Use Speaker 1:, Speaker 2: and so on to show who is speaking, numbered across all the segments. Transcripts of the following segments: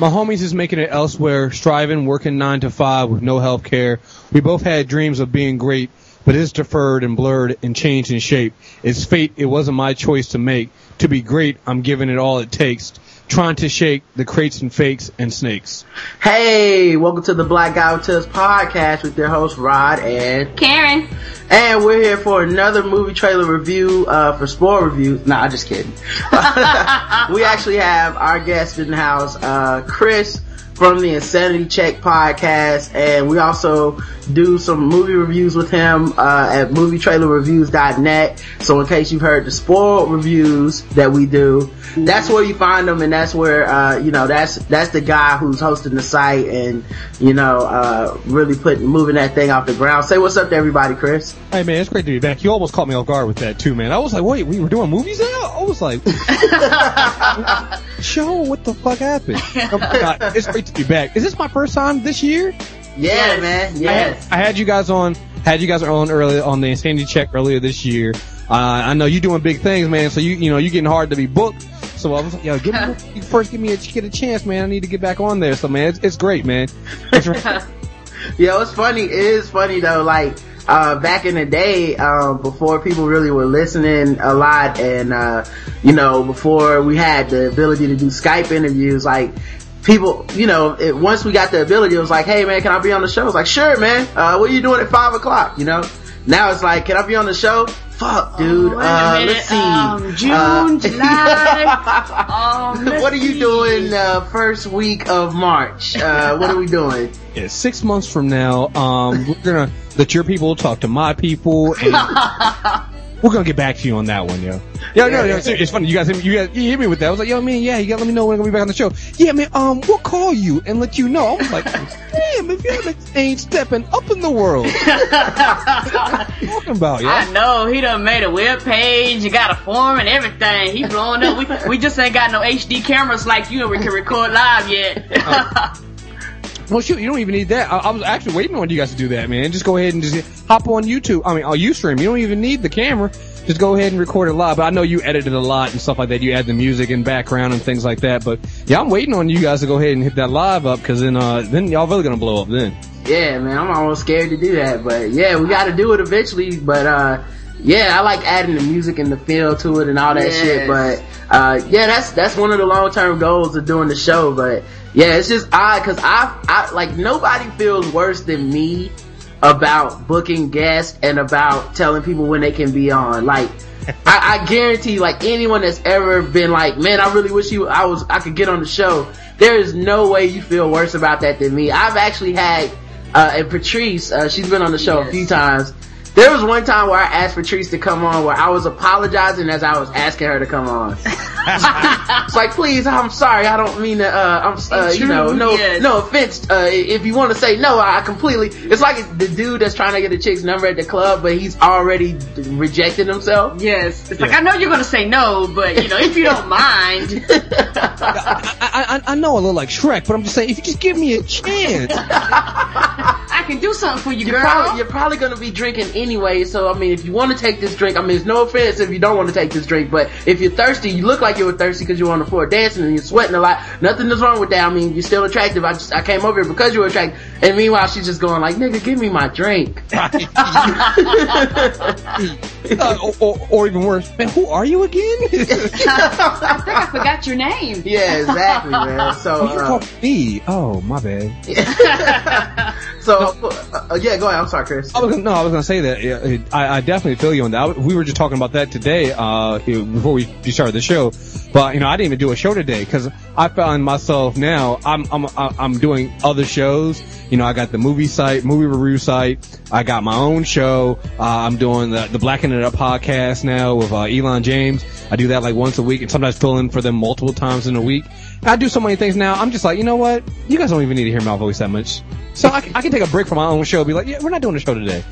Speaker 1: My
Speaker 2: homies is making it elsewhere, striving, working nine to five with no health care. We both had dreams of being great, but it's deferred and blurred and changed in shape. It's fate, it wasn't my choice to make. To be great, I'm giving it all it takes. Trying to shake the crates and fakes and snakes.
Speaker 3: Hey, welcome to the Black Guy Who Tips podcast with your host Rod and
Speaker 4: Karen.
Speaker 3: and we're here for another movie trailer review uh, for Sport Review. Nah, I'm just kidding. we actually have our guest in the house, uh, Kriss from the Insanity Check podcast, and we also do some movie reviews with him uh, at movietrailerreviews.net. So in case you've heard the spoiled reviews that we do, that's where you find them, and that's where uh, you know that's that's the guy who's hosting the site and you know uh, really putting moving that thing off the ground. Say what's up to everybody, Kriss.
Speaker 2: Hey man, it's great to be back. You almost caught me off guard with that too, man. I was like, wait, we were doing movies now? I was like, show, what the fuck happened? Oh my God, it's great to be back. Is this my first time this year?
Speaker 3: Yeah, man.
Speaker 2: I had, I had you guys on, had you guys on earlier on the Insanity Check earlier this year. Uh, I know you're doing big things, man. So you, you know, you're getting hard to be booked. So I was like, yo, give me, you first give me a, get a chance, man. I need to get back on there. So man, it's, it's great, man. It's
Speaker 3: Yeah, it's funny. It is funny though. Like uh, back in the day, um, before people really were listening a lot, and uh, you know, before we had the ability to do Skype interviews, like people, you know, it, once we got the ability, it was like, hey man, can I be on the show? It's like, sure, man. Uh, what are you doing at five o'clock? You know. Now it's like, can I be on the show? Fuck, dude.
Speaker 4: Oh, wait
Speaker 3: uh,
Speaker 4: minute.
Speaker 3: let's see.
Speaker 4: Um, June,
Speaker 3: Uh,
Speaker 4: July. Um,
Speaker 3: what are you
Speaker 4: see.
Speaker 3: doing uh, first week of March? Uh, what are we doing?
Speaker 2: yeah, six months from now, um, we're gonna let your people talk to my people, and we're gonna get back to you on that one, yo. Yeah, no, no, it's, funny. You guys, me- you guys, you hit me with that. I was like, yo, man, yeah, you gotta let me know when I'm gonna be back on the show. Yeah, man, um, we'll call you and let you know. I was like, damn, if you ain't stepping up in the world, what you talking about,
Speaker 4: yo.
Speaker 2: I
Speaker 4: know he done made a web page. You got a form and everything. He blowing up. We we just ain't got no HD cameras like you, and we can record live yet.
Speaker 2: Well, shoot, you don't even need that. I, I was actually waiting on you guys to do that, man. Just go ahead and just hop on YouTube. I mean, on UStream. You don't even need the camera. Just go ahead and record it live. But I know you edited a lot and stuff like that. You add the music and background and things like that. But yeah, I'm waiting on you guys to go ahead and hit that live up because then, uh, then y'all really gonna blow up then.
Speaker 3: Yeah, man, I'm almost scared to do that, but yeah, we got to do it eventually. But uh, yeah, I like adding the music and the feel to it and all that
Speaker 4: Yes.
Speaker 3: shit. But uh, yeah, that's that's one of the long term goals of doing the show. But yeah, it's just odd because I I like nobody feels worse than me about booking guests and about telling people when they can be on. Like. I, I guarantee, like anyone that's ever been like, man, I really wish you, I was, I could get on the show. There is no way you feel worse about that than me. I've actually had Uh, and Patrice, uh, she's been on the show a few times. There was one time where I asked Patrice to come on where I was apologizing as I was asking her to come on. it's like, please, I'm sorry. I don't mean to, uh, I'm, uh, you know, no,
Speaker 4: yes.
Speaker 3: no offense. Uh, if you want to say no, I completely, it's like the dude that's trying to get a chick's number at the club, but he's already rejected himself.
Speaker 4: Yes. It's like, I know you're gonna say no, but you know, if you don't mind.
Speaker 2: I, I, I know I look like Shrek, but I'm just saying, if you just give me a chance.
Speaker 4: I can do something for you,
Speaker 3: You're
Speaker 4: girl.
Speaker 3: probably, you're probably going to be drinking anyway, so I mean, if you want to take this drink, I mean, it's no offense if you don't want to take this drink, but if you're thirsty, you look like you were thirsty because you're on the floor dancing and you're sweating a lot. Nothing is wrong with that. I mean, you're still attractive. I just, I came over here because you were attractive. And meanwhile, she's just going like, nigga, give me my drink.
Speaker 2: Uh, or, or, or even worse, man, who are you again?
Speaker 4: I think I forgot your name.
Speaker 3: yeah, exactly, man. So,
Speaker 2: You're
Speaker 3: uh,
Speaker 2: talking me. Oh, my bad.
Speaker 3: so, uh, uh, yeah, go ahead. I'm sorry, Kriss.
Speaker 2: I was no, I was gonna say that. I, I definitely feel you on that. We were just talking about that today, uh, before we started the show. But you know, I didn't even do a show today because I found myself now. I'm I'm I'm doing other shows. You know, I got the movie site, movie review site. I got my own show. Uh, I'm doing the the Blacking It Up podcast now with uh, Elon James. I do that like once a week, and sometimes fill in for them multiple times in a week. I do so many things now. I'm just like, you know what? You guys don't even need to hear my voice that much. So I, I can take a break from my own show. Be like, yeah, we're not doing a show today.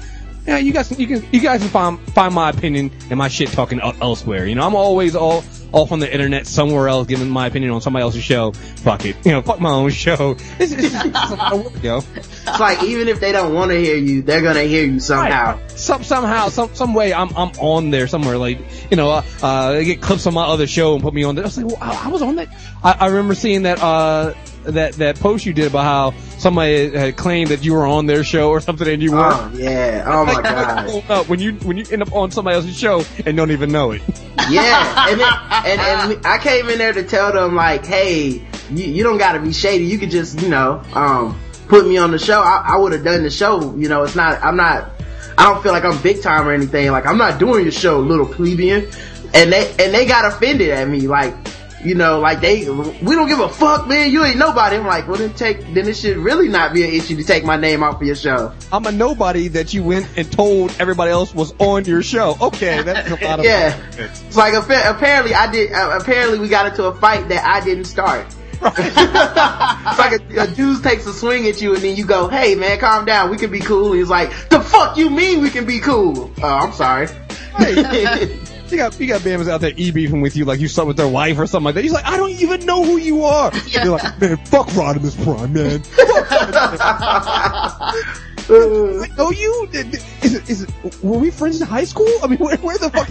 Speaker 2: Yeah, you guys, you can, you guys can find find my opinion and my shit talking elsewhere. You know, I'm always all off on the internet somewhere else, giving my opinion on somebody else's show. Fuck it, you know, fuck my own show. It's, it's, it's a lot of work, yo.
Speaker 3: It's like, even if they don't want to hear you, they're going to hear you somehow.
Speaker 2: Some somehow, some some way, I'm I'm on there somewhere. Like you know, uh, uh they get clips on my other show and put me on there. I was like, well, I, I was on that. I, I remember seeing that uh that that post you did about how somebody had claimed that you were on their show or something and you weren't.
Speaker 3: Oh, yeah. Oh, my
Speaker 2: Like,
Speaker 3: God.
Speaker 2: when you when you end up on somebody else's show and don't even know it.
Speaker 3: Yeah, and, then, and and I came in there to tell them like, hey, you, you don't got to be shady. You could just, you know, um, put me on the show. I, I would have done the show. You know, it's not. I'm not. I don't feel like I'm big time or anything. Like I'm not doing your show, little plebeian. And they and they got offended at me. Like, you know, like they we don't give a fuck, man. You ain't nobody. I'm like, well then take then it should really not be an issue to take my name off of your show.
Speaker 2: I'm a nobody that you went and told everybody else was on your show. Okay, that's a lot of
Speaker 3: Yeah. It's like apparently I did. Uh, apparently we got into a fight that I didn't start. it's like a, a dude takes a swing at you and then you go, "Hey man, calm down. We can be cool." He's like, "The fuck you mean we can be cool?" Oh, I'm sorry.
Speaker 2: You got you got Bama's out there e beefing with you like you slept with their wife or something like that. He's like, I don't even know who you are. You're like, man, fuck Rodimus Prime, man. I know you. Is it, is it, were we friends in high school? I mean, where, where the fuck?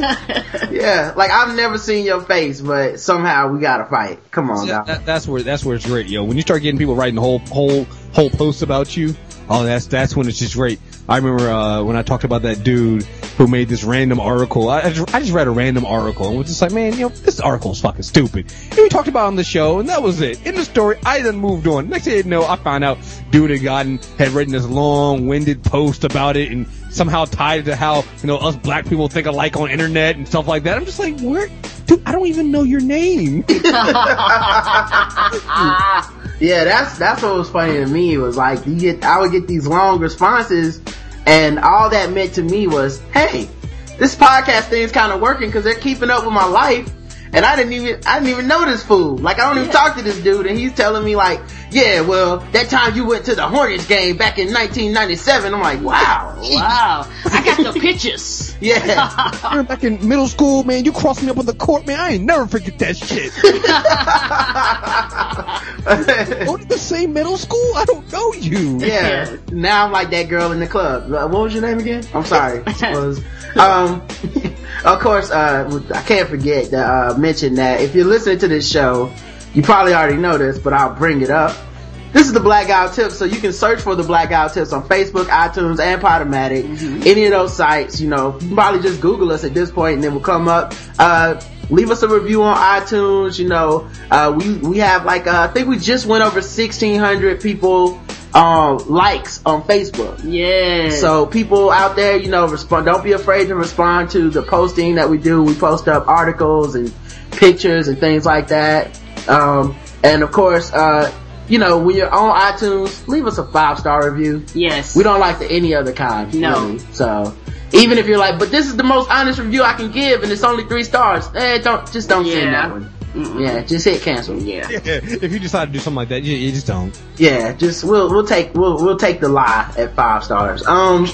Speaker 3: Yeah, like I've never seen your face, but somehow we gotta fight. Come on,
Speaker 2: Yeah, that, that's where that's where it's great, yo. When you start getting people writing whole whole whole posts about you, oh, that's that's when it's just great. I remember uh, when I talked about that dude who made this random article. I, I, just, I just read a random article and was just like, man, you know, this article is fucking stupid. And we talked about it on the show, and that was it. In the story, I then moved on. Next thing you know, I found out dude had gotten had written this long-winded post about it and somehow tied it to how you know us black people think alike on internet and stuff like that. I'm just like, where, dude? I don't even know your name.
Speaker 3: Yeah, that's that's what was funny to me. It Was like you get, I would get these long responses, and all that meant to me was, hey, this podcast thing's kind of working because they're keeping up with my life, and I didn't even I didn't even know this fool. Like I don't even talk to this dude, and he's telling me like, yeah, well, that time you went to the Hornets game back in 1997. I'm like, wow,
Speaker 4: Wow. I got the pictures.
Speaker 3: yeah.
Speaker 2: You're back in middle school, man. You crossed me up on the court, man. I ain't never forget that shit. Only the same middle school? I don't know you.
Speaker 3: Yeah. Now I'm like that girl in the club. Uh, what was your name again? I'm sorry. was, um, of course, uh, I can't forget to uh, mention that if you're listening to this show, you probably already know this, but I'll bring it up. This is the Blackout Tips, so you can search for the Blackout Tips on Facebook, iTunes, and Podomatic. Any of those sites, you know, you can probably just Google us at this point and then we'll come up. Uh, leave us a review on iTunes, you know, uh, we, we have like, uh, I think we just went over 1600 people, uh, likes on Facebook.
Speaker 4: Yeah.
Speaker 3: So people out there, you know, respond. Don't be afraid to respond to the posting that we do. We post up articles and pictures and things like that. Um, and of course, uh, you know, when you're on iTunes, leave us a five star review.
Speaker 4: Yes.
Speaker 3: We don't like the any other kind.
Speaker 4: No.
Speaker 3: really. So even if you're like, but this is the most honest review I can give, and it's only three stars. Eh, don't just don't send
Speaker 4: Yeah.
Speaker 3: that one. Yeah, just hit cancel.
Speaker 4: Yeah.
Speaker 2: if you decide to do something like that, you, you just don't.
Speaker 3: Yeah, just we'll we'll take we'll we'll take the lie at five stars. Um,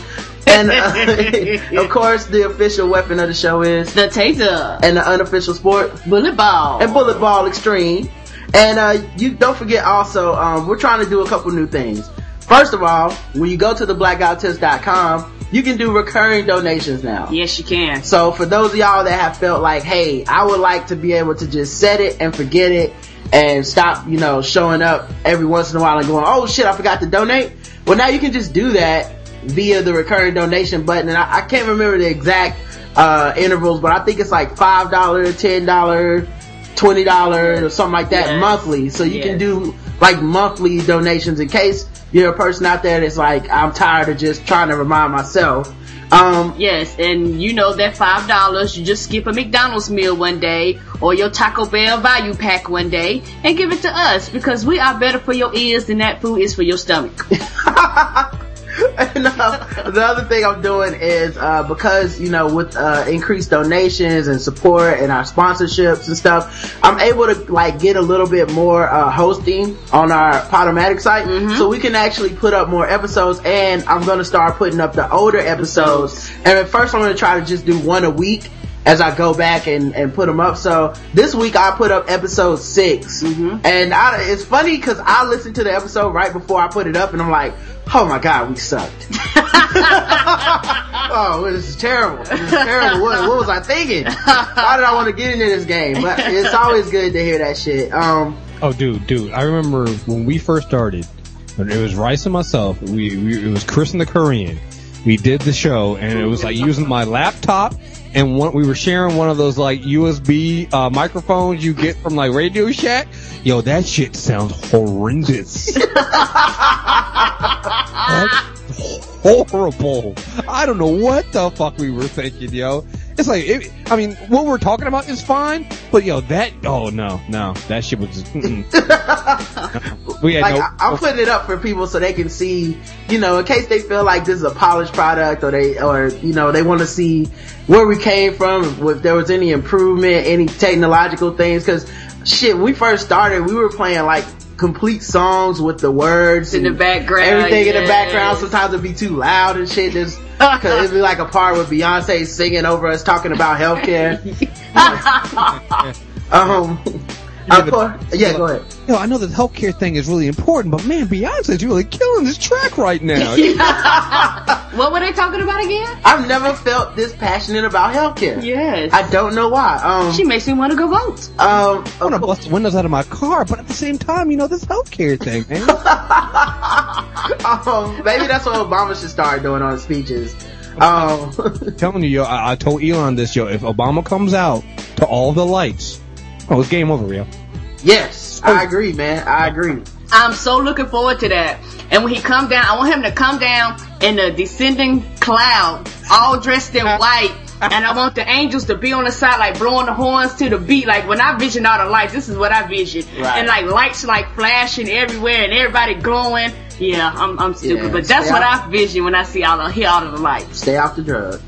Speaker 3: and uh, of course the official weapon of the show is
Speaker 4: The taser.
Speaker 3: and the unofficial sport
Speaker 4: Bullet ball.
Speaker 3: and bullet ball extreme. And uh, you don't forget also, um, we're trying to do a couple new things. First of all, when you go to the blackouttips.com, you can do recurring donations now.
Speaker 4: Yes, you can.
Speaker 3: So for those of y'all that have felt like, hey, I would like to be able to just set it and forget it and stop, you know, showing up every once in a while and going, oh shit, I forgot to donate. Well, now you can just do that via the recurring donation button. And I, I can't remember the exact, uh, intervals, but I think it's like $5, $10, $20 or something like that
Speaker 4: Yes.
Speaker 3: monthly. So you can do like monthly donations in case you're a person out there that's like, I'm tired of just trying to remind myself. Um,
Speaker 4: Yes, and you know that five dollars, you just skip a McDonald's meal one day or your Taco Bell value pack one day and give it to us because we are better for your ears than that food is for your stomach.
Speaker 3: and, the other thing I'm doing is uh, because you know with uh, increased donations and support and our sponsorships and stuff, I'm able to like get a little bit more uh, hosting on our Podomatic site, so we can actually put up more episodes. And I'm gonna start putting up the older episodes. And at first, I'm gonna try to just do one a week. As I go back and, and put them up. So this week I put up episode 6 And I, it's funny cause I listened to the episode right before I put it up and I'm like, oh my god, we sucked. oh, this is terrible. This is terrible. What, what was I thinking? Why did I want to get into this game? But it's always good to hear that shit. Um,
Speaker 2: Oh, dude, dude, I remember when we first started, it was Rice and myself, we, we, it was Chris and the Korean. We did the show and it was like using my laptop and one, we were sharing one of those like USB, uh, microphones you get from like Radio Shack. Yo, that shit sounds horrendous. That's horrible. I don't know what the fuck we were thinking, yo. It's like, it, I mean, what we're talking about is fine, but yo, that, oh no, no, that shit was just, we had
Speaker 3: like
Speaker 2: no,
Speaker 3: I, I'm putting it up for people so they can see, you know, in case they feel like this is a polished product or they, or, you know, they want to see where we came from, if there was any improvement, any technological things, cause shit, when we first started, we were playing like complete songs with the words
Speaker 4: In the background,
Speaker 3: everything in the background. Sometimes it'd be too loud and shit. Just, cause it'd be like a part with Beyonce singing over us talking about healthcare. um, of course, yeah, go ahead.
Speaker 2: yo, I know the healthcare thing is really important, but man, Beyonce's really killing this track right now.
Speaker 4: what were they talking about again?
Speaker 3: I've never felt this passionate about healthcare.
Speaker 4: Yes.
Speaker 3: I don't know why. Um,
Speaker 4: she makes me want to go vote.
Speaker 3: um,
Speaker 2: I want to bust the windows out of my car, but at the same time, you know, this healthcare thing, man.
Speaker 3: um, maybe that's what Obama should start doing on speeches. Um,
Speaker 2: telling you, yo, I, I told Elon this, yo, if Obama comes out to all the lights, oh, it's game over, yo.
Speaker 3: yes, I oh. agree, man. I agree.
Speaker 4: I'm so looking forward to that. And when he come down, I want him to come down in a descending cloud, all dressed in white. And I want the angels to be on the side, like blowing the horns to the beat. Like when I vision all the lights, this is what I vision.
Speaker 3: Right.
Speaker 4: And like lights like flashing everywhere and everybody glowing. Yeah, I'm, I'm stupid,
Speaker 3: Yeah,
Speaker 4: but that's what
Speaker 3: out-
Speaker 4: I vision when I see all the, hear all of the lights.
Speaker 3: Stay off the drugs.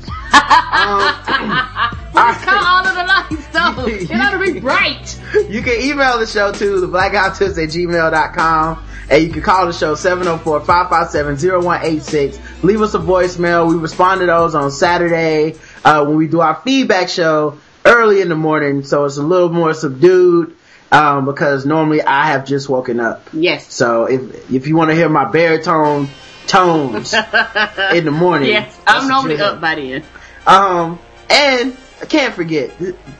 Speaker 4: But it's cut all of the lights though. It ought to be bright.
Speaker 3: You can email the show to the blackouttips at gmail.com and you can call the show 704-557-0186. Leave us a voicemail. We respond to those on Saturday, uh, when we do our feedback show early in the morning. So it's a little more subdued, um, because normally I have just woken up.
Speaker 4: Yes.
Speaker 3: So if, if you want to hear my baritone tones in the morning.
Speaker 4: Yes, I'm normally up by then.
Speaker 3: Um, and I can't forget,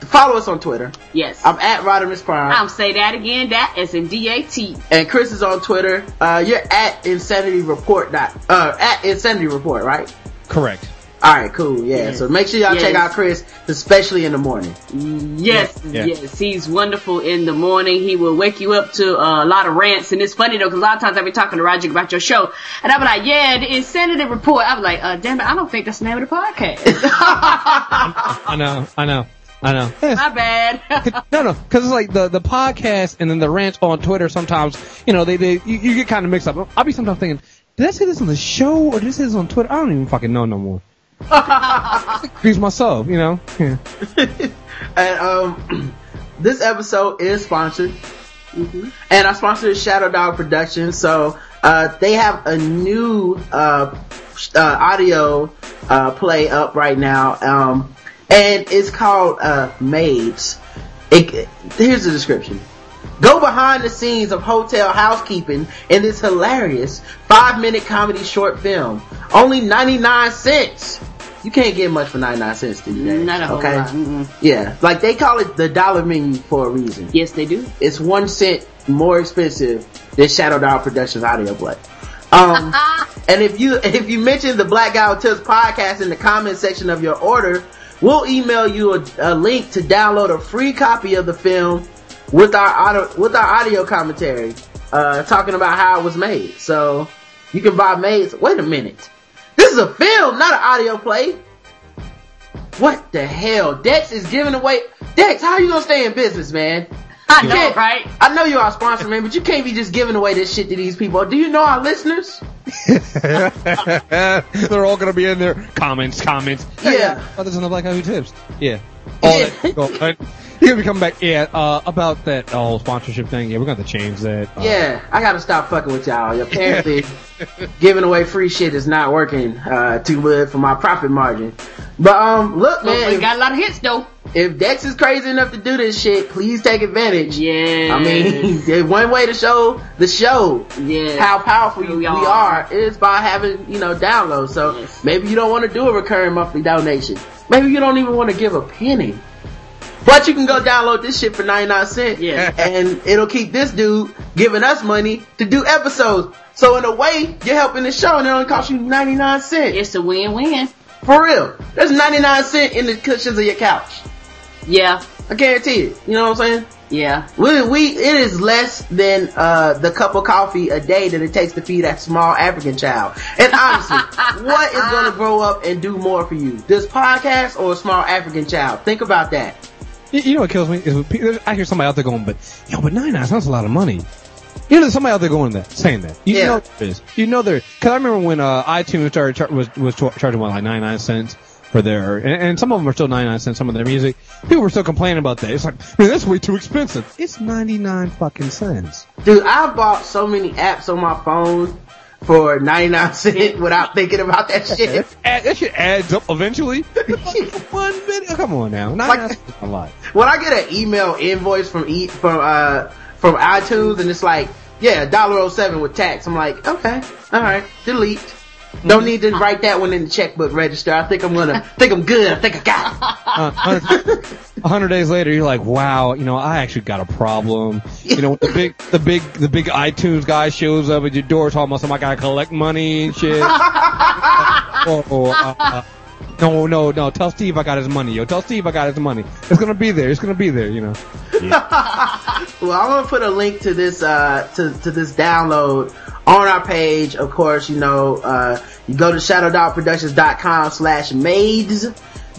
Speaker 3: follow us on Twitter.
Speaker 4: Yes.
Speaker 3: I'm at Rodimus Prime.
Speaker 4: I'm say that again. That is in D-A-T.
Speaker 3: and Kriss is on Twitter. Uh, you're at Insanity Report. Dot, uh, at Insanity Report, right?
Speaker 2: Correct.
Speaker 3: Alright, cool, yeah.
Speaker 4: Yes.
Speaker 3: So make sure y'all check out Kriss, especially in the morning.
Speaker 4: Yes,
Speaker 2: Yeah.
Speaker 4: yes, he's wonderful in the morning. He will wake you up to uh, a lot of rants, and it's funny though, because a lot of times I be talking to Roger about your show, and I be like, "Yeah, the Insanity Report." I be like, uh, "Damn it, I don't think that's the name of the podcast."
Speaker 2: I know, I know. I know. Yeah,
Speaker 4: My bad.
Speaker 2: no, no, because it's like the the podcast and then the rants on Twitter. Sometimes, you know, they they you, you get kind of mixed up. I'll be sometimes thinking, did I say this on the show or did I say this on Twitter? I don't even fucking know no more. Confuse myself, you know. Yeah.
Speaker 3: And um, this episode is sponsored, and our sponsor is Shadow Dog Productions. So uh, they have a new uh, uh, audio uh, play up right now, um, and it's called uh, Maids. It, here's the description. Go behind the scenes of hotel housekeeping in this hilarious five minute comedy short film. Only 99 cents. You can't get much for 99 cents these days.
Speaker 4: Not a whole
Speaker 3: okay?
Speaker 4: lot. Mm-mm.
Speaker 3: Yeah, like they call it the dollar menu for a reason.
Speaker 4: Yes, they do.
Speaker 3: It's one cent more expensive than Shadow Dog Productions audio play. Um, and if you if you mention the Black Guy Tips podcast in the comment section of your order, we'll email you a, a link to download a free copy of the film with our audio with our audio commentary, uh, talking about how it was made. So you can buy Maids. Wait a minute, this is a film, not an audio play. What the hell? Dex is giving away. Dex, how you gonna stay in business, man?
Speaker 4: I
Speaker 3: You
Speaker 4: know,
Speaker 3: can't-
Speaker 4: right?
Speaker 3: I know you're our sponsor, man, but you can't be just giving away this shit to these people. Do you know our listeners?
Speaker 2: They're all gonna be in there. Comments, comments.
Speaker 3: Yeah.
Speaker 2: Oh, this is the Black Guy Who Tips. Yeah. All
Speaker 3: Yeah.
Speaker 2: that. Go, right? You're gonna be coming back. Yeah. Uh, about that whole sponsorship thing. Yeah, we're gonna have to change that. Uh,
Speaker 3: Yeah, I gotta stop fucking with y'all. Apparently, giving away free shit is not working uh, too good for my profit margin. But um, look,
Speaker 4: Well,
Speaker 3: man,
Speaker 4: we
Speaker 3: if,
Speaker 4: got a lot of hits though.
Speaker 3: if Dex is crazy enough to do this shit, please take advantage.
Speaker 4: Yeah.
Speaker 3: I mean, there's one way to show the show
Speaker 4: yeah.
Speaker 3: how powerful
Speaker 4: Who
Speaker 3: we
Speaker 4: we are.
Speaker 3: are is by having, you know, downloads. So
Speaker 4: Yes.
Speaker 3: maybe you don't want to do a recurring monthly donation. Maybe you don't even want to give a penny. But you can go download this shit for 99 cents.
Speaker 4: Yeah.
Speaker 3: And it'll keep this dude giving us money to do episodes. So in a way, you're helping the show and it only costs you 99 cents.
Speaker 4: It's a win-win.
Speaker 3: For real. There's 99 cents in the cushions of your couch.
Speaker 4: Yeah.
Speaker 3: I guarantee it. You know what I'm saying?
Speaker 4: Yeah.
Speaker 3: We, we, it is less than, uh, the cup of coffee a day that it takes to feed that small African child. And honestly, what is gonna grow up and do more for you? This podcast or a small African child? Think about that.
Speaker 2: You, you know what kills me is when pe- I hear somebody out there going, but yo, but 99 cents a lot of money. You know, there's somebody out there going that, saying that. You
Speaker 3: Yeah.
Speaker 2: know there is. You know there, cause I remember when, uh, iTunes started, char- was, was char- charging what, like 99 cents for their, and, and some of them are still 99 cents, some of their music. People were still complaining about that. It's like, man, that's way too expensive. It's 99 fucking cents.
Speaker 3: Dude, I bought so many apps on my phone for 99 cents without thinking about that shit.
Speaker 2: That shit adds up eventually. One video, come on now. 99
Speaker 3: Like-
Speaker 2: a lot.
Speaker 3: When I get an email invoice from e- from uh from iTunes and it's like, yeah, dollar oh seven with tax, I'm like, okay, all right, delete. Don't need to write that one in the checkbook register. I think I'm gonna think I'm good. I think I got it.
Speaker 2: Uh, a hundred- hundred days later, you're like, wow, you know, I actually got a problem. You know, the big, the big, the big iTunes guy shows up at your door talking about something I gotta collect money and shit. oh, uh, uh, no, no, no. Tell Steve I got his money, yo. Tell Steve I got his money. It's gonna be there. It's gonna be there. You know.
Speaker 3: Well, I'm gonna put a link to this uh to, to this download on our page. Of course, you know, uh you go to shadowdogproductions.com slash maids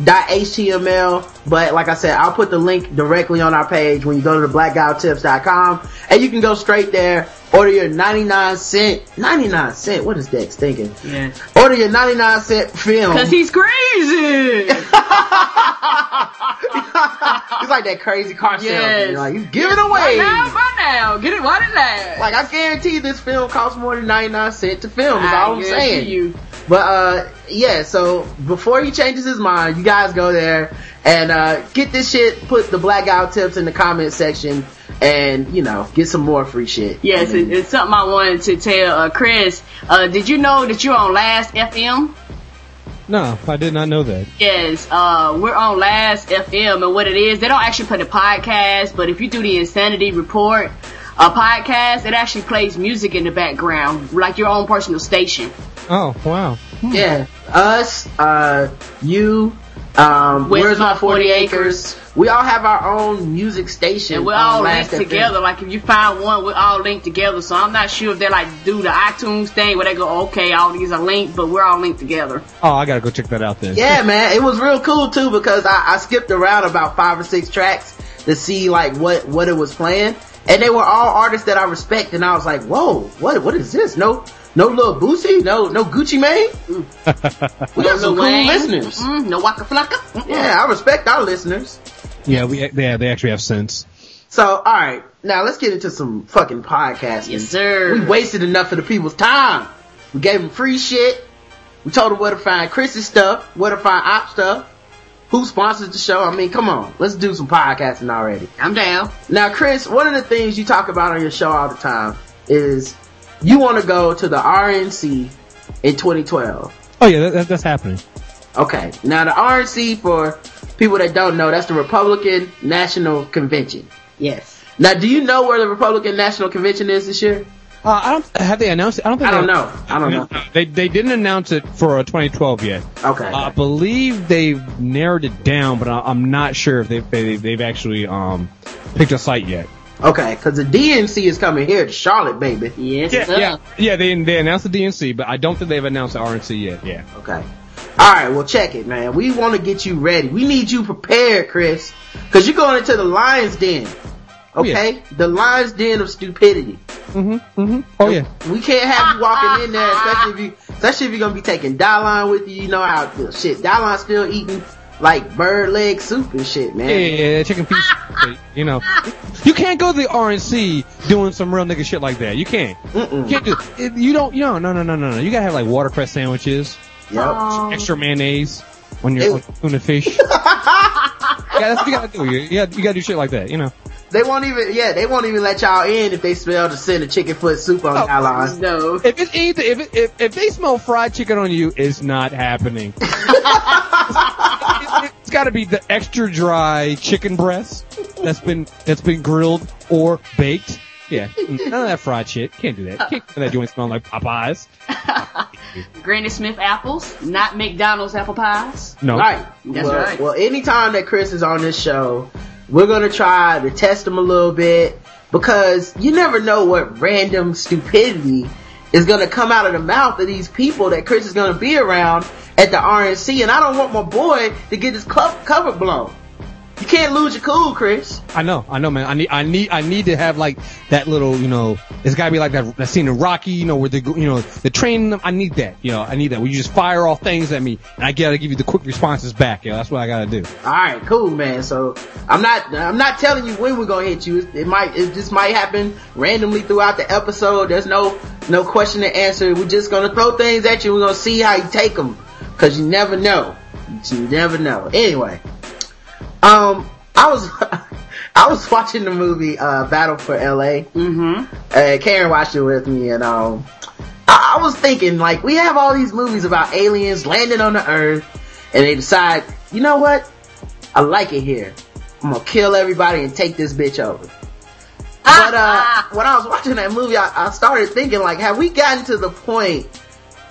Speaker 3: dot html but like i said i'll put the link directly on our page when you go to the blackguywtips.com and you can go straight there order your 99 cent 99 cent what is dex thinking
Speaker 4: Yeah.
Speaker 3: order your 99 cent film
Speaker 4: Cause he's crazy.
Speaker 3: he's like that crazy car salesman
Speaker 4: Yes.
Speaker 3: like he's giving away
Speaker 4: Right now, right now. Get it while it lasts.
Speaker 3: Like I guarantee this film costs more than 99 cents to film is
Speaker 4: I
Speaker 3: all I'm saying.
Speaker 4: You.
Speaker 3: But uh yeah, so before he changes his mind, you guys go there and uh get this shit, put the blackout tips in the comment section and, you know, get some more free shit.
Speaker 4: Yes, it, it's something I wanted to tell uh, Kriss. Uh, did you know that you're on Last FM?
Speaker 2: No, I did not know that.
Speaker 4: Yes, uh, we're on Last FM, and what it is, they don't actually put a podcast, but if you do the Insanity Report, a podcast, it actually plays music in the background, like your own personal station.
Speaker 2: Oh, wow.
Speaker 3: Yeah. Us, uh you, Um,
Speaker 4: Where's
Speaker 3: Where's
Speaker 4: My
Speaker 3: My 40
Speaker 4: 40
Speaker 3: Acres? We all have our own music station.
Speaker 4: And we're all linked together. Like if you find one, we're all linked together. So I'm not sure if they like do the iTunes thing where they go, okay, all these are linked, but we're all linked together.
Speaker 2: Oh, I gotta go check that out then.
Speaker 3: Yeah, man, it was real cool too because I, I skipped around about five or six tracks to see like what what it was playing, and they were all artists that I respect, and I was like, whoa, what what is this? No. No Lil Boosie, no no Gucci Mane. We got some
Speaker 4: Lil
Speaker 3: cool
Speaker 4: Wayne.
Speaker 3: listeners.
Speaker 4: Mm, no Waka Flocka. Mm-mm.
Speaker 3: Yeah, I respect our listeners.
Speaker 2: Yeah, we yeah they actually have sense.
Speaker 3: So, alright, now let's get into some fucking podcasting.
Speaker 4: Yes, sir.
Speaker 3: We wasted enough of the people's time. We gave them free shit. We told them where to find Kriss's stuff, where to find op stuff, who sponsors the show. I mean, come on, let's do some podcasting already.
Speaker 4: I'm down.
Speaker 3: Now, Kriss, one of the things you talk about on your show all the time is you want to go to the RNC in 2012.
Speaker 2: Oh yeah, that, that, that's happening.
Speaker 3: Okay, now the RNC, for people that don't know, that's the Republican National Convention.
Speaker 4: Yes.
Speaker 3: Now, do you know where the Republican National Convention is this year?
Speaker 2: Uh, I don't have they announced it. I don't think
Speaker 3: I don't know. I don't know.
Speaker 2: They they didn't announce it for uh, 2012 yet.
Speaker 3: Okay.
Speaker 2: I believe they've narrowed it down, but I, I'm not sure if they've they, they've actually um picked a site yet.
Speaker 3: Okay, because the DNC is coming here to Charlotte, baby.
Speaker 4: Yes,
Speaker 2: Yeah,
Speaker 4: sir.
Speaker 2: yeah, yeah. They they announced the DNC, but I don't think they've announced the RNC yet. Yeah.
Speaker 3: Okay. Alright, well check it, man. We want to get you ready. We need you prepared, Kriss. Because you're going into the lion's den. Okay? The lion's den of stupidity.
Speaker 2: Mhm. Mhm. Oh yeah.
Speaker 3: We can't have you walking in there, especially if you, especially if you're gonna be taking Dialine with you. You know how shit. Dialine's still eating like bird leg soup and shit, man.
Speaker 2: Yeah, yeah, yeah, chicken feet. you know, you can't go to the RNC doing some real nigga shit like that. You can't.
Speaker 3: Mm-mm.
Speaker 2: You can't do. It, you don't. You know, no, no, no, no, no. You gotta have like watercress sandwiches,
Speaker 3: Yep.
Speaker 2: extra mayonnaise on your
Speaker 3: Ew.
Speaker 2: on tuna fish. yeah, that's what you gotta do. You, you, gotta, you gotta do shit like that. You know.
Speaker 3: They won't even, yeah, they won't even let y'all in if they smell the scent of chicken foot soup on
Speaker 2: Oh.
Speaker 3: Dialine.
Speaker 4: No.
Speaker 2: If it's either, if it, if if they smell fried chicken on you, it's not happening. It- it's got to be the extra dry chicken breast that's been that's been grilled or baked. Yeah, none of that fried shit. Can't do that. Can't do that joint smell like Popeyes.
Speaker 4: Granny Smith apples, not McDonald's apple pies.
Speaker 2: No.
Speaker 3: Right.
Speaker 4: That's
Speaker 3: well,
Speaker 4: right.
Speaker 3: Well, anytime that Kriss is on this show, we're gonna try to test him a little bit because you never know what random stupidity is gonna come out of the mouth of these people that Kriss is gonna be around at the RNC, and I don't want my boy to get his cover blown. You can't lose your cool, Kriss.
Speaker 2: I know, I know, man. I need, I need, I need to have like that little, you know, it's gotta be like that, that scene in Rocky, you know, where the, you know, the training them. I need that, you know, I need that. Where you just fire all things at me, and I gotta give you the quick responses back. You know, that's what I gotta do.
Speaker 3: All right, cool, man. So I'm not, I'm not telling you when we're gonna hit you. It, it might, it just might happen randomly throughout the episode. There's no, no question to answer. We're just gonna throw things at you. We're gonna see how you take them, cause you never know. You never know. Anyway, um, I was, I was watching the movie uh, Battle for L.A.
Speaker 4: Mm-hmm.
Speaker 3: Uh, Karen watched it with me, and um, I, I was thinking like we have all these movies about aliens landing on the Earth, and they decide, you know what? I like it here. I'm gonna kill everybody and take this bitch over. But uh, when I was watching that movie, I, I started thinking like, have we gotten to the point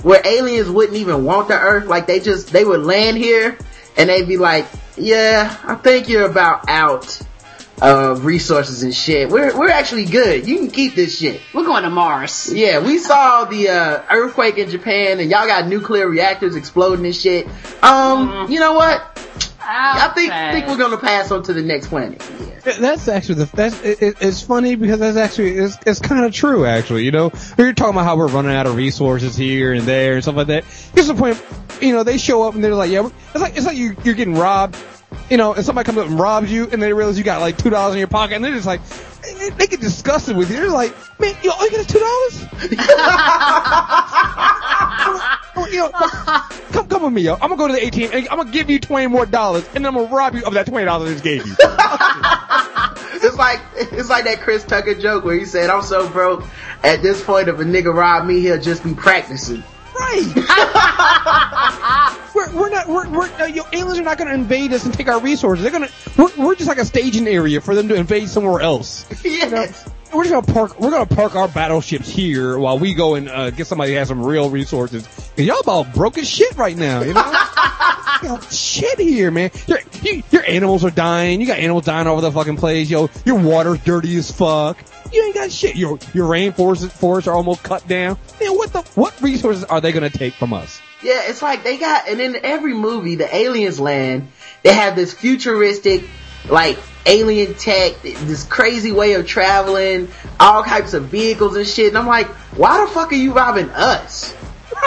Speaker 3: where aliens wouldn't even want the Earth? Like they just they would land here and they'd be like, yeah, I think you're about out of resources and shit. We're we're actually good. You can keep this shit.
Speaker 4: We're going to Mars.
Speaker 3: Yeah, we saw the uh, earthquake in Japan, and y'all got nuclear reactors exploding and shit. Um, you know what? I think think we're gonna pass on to the next planet.
Speaker 2: That's actually the that's it, it, it's funny because that's actually it's, it's kind of true actually. You know, you're talking about how we're running out of resources here and there and stuff like that. Here's the point. You know, they show up and they're like, yeah, it's like it's like you you're getting robbed. You know, and somebody comes up and robs you, and they realize you got like two dollars in your pocket, and they're just like, they, they get disgusted with you. They're like, man, all oh, you got is two dollars. you know, come come with me, yo. I'm gonna go to the ATM and I'm gonna give you twenty more dollars, and then I'm gonna rob you of that twenty dollars I just gave you.
Speaker 3: It's like it's like that Chris Tucker joke where he said, "I'm so broke at this point. If a nigga rob me, he'll just be practicing."
Speaker 2: Right. we're, we're not, we're, we're, uh, yo, aliens are not gonna invade us and take our resources. They're gonna, we're, we're just like a staging area for them to invade somewhere else.
Speaker 3: yes.
Speaker 2: We're just gonna park, we're gonna park our battleships here while we go and, uh, get somebody who has some real resources. Y'all about broke as shit right now, you know? shit here, man. Your, you, your animals are dying. You got animals dying all over the fucking place. Yo, your water's dirty as fuck. You ain't got shit. Your your rainforests forests are almost cut down. Man, what the what resources are they gonna take from us?
Speaker 3: Yeah, it's like they got, and in every movie, the aliens land, they have this futuristic, like, alien tech, this crazy way of traveling, all types of vehicles and shit, and I'm like, why the fuck are you robbing us?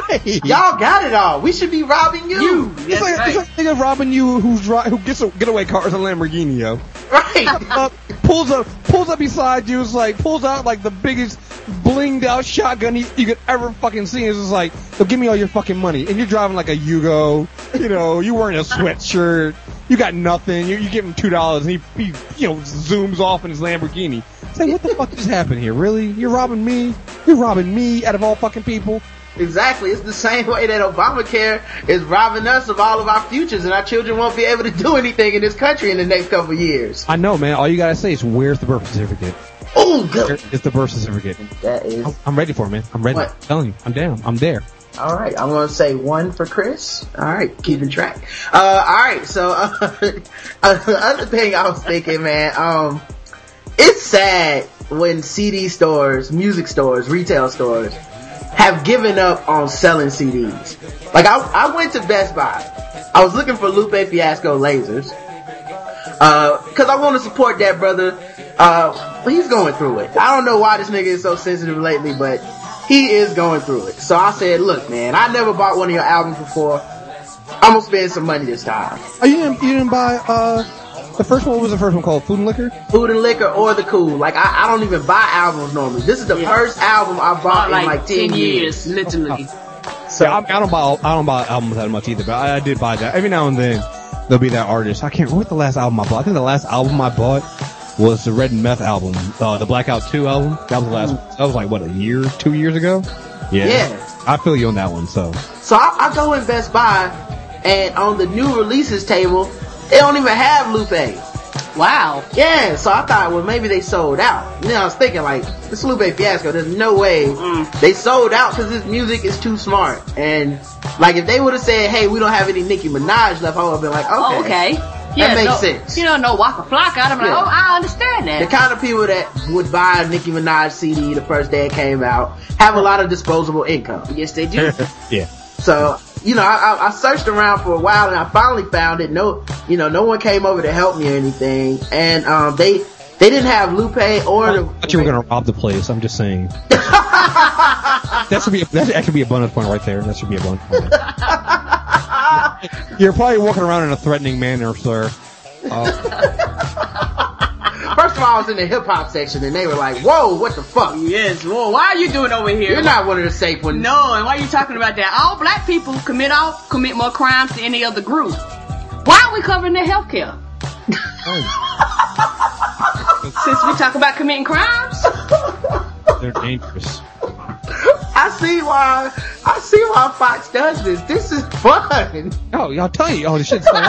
Speaker 2: Right.
Speaker 3: Y'all got it all. We should be robbing you.
Speaker 4: You.
Speaker 2: It's like,
Speaker 4: right.
Speaker 2: it's like think of robbing you who's who gets a getaway cars in Lamborghini, yo.
Speaker 3: Right.
Speaker 2: up, pulls up, pulls up beside you, is like, pulls out like the biggest blinged out shotgun you, you could ever fucking see. It's just like, so give me all your fucking money. And you're driving like a Yugo, you know, you wearing a sweatshirt, you got nothing, you, you give him two dollars and he, he, you know, zooms off in his Lamborghini. It's like, what the fuck just happened here? Really? You're robbing me? You're robbing me out of all fucking people?
Speaker 3: Exactly. It's the same way that Obamacare is robbing us of all of our futures and our children won't be able to do anything in this country in the next couple of years.
Speaker 2: I know, man. All you gotta say is, where's the birth certificate?
Speaker 3: Oh, good.
Speaker 2: is the birth certificate?
Speaker 3: That is.
Speaker 2: I'm- I'm ready for it, man. I'm ready.
Speaker 3: What?
Speaker 2: I'm telling you, I'm down. I'm there.
Speaker 3: All right, I'm gonna say one for Kriss. All right, keeping track. Uh, all right, so uh, the other thing I was thinking, man, um, it's sad when CD stores, music stores, retail stores have given up on selling CDs. Like I, I went to Best Buy. I was looking for Lupe Fiasco lasers. Uh, cause I want to support that brother. Uh, he's going through it. I don't know why this nigga is so sensitive lately, but he is going through it. So I said, look, man, I never bought one of your albums before. I'm gonna spend some money this time.
Speaker 2: Oh, you didn't, you didn't buy, uh, the first one, what was the first one called? Food and Liquor?
Speaker 3: Food and Liquor or The Cool. Like, I, I don't even buy albums normally. This is the
Speaker 4: Yeah.
Speaker 3: first album I bought
Speaker 4: About
Speaker 3: in
Speaker 4: like,
Speaker 3: like 10, years.
Speaker 4: literally.
Speaker 3: So,
Speaker 2: yeah, I, I don't buy, I don't buy albums that much either, but I, I did buy that. Every now and then, there'll be that artist. I can't remember what the last album I bought. I think the last album I bought was the Red and Meth album, uh, the Blackout 2 album. That was the last, that was like, what, a year, two years ago? Yeah.
Speaker 3: Yeah.
Speaker 2: I feel you on that one, so.
Speaker 3: so I, I go in Best Buy and on the new releases table, they don't even have Lupe.
Speaker 4: Wow.
Speaker 3: Yeah, so I thought, well, maybe they sold out. You know, I was thinking like, this Lupe Fiasco, there's no way
Speaker 4: Mm.
Speaker 3: they sold out because this music is too smart. And like, if they would have said, hey, we don't have any Nicki Minaj left, I would have been like, okay.
Speaker 4: Oh, okay. Yeah,
Speaker 3: makes
Speaker 4: no,
Speaker 3: sense.
Speaker 4: You don't know Waka Flocka. I'm like,
Speaker 3: Yeah.
Speaker 4: oh, I understand that.
Speaker 3: The kind of people that would buy a Nicki Minaj CD the first day it came out have a lot of disposable income.
Speaker 4: yes, they do.
Speaker 2: yeah.
Speaker 3: So, you know, I, I, I searched around for a while and I finally found it. No, you know, no one came over to help me or anything. And, um, they, they didn't have Lupe or
Speaker 2: I
Speaker 3: the,
Speaker 2: thought you were gonna rob the place, I'm just saying. that should be, a, that, that should be a bonus point right there. That should be a bonus point. You're probably walking around in a threatening manner, sir. Uh,
Speaker 3: First of all, I was in the hip hop section and they were like, whoa, what the fuck?
Speaker 4: yes. Well, why are you doing over here?
Speaker 3: You're not one of the safe ones.
Speaker 4: No, and why are you talking about that? All black people commit all commit more crimes than any other group. Why are we covering their health care? Since we talk about committing crimes?
Speaker 2: they're dangerous.
Speaker 3: I see why, I see why Fox does this. This is fun.
Speaker 2: Oh, y'all tell you. Oh, this shit's fun.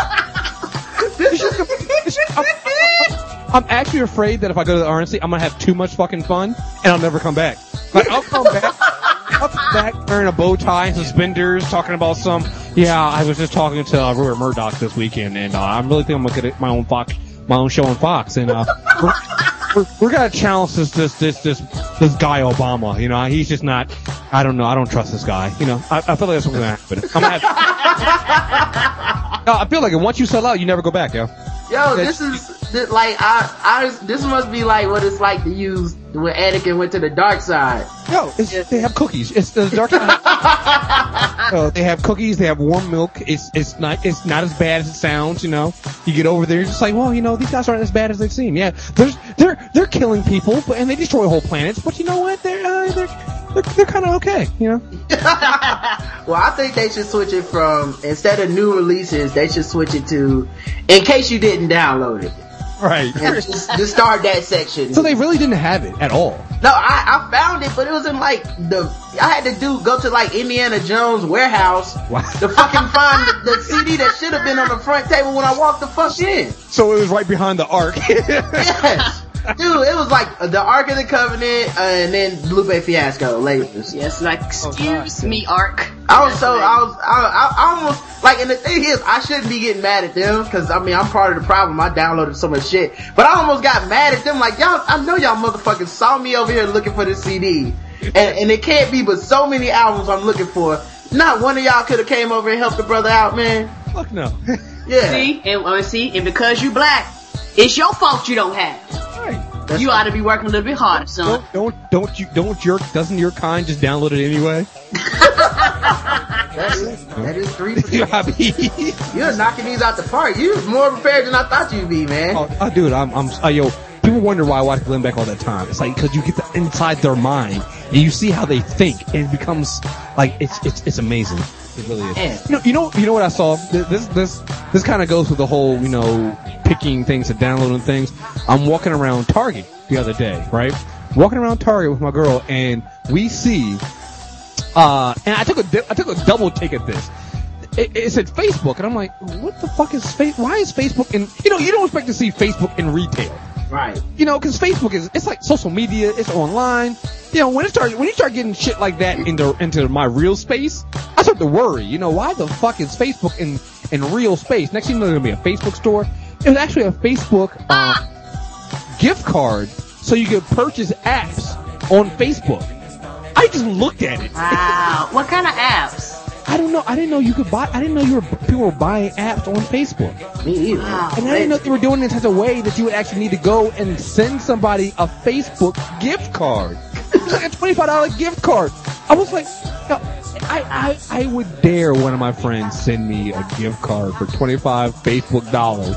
Speaker 3: This is,
Speaker 2: I'm, I'm actually afraid that if I go to the RNC, I'm gonna have too much fucking fun and I'll never come back. Like I'll come back, I'll come back wearing a bow tie and suspenders, talking about some. Yeah, I was just talking to uh, Rupert Murdoch this weekend, and uh, I'm really thinking I'm gonna get my own Fox, my own show on Fox, and uh, we're, we're, gonna challenge this this this this this guy Obama. You know, he's just not. I don't know. I don't trust this guy. You know, I, I feel like that's what's gonna happen. I'm gonna have, no, I feel like once you sell out, you never go back, yo.
Speaker 3: Yo, this is, this, like, I, I, this must be like what it's like to use when Anakin went to the dark side.
Speaker 2: No, it's, they have cookies. It's the dark side. no, they have cookies. They have warm milk. It's it's not it's not as bad as it sounds. You know, you get over there, you're just like, well, you know, these guys aren't as bad as they seem. Yeah, there's they're they're killing people, but and they destroy whole planets. But you know what? They're uh, they're they're, kind of okay. You know.
Speaker 3: Well, I think they should switch it from, instead of new releases, they should switch it to, in case you didn't download it.
Speaker 2: Right.
Speaker 3: Just, just start that section.
Speaker 2: So they really didn't have it at all.
Speaker 3: No, I, I found it, but it was in like the. I had to do go to like Indiana Jones warehouse
Speaker 2: Wow.
Speaker 3: to fucking find the, the CD that should have been on the front table when I walked the fuck in.
Speaker 2: So it was right behind the ark.
Speaker 3: Yes. Dude, it was like the Ark of the Covenant uh, and then Lupe Fiasco, Lasers.
Speaker 4: Yes, like excuse me, Ark.
Speaker 3: I was so I was I, I, I almost like and the thing is I shouldn't be getting mad at them because I mean I'm part of the problem I downloaded so much shit but I almost got mad at them like y'all I know y'all motherfuckers saw me over here looking for this CD and and it can't be but so many albums I'm looking for not one of y'all could have came over and helped the brother out man
Speaker 2: Fuck no.
Speaker 3: yeah
Speaker 4: See, and uh, see, and because you black, it's your fault you don't have.
Speaker 2: Right.
Speaker 4: You ought to be working a little bit harder, son.
Speaker 2: Don't don't don't you don't your doesn't your kind just download it anyway?
Speaker 3: that's it that is three
Speaker 2: You know what I mean?
Speaker 3: you're knocking these out the park You're more prepared than I thought you'd be man
Speaker 2: Oh, oh, dude, I'm, I'm, uh, yo, people wonder why I watch Glenn Beck all the time. It's like, cause you get the inside their mind and you see how they think and it becomes like, it's, it's, it's amazing. It really is. You know, you know, you know what I saw? Th- This, this, this kind of goes with the whole, you know, picking things and downloading things. I'm walking around Target the other day, right? Walking around Target with my girl and we see, uh, and I took a I took a double take at this it, it said Facebook, and I'm like, what the fuck is face? Why is Facebook in? You know, you don't expect to see Facebook in retail.
Speaker 3: Right
Speaker 2: You know, because Facebook is it's like social media, it's online. You know, when it starts when you start getting shit like that into into my real space, I start to worry. You know, why the fuck is Facebook in in real space? Next thing you know, there's gonna be a Facebook store. It was actually a Facebook uh, gift card, so you could purchase apps on Facebook. I just looked at it.
Speaker 4: Wow. what kind of apps?
Speaker 2: I don't know. I didn't know you could buy. I didn't know you were people were buying apps on Facebook,
Speaker 3: me either
Speaker 4: Wow.
Speaker 2: and I didn't know they were doing it in such a way that you would actually need to go and send somebody a Facebook gift card. It's like a twenty-five dollar gift card. I was like, no, I, I I would dare one of my friends send me a gift card for twenty-five Facebook dollars.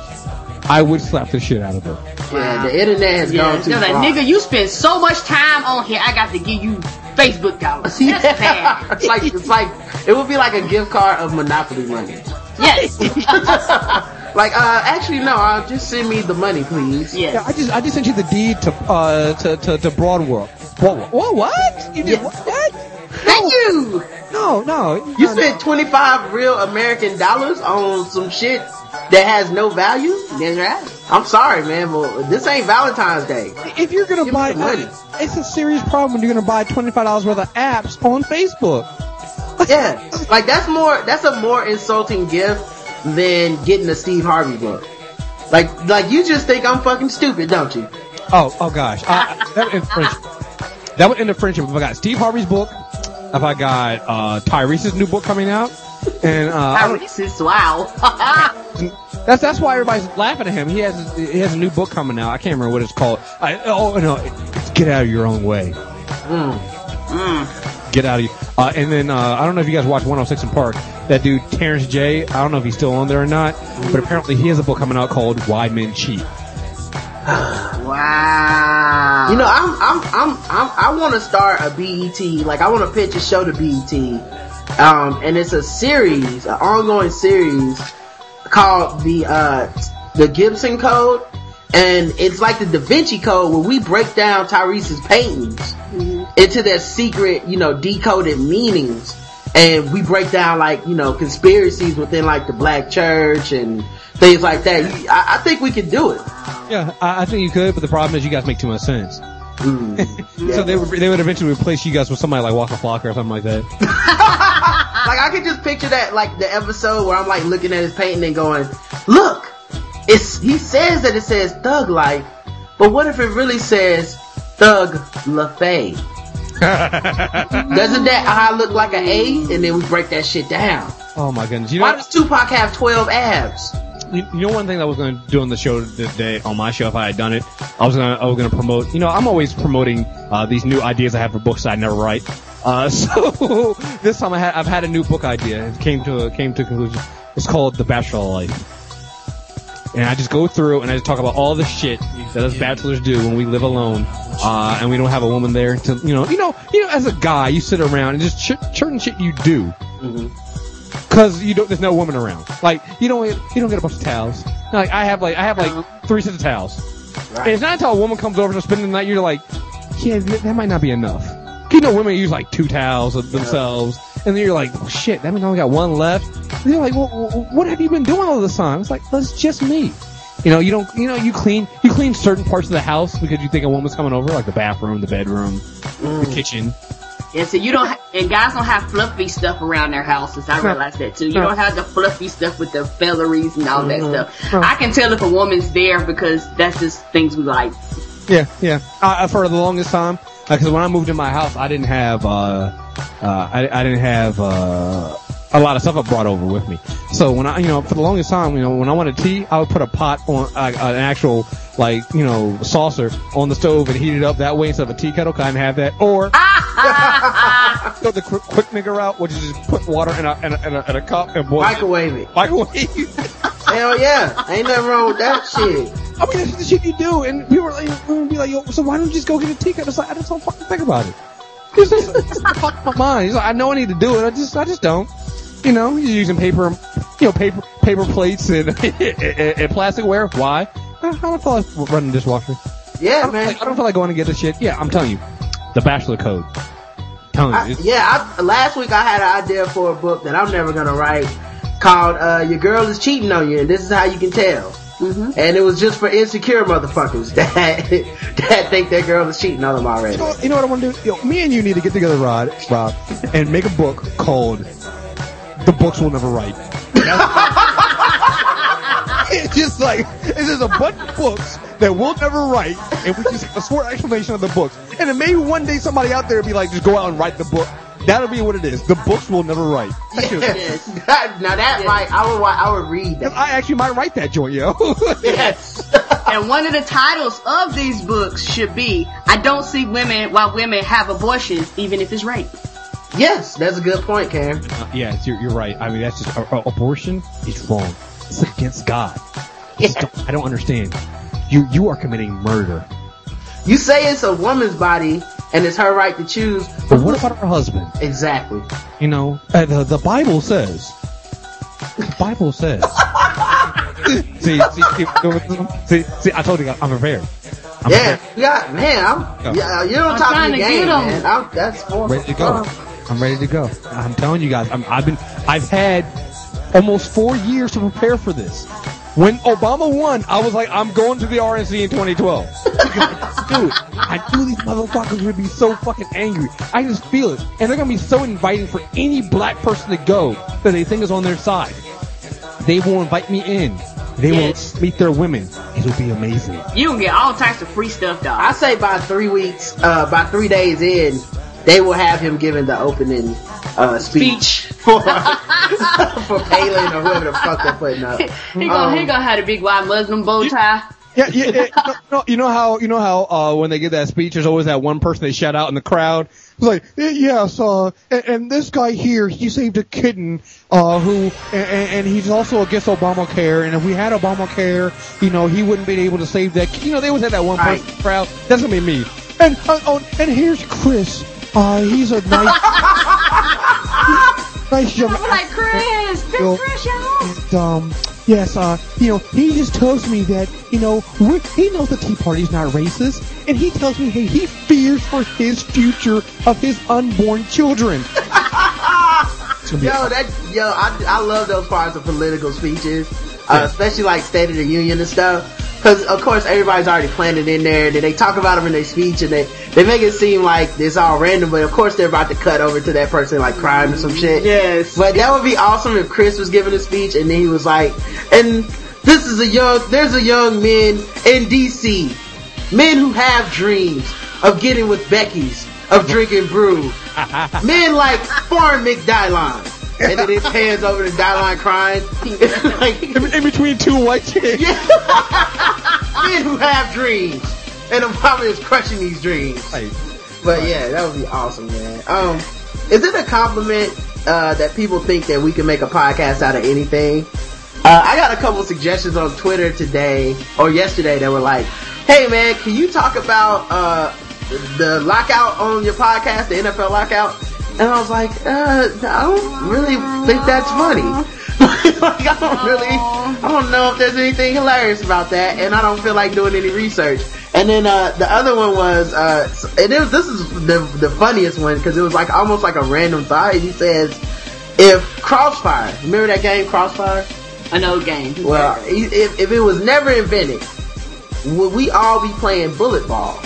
Speaker 2: I would slap the shit out of her.
Speaker 3: yeah the internet has
Speaker 4: Yeah,
Speaker 3: gone too
Speaker 4: they're like,
Speaker 3: far
Speaker 4: nigga, you spend so much time on here, I got to give you Facebook dollars. That's bad.
Speaker 3: it's like it's like it would be like a gift card of Monopoly money.
Speaker 4: Yes.
Speaker 3: Like, uh, actually, no. Uh, just send me the money, please.
Speaker 2: Yeah,
Speaker 4: yes.
Speaker 2: I just I just sent you the deed to uh to to, to Boardwalk. What, what? What? You did
Speaker 3: Yeah.
Speaker 2: what? what?
Speaker 4: Thank you.
Speaker 2: No, no.
Speaker 3: You
Speaker 2: no,
Speaker 3: spent twenty five real American dollars on some shit that has no value.
Speaker 4: That's right.
Speaker 3: I'm sorry, man, but this ain't Valentine's Day.
Speaker 2: If you're gonna
Speaker 3: Give
Speaker 2: buy,
Speaker 3: money.
Speaker 2: it's a serious problem when you're gonna buy twenty five dollars worth of apps on Facebook.
Speaker 3: Yeah, like that's more. That's a more insulting gift than getting a Steve Harvey book. Like, like you just think I'm fucking stupid, don't you?
Speaker 2: Oh, oh gosh, uh, that would end friendship. That would end a friendship if I got Steve Harvey's book, if I got uh, Tyrese's new book coming out, and uh, I don't-
Speaker 4: wow.
Speaker 2: that's that's why everybody's laughing at him. He has he has a new book coming out. I can't remember what it's called. I, oh no, it's Get Out of Your Own Way.
Speaker 4: mm.
Speaker 2: Get out of you. Uh, and then uh, I don't know if you guys watch 106 & Park. That dude Terrence J. I don't know if he's still on there or not, but apparently he has a book coming out called Why Men Cheat.
Speaker 4: Wow.
Speaker 3: You know, I'm, I'm, I'm, I'm I want to start a BET. Like, I want to pitch a show to BET, um, and it's a series, an ongoing series called the uh, the Gibson Code, and it's like the Da Vinci Code where we break down Tyrese's paintings into their secret, you know, decoded meanings. And we break down like, you know, conspiracies within like the black church and things like that. I, I think we could do it.
Speaker 2: Yeah, I, I think you could, but the problem is you guys make too much sense.
Speaker 3: Mm.
Speaker 2: So they would they would eventually replace you guys with somebody like Waka Flocka or something like that.
Speaker 3: Like I could just picture that, like the episode where I'm like looking at his painting and going, "Look, it's he says that it says Thug Life, but what if it really says Thug LaFay? Doesn't that look like an A? And then we break that shit down.
Speaker 2: Oh my goodness! You
Speaker 3: Why
Speaker 2: know,
Speaker 3: does Tupac have 12 abs?
Speaker 2: you, you know one thing that I was going to do on the show today on my show if I had done it, I was gonna I was gonna promote. You know, I'm always promoting uh, these new ideas I have for books that I never write. Uh, so this time I had I've had a new book idea. It came to a, came to a conclusion. It's called The Bachelor Life. And I just go through and I just talk about all the shit that us bachelors do when we live alone, uh, and we don't have a woman there to, you know, you know, you know, as a guy, you sit around and just ch- certain shit you do because you don't. There's no woman around. Like you don't. You don't get a bunch of towels. Like I have like I have like three sets of towels. And it's not until a woman comes over to spend the night you're like, yeah, that might not be enough. You know, women use like two towels of themselves, and then you're like, oh, shit, that means I only got one left. And you're like, well, what have you been doing all this time? It's like, it's just me. You know, you don't. You know, you clean. You clean certain parts of the house because you think a woman's coming over, like the bathroom, the bedroom,
Speaker 3: Mm.
Speaker 2: the kitchen.
Speaker 4: And so you don't, ha- and guys don't have fluffy stuff around their houses. I realize that too. You don't have the fluffy stuff with the featheries and all
Speaker 3: Mm-hmm.
Speaker 4: that stuff. I can tell if a woman's there because that's just things we like.
Speaker 2: Yeah, yeah. Uh, for the longest time, because when I moved in my house, I didn't have, uh, uh, I, I didn't have, uh, a lot of stuff I brought over with me. So when I, you know, for the longest time, you know, when I wanted tea, I would put a pot on, uh, an actual, like, you know, saucer on the stove and heat it up that way instead of a tea kettle, 'cause I didn't have that. Or, go the quick, quick nigger route, which is just put water in a, in a, in a, in a cup and boil it.
Speaker 3: Microwave it.
Speaker 2: Microwave.
Speaker 3: Hell yeah. Ain't nothing wrong with that shit.
Speaker 2: I mean, that's the shit you do, and people are like, people be like, yo, so why don't you just go get a ticket? It's like, I just don't fucking think about it. It's just, it's just fuck my mind. He's like, I know I need to do it, I just, I just don't. You know, he's using paper, you know, paper, paper plates and, and, plasticware. Why? I don't feel like running the dishwasher.
Speaker 3: Yeah,
Speaker 2: don't,
Speaker 3: man.
Speaker 2: like, I don't feel like going to get this shit. Yeah, I'm telling you, the Bachelor Code. telling you,
Speaker 3: I,
Speaker 2: it's-
Speaker 3: yeah, I, last week I had an idea for a book that I'm never gonna write called uh, "Your Girl Is Cheating on You," and this is how you can tell.
Speaker 4: Mm-hmm.
Speaker 3: And it was just for insecure motherfuckers that that think their girl is cheating on them already.
Speaker 2: You know, you know what I want to do? Yo, me and you need to get together, Rod, Rob, and make a book called "The Books We'll Never Write." it's just like it's just a bunch of books that we'll never write, and we just have a short explanation of the books. And then maybe one day somebody out there will be like, just go out and write the book. That'll be what it is. The books we'll never write. That shit-
Speaker 4: Yes.
Speaker 3: now that might I would I would read that.
Speaker 2: I actually might write that joint, yo.
Speaker 3: Yes.
Speaker 4: And one of the titles of these books should be, I don't see women while women have abortions, even if it's rape.
Speaker 3: yes, that's a good point, Cam.
Speaker 2: Uh, yes, you're, you're right. I mean, that's just uh, abortion is wrong. It's against God. I just don't- I don't understand. You you are committing murder.
Speaker 3: You say it's a woman's body and it's her right to choose,
Speaker 2: But what about her husband?
Speaker 3: Exactly?
Speaker 2: You know, uh, the the Bible says. The Bible says. see, see, see, see, see, I told you I'm prepared. I'm
Speaker 3: Yeah,
Speaker 2: prepared.
Speaker 3: yeah, man. I'm, yeah, you're on
Speaker 4: I'm
Speaker 3: top
Speaker 4: trying
Speaker 3: of
Speaker 4: to
Speaker 3: game, man. I'm, that's for
Speaker 2: ready to go. I'm ready to go. I'm telling you guys, I'm, I've been, I've had almost four years to prepare for this. When Obama won, I was like, I'm going to the RNC in 2012. Dude, I knew these motherfuckers would be so fucking angry. I just feel it. And they're gonna be so inviting for any black person to go that they think is on their side. They will invite me in. They
Speaker 4: Yes.
Speaker 2: will meet their women. It'll be amazing.
Speaker 4: You can get all types of free stuff, dog.
Speaker 3: I say by three weeks, uh, by three days in, they will have him giving the opening uh, speech, for for Palin or whoever the fuck they're putting up.
Speaker 4: he gonna, he
Speaker 3: Um,
Speaker 4: gonna have a big white Muslim bow tie.
Speaker 2: Yeah, yeah, yeah. You know, you know how you know how uh, when they give that speech, there's always that one person they shout out in the crowd. It's like, "Yeah, yes, uh, and, and this guy here, he saved a kitten, uh, who, and, and he's also against Obamacare, and if we had Obamacare, you know, he wouldn't be able to save that. kid." You know, they always have that one
Speaker 3: Right.
Speaker 2: person in the crowd. That's gonna be me. And uh, oh, and here's Kriss. Uh, he's a nice, nice young.
Speaker 4: I'm like, Kriss, big
Speaker 2: Well,
Speaker 4: Kriss, y'all.
Speaker 2: And, um, yes, uh, you know, he just tells me that, you know, we he knows the Tea Party's not racist, and he tells me, hey, he fears for his future of his unborn children. It's gonna be
Speaker 3: Yo, that yo, I, I love those parts of political speeches, uh,
Speaker 2: Yeah.
Speaker 3: especially like State of the Union and stuff. Because of course everybody's already planned it in there. And then they talk about them in their speech, and they they make it seem like it's all random. But of course they're about to cut over to that person like crying or some shit.
Speaker 4: Yes.
Speaker 3: But that would be awesome if Kriss was giving a speech and then he was like, and this is a young, there's a young men in DC, men who have dreams of getting with Becky's, of drinking brew, men like Farm McDylon. And then it pans over to Dylan crying. like,
Speaker 2: in, in between two white chicks.
Speaker 3: men who have dreams. And Obama is crushing these dreams. But yeah, that would be awesome, man. Um, is it a compliment uh, that people think that we can make a podcast out of anything? Uh, I got a couple suggestions on Twitter today or yesterday that were like, "Hey, man, can you talk about uh, the lockout on your podcast, the NFL lockout?" And I was like, uh, "I don't really think that's funny." like, I don't really, I don't know if there's anything hilarious about that, and I don't feel like doing any research. And then uh, the other one was, uh, and it was, this is the the funniest one because it was like almost like a random thought. He says, "If Crossfire, remember that game Crossfire?
Speaker 4: An old game.
Speaker 3: Well, if, if it was never invented, would we all be playing bullet ball?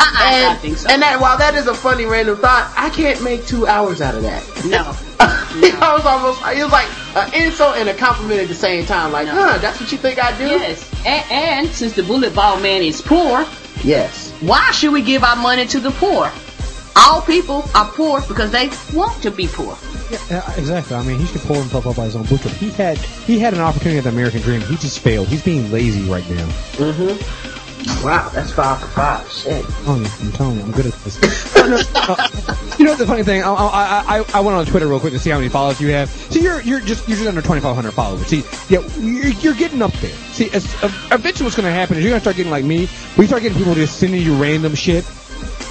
Speaker 4: I,
Speaker 3: And,
Speaker 4: I think so.
Speaker 3: and that while that is a funny random thought, I can't make two hours out of that.
Speaker 4: no.
Speaker 3: I was almost, it was like an insult and a compliment at the same time. Like,
Speaker 4: No.
Speaker 3: huh, that's what you think I do?
Speaker 4: Yes. And, and since the bullet ball man is poor,
Speaker 3: Yes.
Speaker 4: why should we give our money to the poor? All people are poor because they want to be poor.
Speaker 2: Yeah, exactly. I mean, he should pull himself up by his own bootstrap. He had he had an opportunity at the American Dream. He just failed. He's being lazy right now.
Speaker 3: Mm-hmm. Wow, that's five for five. Shit.
Speaker 2: I'm telling you, I'm telling you, I'm good at this. You know the funny thing? I, I, I, I went on Twitter real quick to see how many followers you have. See, you're you're just you're just under 2,500 followers. See, yeah, you're, you're getting up there. See, as, eventually what's going to happen is you're going to start getting like me. We start getting people just sending you random shit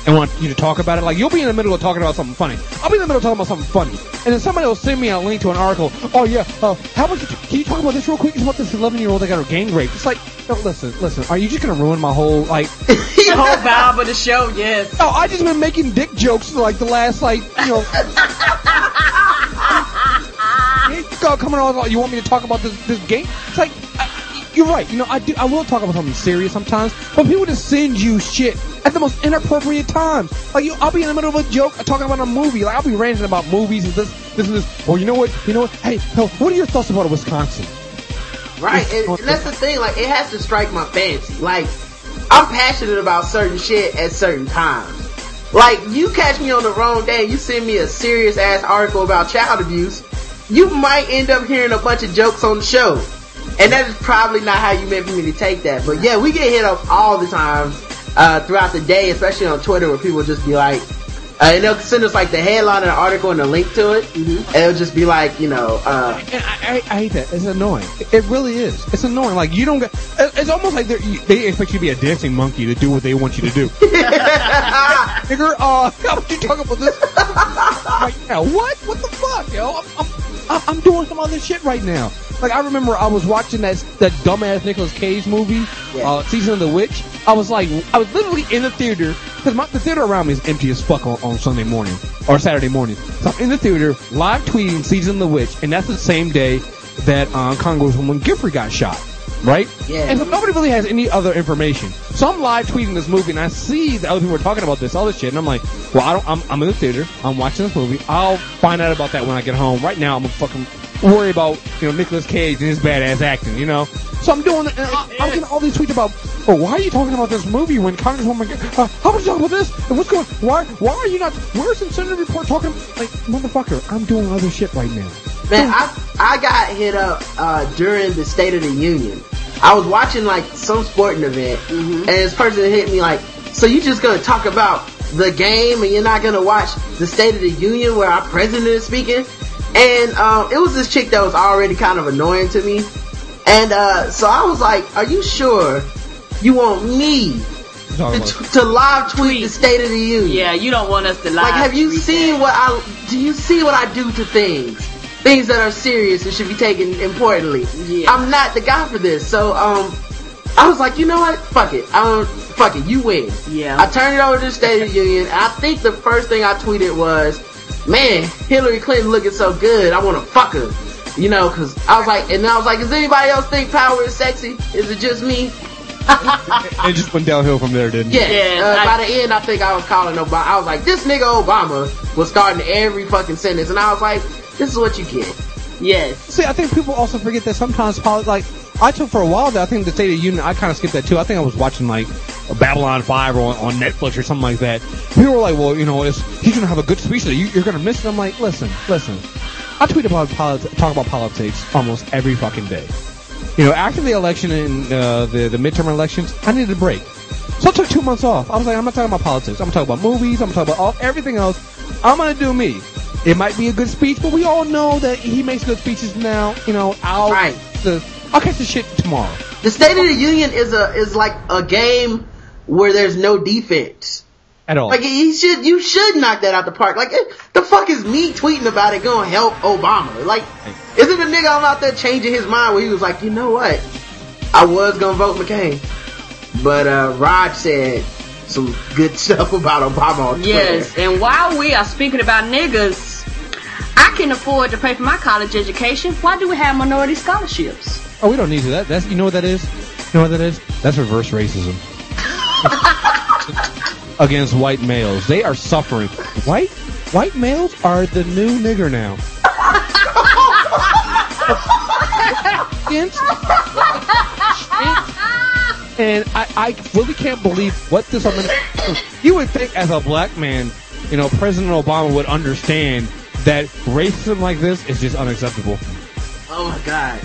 Speaker 2: and want you to talk about it. Like you'll be in the middle of talking about something funny. I'll be in the middle of talking about something funny, and then somebody will send me a link to an article. Oh yeah, uh, how about you, can you talk about this real quick? It's about this 11 year old that got her gang raped. It's like, no, listen, listen. Are you just gonna ruin my whole like?
Speaker 4: The whole vibe of the show, yes.
Speaker 2: Oh, I just been making dick jokes for like the last like you know. you coming on. like, You want me to talk about this this game? It's like I, you're right. You know, I do. I will talk about something serious sometimes, but people just send you shit at the most inappropriate times. Like you, I'll be in the middle of a joke talking about a movie. Like I'll be ranting about movies and this, this, and this. Or you know what? You know what? Hey, no, what are your thoughts about Wisconsin?
Speaker 3: Right, and, and that's the thing. Like, it has to strike my fancy. Like, I'm passionate about certain shit at certain times. Like, you catch me on the wrong day, you send me a serious ass article about child abuse, you might end up hearing a bunch of jokes on the show. And that is probably not how you meant for me to take that. But yeah, we get hit up all the time, uh, throughout the day, especially on Twitter where people just be like, uh, and they'll send us like the headline of the article and a link to it. And it'll just be like, you know, uh,
Speaker 2: I, I, I hate that. It's annoying. It, really is. It's annoying. Like you don't get. It's almost like they expect you to be a dancing monkey to do what they want you to do. Nigger, uh, how about you talk about this right now? What? What the fuck, yo? I'm, I'm, I'm, I'm doing some other shit right now. Like I remember I was watching that that dumbass Nicolas Cage movie,
Speaker 3: Yeah.
Speaker 2: uh, Season of the Witch. I was like, I was literally in the theater because the theater around me is empty as fuck on, on Sunday morning or Saturday morning. So I'm in the theater live tweeting Season of the Witch, and that's the same day that uh, Congresswoman Giffords got shot. Right?
Speaker 3: Yeah.
Speaker 2: And nobody really has any other information. So I'm live tweeting this movie, and I see the other people are talking about this, all this shit, and I'm like, well, I don't. I'm, I'm in the theater. I'm watching this movie. I'll find out about that when I get home. Right now, I'm gonna fucking worry about you know Nicolas Cage and his badass acting. You know. So I'm doing. And I, I'm getting all these tweets about. Oh, why are you talking about this movie when Congresswoman? Uh, how about you talk about this? And what's going? Why? Why are you not? Where's the Senate report talking? Like, motherfucker, I'm doing other shit right now.
Speaker 3: Man, I I got hit up uh, during the State of the Union. I was watching like some sporting event, and this person hit me like, "So you just gonna talk about the game, and you're not gonna watch the State of the Union where our president is speaking?" And um, it was this chick that was already kind of annoying to me, and uh, so I was like, "Are you sure you want me to, t- to live tweet the State of the Union?"
Speaker 4: Yeah, you don't want us to live.
Speaker 3: Like, have you seen what I? Do you see what I do to things? Things that are serious and should be taken importantly.
Speaker 4: Yeah.
Speaker 3: I'm not the guy for this. So, um, I was like, you know what? Fuck it. I don't. Fuck it. You win.
Speaker 4: Yeah.
Speaker 3: I turned it over to the State of the Union. And I think the first thing I tweeted was, "Man, Hillary Clinton looking so good. I want to fuck her." You know, because I was like, and I was like, does anybody else think power is sexy? Is it just me?
Speaker 2: it just went downhill from there, didn't it?
Speaker 3: Yeah.
Speaker 4: Yeah,
Speaker 3: uh,
Speaker 4: I-
Speaker 3: by the end, I think I was calling Obama. I was like, this nigga Obama was starting every fucking sentence, and I was like, this is what you get.
Speaker 4: Yes.
Speaker 2: See, I think people also forget that sometimes, like, I took for a while there, I think the State of the Union, I kind of skipped that too. I think I was watching, like, Babylon 5 or on, Netflix or something like that. People were like, well, you know, it's, he's going to have a good speech today. You, you're going to miss it. I'm like, listen, listen. I tweet about politics, talk about politics almost every fucking day. You know, after the election and uh, the, the midterm elections, I needed a break. So I took two months off. I was like, I'm not talking about politics. I'm talking about movies. I'm talking about all, everything else. I'm going to do me. It might be a good speech, but we all know that he makes good speeches now. You know, I'll
Speaker 3: Right.
Speaker 2: the I'll catch the shit tomorrow.
Speaker 3: The State of the Union is a is like a game where there's no defense.
Speaker 2: At all.
Speaker 3: Like he should, you should knock that out the park. Like it, the fuck is me tweeting about it gonna help Obama? Like, is it a nigga I'm out there changing his mind where he was like, you know what? I was gonna vote McCain, but uh, Rod said some good stuff about Obama on
Speaker 4: Yes. And while we are speaking about niggas, I can afford to pay for my college education. Why do we have minority scholarships?
Speaker 2: oh, we don't need to. That that's you know what that is? You know what that is? That's reverse racism. Against white males. They are suffering. White white males are the new nigger now. Against- and I, I really can't believe what this administration. You would think, as a black man, you know, President Obama would understand that racism like this is just unacceptable.
Speaker 3: Oh my god.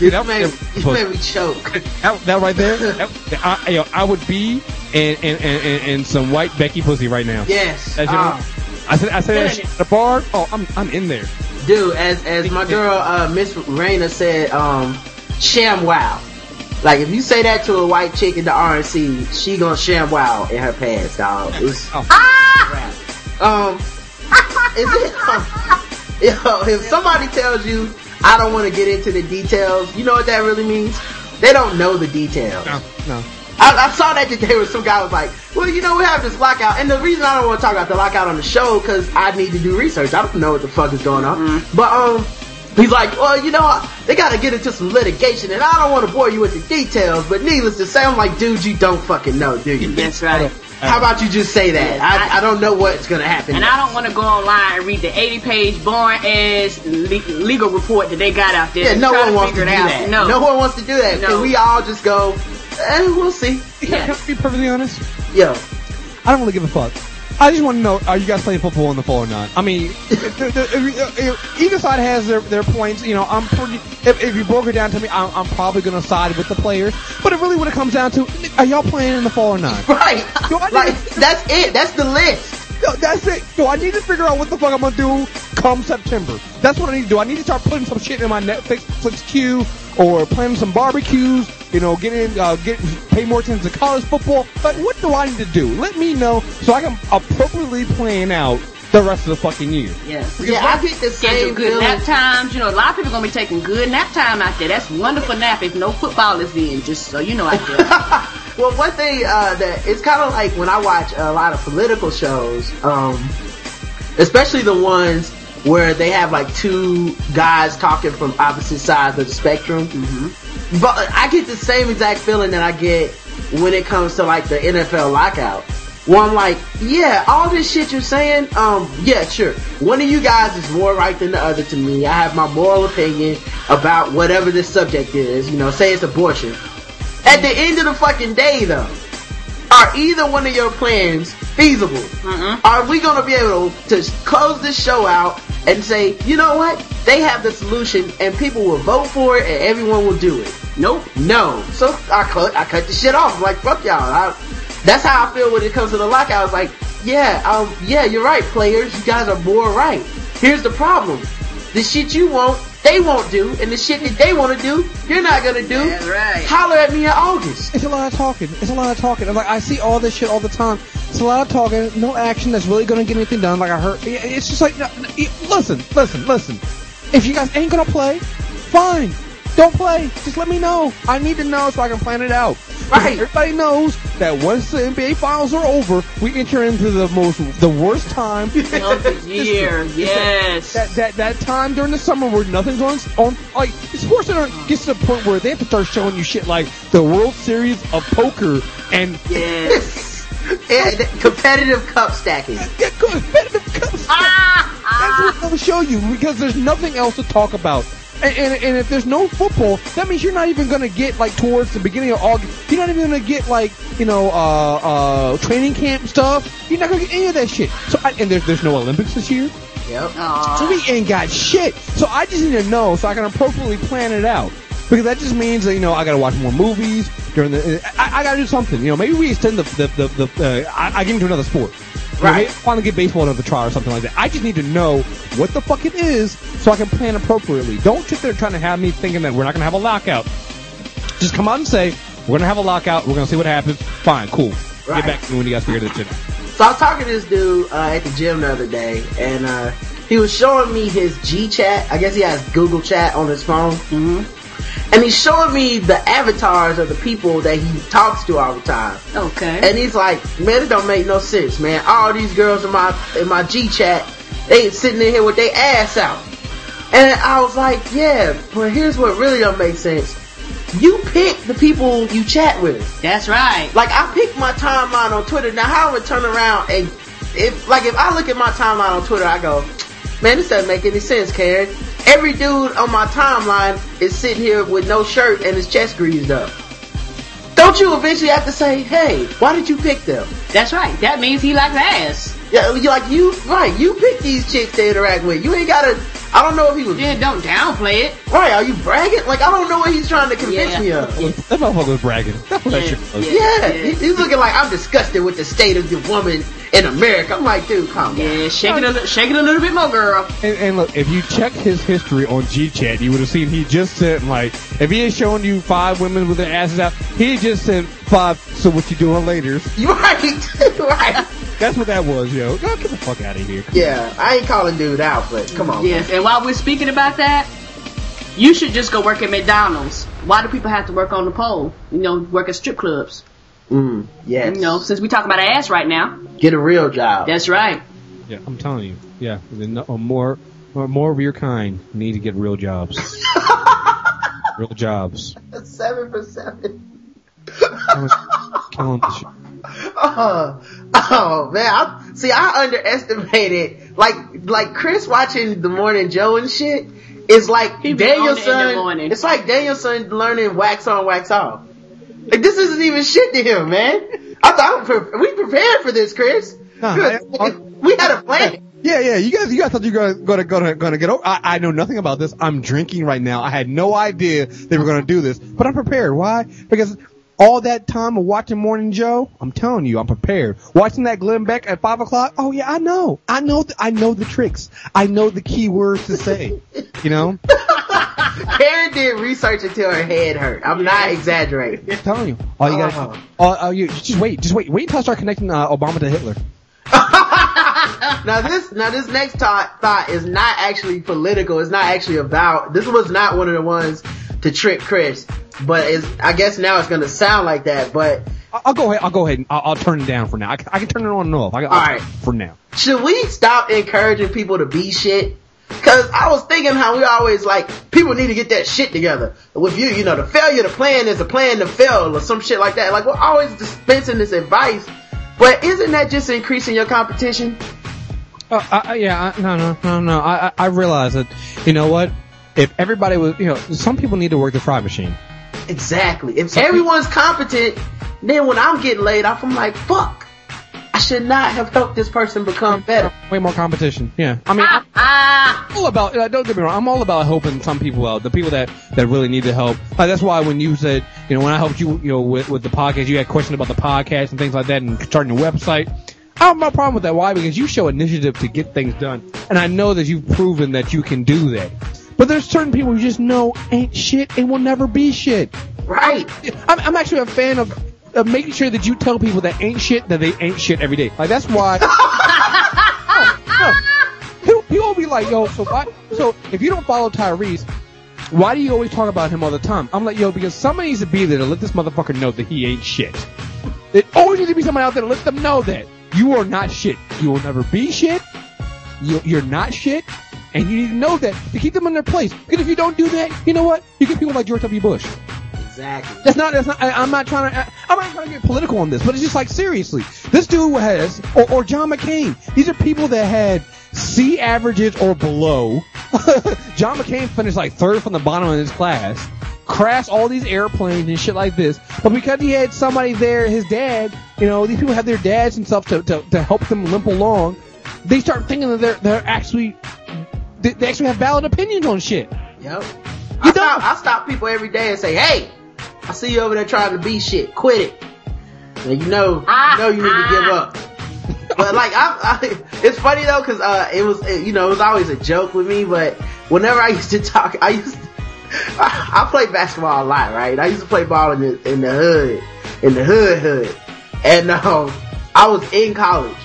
Speaker 3: You
Speaker 2: That-
Speaker 3: made, you made me choke.
Speaker 2: That, that right there, that, I, you know, I would be in, in, in, in, some white Becky pussy right now.
Speaker 3: Yes.
Speaker 2: As you know,
Speaker 3: Ah.
Speaker 2: I said, I said that shit at the bar. Oh, I'm, I'm in there.
Speaker 3: Dude, as as my girl uh, Miss Raina said, um, sham wow. Like if you say that to a white chick in the RNC, she gonna sham wow in her pants, dog. It's
Speaker 2: Oh.
Speaker 3: um, is it? yo, if somebody tells you I don't want to get into the details, you know what that really means? They don't know the details.
Speaker 2: No, no.
Speaker 3: I, I saw that today where some guy was like, well, you know, we have this lockout. And the reason I don't want to talk about the lockout on the show, because I need to do research. I don't know what the fuck is going on. But, um, he's like, well, you know, they got to get into some litigation, and I don't want to bore you with the details, but needless to say, I'm like, dude, you don't fucking know, do you?
Speaker 4: That's right.
Speaker 3: How about you just say that?
Speaker 4: Yeah,
Speaker 3: I, I don't know what's going to happen.
Speaker 4: And I don't want to go online and read the 80 page boring ass le- legal report that they got out there.
Speaker 3: yeah, no
Speaker 4: try
Speaker 3: one wants to do
Speaker 4: out.
Speaker 3: that.
Speaker 4: No.
Speaker 3: no one wants to do that.
Speaker 4: No.
Speaker 3: Can we all just go, eh, we'll see.
Speaker 2: Can, can I be perfectly honest?
Speaker 3: Yo,
Speaker 2: I don't really give a fuck. I just want to know: Are you guys playing football in the fall or not? I mean, either side has their, their points. You know, I'm pretty. If, if you broke it down to me, I'm, I'm probably going to side with the players. But it really, when it comes down to, are y'all playing in the fall or not?
Speaker 3: right. Like,
Speaker 2: didn't-
Speaker 3: that's it. That's the list.
Speaker 2: That's it. Yo, I need to figure out what the fuck I'm gonna do come September. That's what I need to do. I need to start putting some shit in my Netflix Netflix queue or planning some barbecues. You know, getting uh, getting pay more attention to college football. But what do I need to do? Let me know so I can appropriately plan out the rest of the fucking year.
Speaker 4: Yes.
Speaker 3: Yeah, I get the
Speaker 4: Schedule
Speaker 3: same
Speaker 4: good
Speaker 3: feeling.
Speaker 4: nap times. You know, a lot of people are gonna be taking good nap time out there. That's wonderful nap if no football is in. Just so you know out there.
Speaker 3: well, one thing uh, that it's kind of like when I watch a lot of political shows, um, especially the ones where they have like two guys talking from opposite sides of the spectrum. Mm-hmm. But I get the same exact feeling that I get when it comes to like the NFL lockout. Well, I'm like, yeah, all this shit you're saying, um, yeah, sure. One of you guys is more right than the other to me. I have my moral opinion about whatever this subject is. You know, say it's abortion. At the end of the fucking day, though, are either one of your plans feasible? Are we gonna be able to close this show out and say, you know what? They have the solution, and people will vote for it, and everyone will do it.
Speaker 4: nope.
Speaker 3: No. So I cut, I cut the shit off. I'm like, fuck y'all. I, that's how I feel when it comes to the lockout. It's like, yeah, um, yeah, you're right, players. You guys are more right. Here's the problem. The shit you want, they won't do, and the shit that they want to do, you're not gonna do.
Speaker 4: That's right.
Speaker 3: Holler at me in August.
Speaker 2: It's a lot of talking. It's a lot of talking. I'm like, I see all this shit all the time. It's a lot of talking, no action that's really going to get anything done. Like I heard, it's just like, no, no, listen, listen, listen. If you guys ain't gonna play, fine. Don't play. Just let me know. I need to know so I can plan it out.
Speaker 3: Right.
Speaker 2: Everybody knows that once the NBA finals are over, we enter into the most, the worst time.
Speaker 4: Of the year. Yes.
Speaker 2: That, that that time during the summer where nothing's on on like SportsCenter gets to the point where they have to start showing you shit like the World Series of poker and
Speaker 4: Yes.
Speaker 3: And competitive cup stacking.
Speaker 2: Yeah, good. Competitive cups. Ah, ah. That's what they'll show you because there's nothing else to talk about. And, and, and if there's no football, that means you're not even gonna get like towards the beginning of August. You're not even gonna get like you know uh uh training camp stuff. You're not gonna get any of that shit. So I, and there's there's no Olympics this year.
Speaker 3: Yep.
Speaker 2: So we ain't got shit. So I just need to know so I can appropriately plan it out. Because that just means that, you know, I gotta watch more movies during the, I, I gotta do something. You know, maybe we extend the, the, the, the uh, I, I get into another sport. You know,
Speaker 3: Right.
Speaker 2: maybe finally get baseball another try or something like that. I just need to know what the fuck it is so I can plan appropriately. Don't sit there trying to have me thinking that we're not gonna have a lockout. Just come out and say, we're gonna have a lockout, we're gonna see what happens. Fine, cool.
Speaker 3: Right.
Speaker 2: Get back to me when you guys figure this shit out.
Speaker 3: So I was talking to this dude uh, at the gym the other day, and uh, he was showing me his G Chat. I guess he has Google Chat on his phone. Mm-hmm. And he's showing me the avatars of the people that he talks to all the time.
Speaker 4: Okay.
Speaker 3: And he's like, man, it don't make no sense, man. All these girls in my in my G chat, they sitting in here with their ass out. And I was like, yeah, but here's what really don't make sense. you pick the people you chat with.
Speaker 4: That's right.
Speaker 3: Like I pick my timeline on Twitter. Now how I would turn around and if like if I look at my timeline on Twitter, I go, man, this doesn't make any sense, Karen. Every dude on my timeline is sitting here with no shirt and his chest greased up. Don't you eventually have to say, hey, why did you pick them?
Speaker 4: That's right. That means he likes ass.
Speaker 3: Yeah, like you right. You pick these chicks to interact with. You ain't gotta. I don't know if he was
Speaker 4: Yeah, don't downplay it.
Speaker 3: right. Are you bragging? Like I don't know what he's trying to convince
Speaker 4: Yeah.
Speaker 3: me of.
Speaker 2: That motherfucker was bragging. That's what that
Speaker 4: Yeah,
Speaker 2: shit was.
Speaker 4: yeah.
Speaker 3: Yeah, he- he's looking like I'm disgusted with the state of the woman in America. I'm like, dude, calm down.
Speaker 4: Yeah, shake it a li- shake it a little bit more, girl.
Speaker 2: And, and look, if you check his history on GChat, you would have seen he just sent like, if he had shown you five women with their asses out, he just sent five. So what you doing later?
Speaker 3: You right, right.
Speaker 2: That's what that was, yo. Go get the fuck out of here.
Speaker 3: Yeah, I ain't calling dude out, but come on.
Speaker 4: Yes, and while we're speaking about that, you should just go work at McDonald's. Why do people have to work on the pole? You know, work at strip clubs.
Speaker 3: Mm, yes.
Speaker 4: You know, since we talk about ass right now.
Speaker 3: get a real job.
Speaker 4: That's right.
Speaker 2: Yeah, I'm telling you. Yeah, then no- or more, more of your kind need to get real jobs. real jobs.
Speaker 3: Seven for seven.
Speaker 2: I was killing the shit.
Speaker 3: Oh, oh man! I, see, I underestimated like like Kriss watching the Morning Joe and shit is like
Speaker 4: He it
Speaker 3: Daniel-san.
Speaker 4: morning.
Speaker 3: It's like Daniel-san learning wax on, wax off. Like this isn't even shit to him, man. I thought we we prepared for this, Kriss.
Speaker 2: Nah,
Speaker 3: we had a plan.
Speaker 2: Yeah, yeah. You guys, you guys thought you were gonna gonna gonna get over. I, I know nothing about this. I'm drinking right now. I had no idea they were gonna do this, but I'm prepared. Why? Because all that time of watching Morning Joe, I'm telling you, I'm prepared. Watching that Glenn Beck at five o'clock. Oh yeah, I know. I know. th- I know the tricks. I know the key words to say. You know,
Speaker 3: Karen did research until her head hurt. I'm not exaggerating.
Speaker 2: I'm telling you. All you got.
Speaker 3: Oh.
Speaker 2: All, all you just wait. Just wait. Wait until I start connecting uh, Obama to Hitler.
Speaker 3: Now this, now this next thought, thought is not actually political. It's not actually about, this was not one of the ones to trick Kriss, but I guess now it's gonna sound like that, but
Speaker 2: I'll, go ahead. I'll go ahead. And I'll, I'll turn it down for now. I can, I can turn it on and off. I,
Speaker 3: All right.
Speaker 2: For now.
Speaker 3: should we stop encouraging people to be shit? Cause I was thinking how we always like, people need to get that shit together. With you, you know, the failure to plan is a plan to fail or some shit like that. Like we're always dispensing this advice, but isn't that just increasing your competition?
Speaker 2: Uh, I, I- yeah, I, no, no, no, no. I, I I realize that, you know what? If everybody was, you know, some people need to work the fry machine.
Speaker 3: Exactly. If everyone's competent, then when I'm getting laid off, I'm like, fuck. I should not have helped this person become better.
Speaker 2: Way more competition. Yeah. I mean, I'm
Speaker 4: Ah,
Speaker 2: all about, uh, don't get me wrong, I'm all about helping some people out. The people that, that really need the help. Like, that's why when you said, you know, when I helped you, you know, with, with the podcast, you had questions about the podcast and things like that and starting your website. I have no problem with that. Why? Because you show initiative to get things done. And I know that you've proven that you can do that. But there's certain people you just know ain't shit and will never be shit.
Speaker 3: Right.
Speaker 2: I'm, I'm actually a fan of, of making sure that you tell people that ain't shit that they ain't shit every day. Like that's why. no, no. People, will be like, yo, so why? So if you don't follow Tyrese, why do you always talk about him all the time? I'm like, yo, because somebody needs to be there to let this motherfucker know that he ain't shit. There always needs to be somebody out there to let them know that you are not shit. You will never be shit. You, you're not shit. And you need to know that to keep them in their place. Because if you don't do that, you know what? You get people like George W. Bush.
Speaker 3: Exactly.
Speaker 2: That's not. That's not. I, I'm not trying to. I'm not trying to get political on this, but it's just like seriously, this dude has, or, or John McCain. These are people that had C averages or below. John McCain finished like third from the bottom of his class, crashed all these airplanes and shit like this. But because he had somebody there, his dad, you know, these people have their dads and stuff to to, to help them limp along. They start thinking that they're they're actually they, they actually have valid opinions on shit.
Speaker 3: Yep.
Speaker 2: You
Speaker 3: I
Speaker 2: don't-
Speaker 3: stop, I stop people every day and say, hey, I see you over there trying to be shit. Quit it. And you know, you know you need to give up. But like, I, I, it's funny though, cause, uh, it was, it- you know, it was always a joke with me, but whenever I used to talk, I used to, I, I played basketball a lot, right? I used to play ball in the, in the hood, in the hood hood. And, um, I was in college.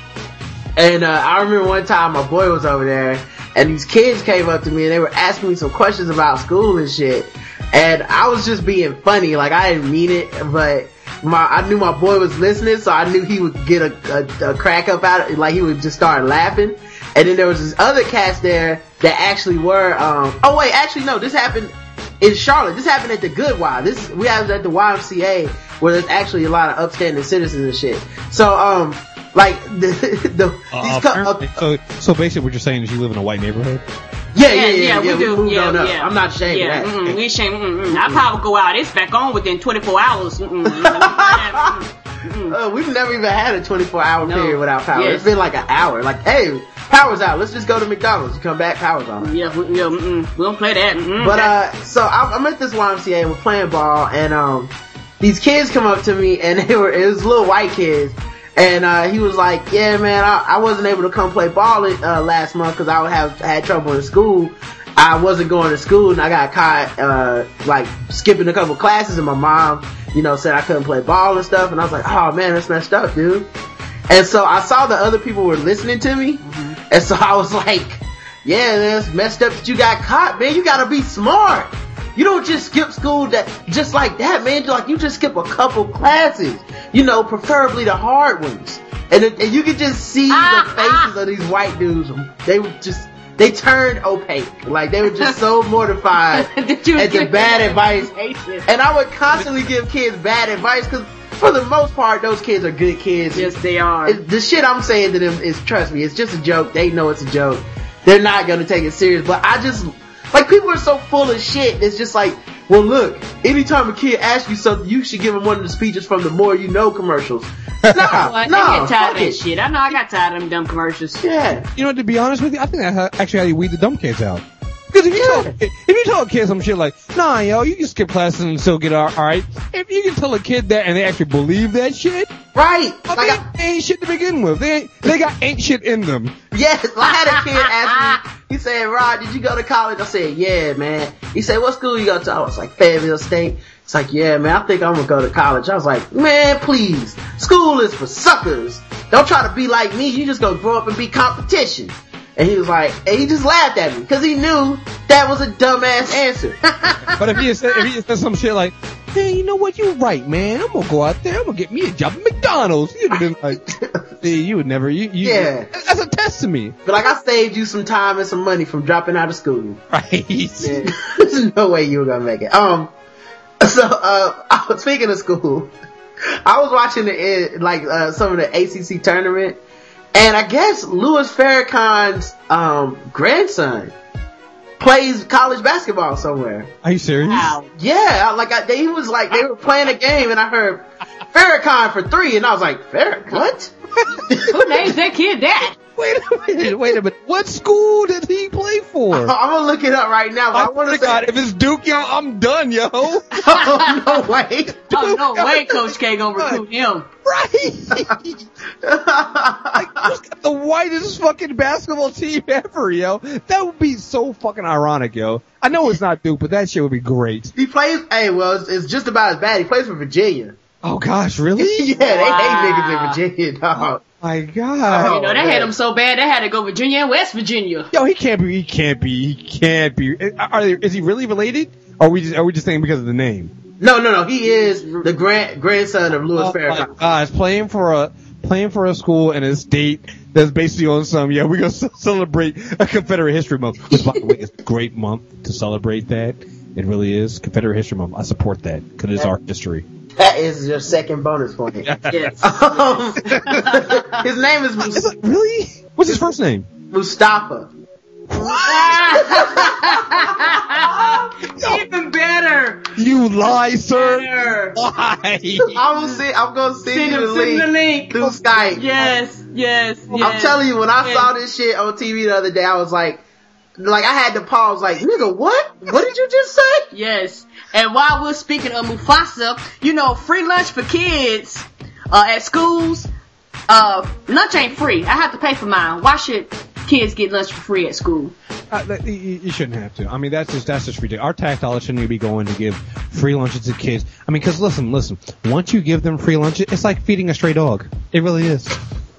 Speaker 3: And, uh, I remember one time my boy was over there and these kids came up to me and they were asking me some questions about school and shit. And I was just being funny, like I didn't mean it, but my, I knew my boy was listening, so I knew he would get a, a, a crack up out of it, like he would just start laughing. And then there was this other cast there that actually were, um, oh wait, actually no, this happened, in Charlotte. This happened at the Good Goodwill. This we have at the YMCA where there's actually a lot of upstanding citizens and shit. So um, like the the
Speaker 2: Uh,
Speaker 3: these co-
Speaker 2: apparently- so, so basically, what you're saying is you live in a white neighborhood.
Speaker 3: yeah, yeah, yeah, yeah,
Speaker 4: we do.
Speaker 3: moved
Speaker 4: yeah,
Speaker 3: on up.
Speaker 4: yeah.
Speaker 3: I'm not ashamed
Speaker 4: yeah,
Speaker 3: of that.
Speaker 4: Mm, we ain't ashamed. Mm, mm. Our power go out. It's back on within 24 hours. Mm, mm.
Speaker 3: Uh, we've never even had a 24 hour
Speaker 4: No.
Speaker 3: period without power.
Speaker 4: Yes.
Speaker 3: It's been like an hour. Like, hey, power's out. Let's just go to McDonald's. You come back, power's on.
Speaker 4: yeah, we, yeah mm, we don't play that. Mm,
Speaker 3: But uh, so I'm, I'm at this YMCA and we're playing ball, and um, these kids come up to me, and they were it was little white kids, and uh, he was like, "Yeah, man, I, I wasn't able to come play ball uh, last month because I would have had trouble in school. I wasn't going to school, and I got caught uh, like skipping a couple classes, and my mom, you know, said I couldn't play ball and stuff, and I was like, "Oh man, that's messed up, dude." And so I saw that other people were listening to me, and so I was like, yeah, man, it's messed up that you got caught, man. You gotta be smart. You don't just skip school that just like that, man. Like you just skip a couple classes, you know, preferably the hard ones. And, it, and you could just see
Speaker 4: Ah,
Speaker 3: the faces of these white dudes. They were just they turned opaque, like they were just so mortified at the bad advice. And I would constantly give kids bad advice because for the most part, those kids are good kids.
Speaker 4: Yes, they are.
Speaker 3: The shit I'm saying to them is, trust me, it's just a joke. They know it's a joke. They're not gonna take it serious. But I just, like, people are so full of shit. It's just like, well, look, anytime a kid asks you something, you should give him one of the speeches from the More You Know commercials. Nah,
Speaker 4: Well, I
Speaker 3: nah,
Speaker 4: get tired
Speaker 3: fuck
Speaker 4: of that
Speaker 3: it.
Speaker 4: shit. I know I got tired of them dumb commercials.
Speaker 3: Yeah.
Speaker 2: You know, to be honest with you, I think that's actually how you weed the dumb kids out. Because if you
Speaker 3: Yeah.
Speaker 2: tell if you tell a kid some shit like, nah, yo, you can skip classes and still get all right. If you can tell a kid that and they actually believe that shit,
Speaker 3: Right.
Speaker 2: I
Speaker 3: Like,
Speaker 2: mean,
Speaker 3: I,
Speaker 2: they ain't shit to begin with. They ain't, they got ain't shit in them.
Speaker 3: yes, I had a kid ask me, he said, Rod, did you go to college? I said, yeah, man. He said, what school you go to? I was like, Fayetteville State. It's like, yeah, man, I think I'm gonna go to college. I was like, man, please. School is for suckers. Don't try to be like me. You just gonna grow up and be competition. And he was like, and he just laughed at me because he knew that was a dumbass answer.
Speaker 2: But if he had said, if he had said some shit like, hey, you know what, you're right, man. I'm gonna go out there. I'm gonna get me a job at McDonald's. You'd have been like, see, you would never. You, you,
Speaker 3: Yeah.
Speaker 2: That's a test to me,
Speaker 3: but like, I saved you some time and some money from dropping out of school.
Speaker 2: right?
Speaker 3: Yeah. There's no way you were gonna make it. Um, so uh, I was- speaking of school, I was watching the eh, like uh, some of the ACC tournament, and I guess Louis Farrakhan's um grandson plays college basketball somewhere.
Speaker 2: Are you serious?
Speaker 4: Wow.
Speaker 3: Yeah, like I, they he was like they were playing a game, and I heard Farrakhan for three, and I was like, Farrakhan, what?
Speaker 4: Who names that kid that?
Speaker 2: Wait a minute, wait a minute. What school did he play for?
Speaker 3: I'm gonna look it up right now. But I,
Speaker 2: I
Speaker 3: want to say,
Speaker 2: God, if it's Duke, yo, I'm done, yo.
Speaker 3: oh, no way.
Speaker 4: Oh no way, Coach K gonna recruit him.
Speaker 2: Right. like, who's got the whitest fucking basketball team ever, yo? That would be so fucking ironic, yo. I know it's not Duke, but that shit would be great.
Speaker 3: He plays. Hey, well, it's, it's just about as bad. He plays for Virginia.
Speaker 2: Oh gosh, really?
Speaker 3: yeah, they hate niggas in Virginia, dog.
Speaker 2: Oh, my God.
Speaker 4: You know, they had him so bad they had to go Virginia and West Virginia.
Speaker 2: Yo, he can't be. He can't be. He can't be. Eh, are they, is he really related? Or are we just are we just saying because of the name?
Speaker 3: No, no, no. He is the grand grandson of Louis
Speaker 2: Oh my
Speaker 3: Farrakhan.
Speaker 2: gosh, playing for a playing for a school in a state that's basically on some. Yeah, we're gonna celebrate a Confederate History Month, which by the way is a great month to celebrate that. It really is Confederate History Month. I support that because it's our history.
Speaker 3: That is your second bonus point.
Speaker 4: Yes.
Speaker 3: Um, his name is
Speaker 2: Is
Speaker 3: Mus-
Speaker 2: really? What's his first name?
Speaker 3: Mustafa.
Speaker 4: Even better.
Speaker 2: You lie, sir.
Speaker 4: Better.
Speaker 2: Lie.
Speaker 3: I'm gonna see. I'm gonna send
Speaker 4: Send
Speaker 3: you
Speaker 4: him,
Speaker 3: the
Speaker 4: send him the
Speaker 3: link
Speaker 4: link.
Speaker 3: through Skype.
Speaker 4: Yes, yes, yes.
Speaker 3: I'm telling you, when I
Speaker 4: yes.
Speaker 3: saw this shit on TV the other day, I was like, like I had to pause. Like, nigga, what? What did you just say?
Speaker 4: Yes. And while we're speaking of Mufasa, you know, free lunch for kids uh, at schools. Uh, lunch ain't free. I have to pay for mine. Why should kids get lunch for free at school?
Speaker 2: Uh, you, you shouldn't have to. I mean, that's just that's just ridiculous. Our tax dollars shouldn't be going to give free lunches to kids. I mean, because listen, listen. Once you give them free lunch, it's like feeding a stray dog. It really is.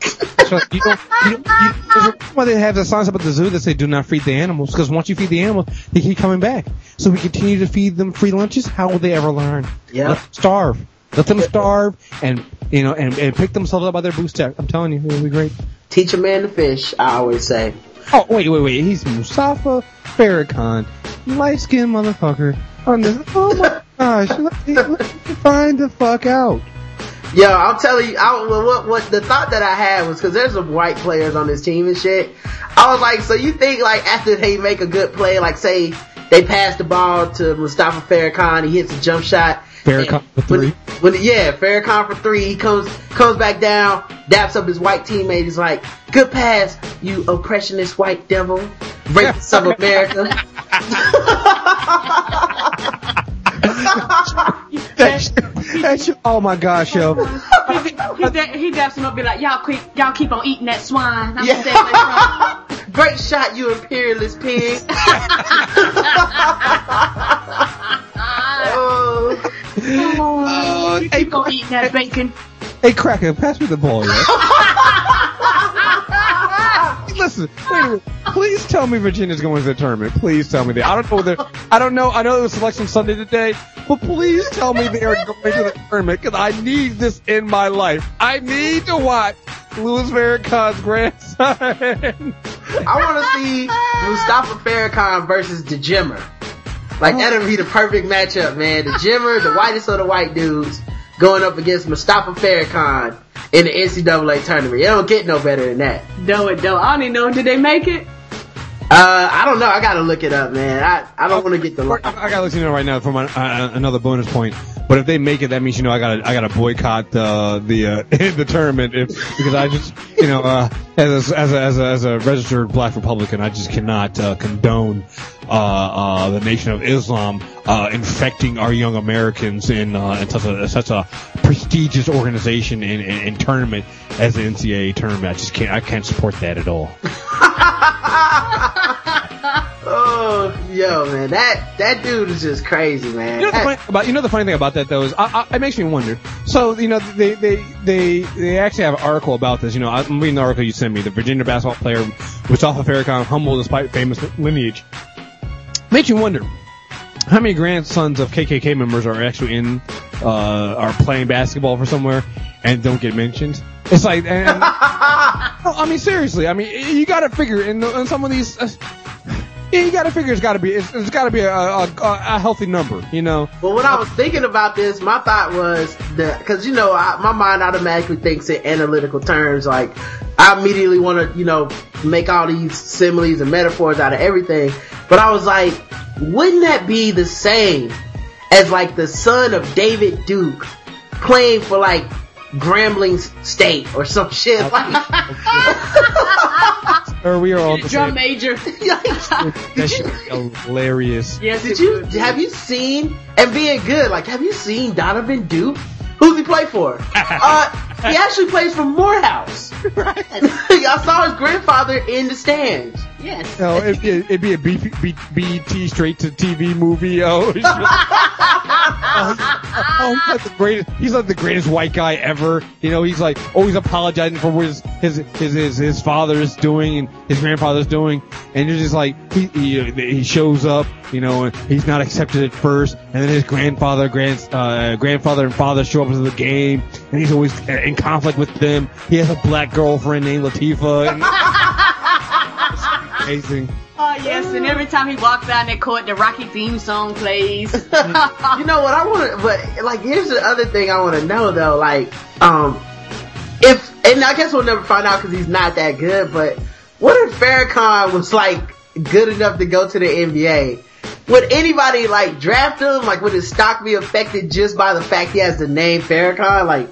Speaker 2: So you don't. You don't you, there's a reason why they have the signs up at the zoo that say "Do not feed the animals," because once you feed the animals, they keep coming back. So we continue to feed them free lunches. How will they ever learn?
Speaker 3: Yeah.
Speaker 2: Starve. Let them starve, and you know, and, and pick themselves up by their bootstraps. I'm telling you, it'll be great.
Speaker 3: Teach a man to fish. I always say.
Speaker 2: Oh, wait, wait, wait. He's Mustafa Farrakhan. Light skinned motherfucker. on this. Oh my gosh! Let let me find the fuck out.
Speaker 3: Yo, I'm telling you, I, what, what, the thought that I had was cause there's some white players on this team and shit. I was like, so you think like after they make a good play, like say they pass the ball to Mustafa Farrakhan, he hits a jump shot.
Speaker 2: Farrakhan for three.
Speaker 3: When, when, yeah, Farrakhan for three, he comes, comes back down, daps up his white teammate, he's like, good pass, you oppressionist white devil, rapist of America.
Speaker 2: That's, that's, oh my gosh, yo.
Speaker 4: he, he, da- he daps him up, be like, y'all keep, y'all keep on eating that swine. I'm
Speaker 3: Yeah.
Speaker 4: saying that
Speaker 3: Great shot, you imperialist pig. oh.
Speaker 2: Oh,
Speaker 4: You
Speaker 2: hey,
Speaker 4: keep on eating that bacon.
Speaker 2: hey, Cracker, pass me the ball, wait a minute. Please tell me Virginia's going to the tournament. Please tell me that. I don't know whether, I don't know, I know it was selection Sunday today, but please tell me they are going to the tournament because I need this in my life. I need to watch Louis Farrakhan's grandson.
Speaker 3: I want to see Mustafa Farrakhan versus the Jimmer. Like oh. that'll be the perfect matchup, man. The Jimmer, the whitest of the white dudes, going up against Mustafa Farrakhan in the NCAA tournament. It don't get no better than that.
Speaker 4: Do it, do it. I don't even know, did they make it?
Speaker 3: Uh, I don't know. I gotta look it up, man. I, I don't want to get the.
Speaker 2: I, I gotta let you know right now for my, uh, another bonus point. But if they make it, that means you know I gotta I gotta boycott uh, the uh, the tournament if, because I just you know uh, as a, as a, as a as a registered Black Republican I just cannot uh, condone the Nation of Islam uh, infecting our young Americans in uh, in such a such a prestigious organization and, and, and tournament as the NCAA tournament. I just can't I can't support that at all.
Speaker 3: Oh, yo, man, that that dude is just crazy, man.
Speaker 2: You know the
Speaker 3: That-
Speaker 2: funny about you know the funny thing about that though is I, I, it makes me wonder. So you know they they they they actually have an article about this. You know I'm reading the article you sent me. The Virginia basketball player Mustafa Farrakhan humble despite famous lineage. Makes you wonder how many grandsons of KKK members are actually in uh are playing basketball for somewhere and don't get mentioned. It's like and, no, I mean seriously. I mean you got to figure in, in some of these. Uh, yeah, you gotta figure it's gotta be, it's, it's gotta be a, a, a, healthy number, you know?
Speaker 3: But when I was thinking about this, my thought was that because you know I, my mind automatically thinks in analytical terms. Like I immediately want to you know make all these similes and metaphors out of everything. But I was like, wouldn't that be the same as like the son of David Duke playing for like Grambling State or some shit like?
Speaker 2: Or we are all the
Speaker 4: Drum
Speaker 2: same.
Speaker 4: major.
Speaker 2: That shit is hilarious.
Speaker 4: yes,
Speaker 3: Did you have you seen and being good? Like, have you seen Donovan Duke? Who's he play for? uh, he actually plays for Morehouse. I saw his grandfather in the stands.
Speaker 4: Yes.
Speaker 2: No, it'd be a, it'd be a B, B, BT straight to TV movie. Oh, it's oh, he's like the greatest. He's like the greatest white guy ever. You know, he's like always apologizing for what his his his his, his father's doing and his grandfather's doing, and you're just like he he, he shows up. You know, and he's not accepted at first, and then his grandfather, grand, uh, grandfather and father show up to the game, and he's always in conflict with them. He has a black girlfriend named Latifah. And amazing.
Speaker 4: Oh, yes, and every time he walks down that court, the Rocky theme song plays.
Speaker 3: You know what I want to, but like, here's the other thing I want to know though. Like, um, if and I guess we'll never find out because he's not that good. But what if Farrakhan was like good enough to go to the NBA? Would anybody like draft him? Like, would his stock be affected just by the fact he has the name Farrakhan? Like,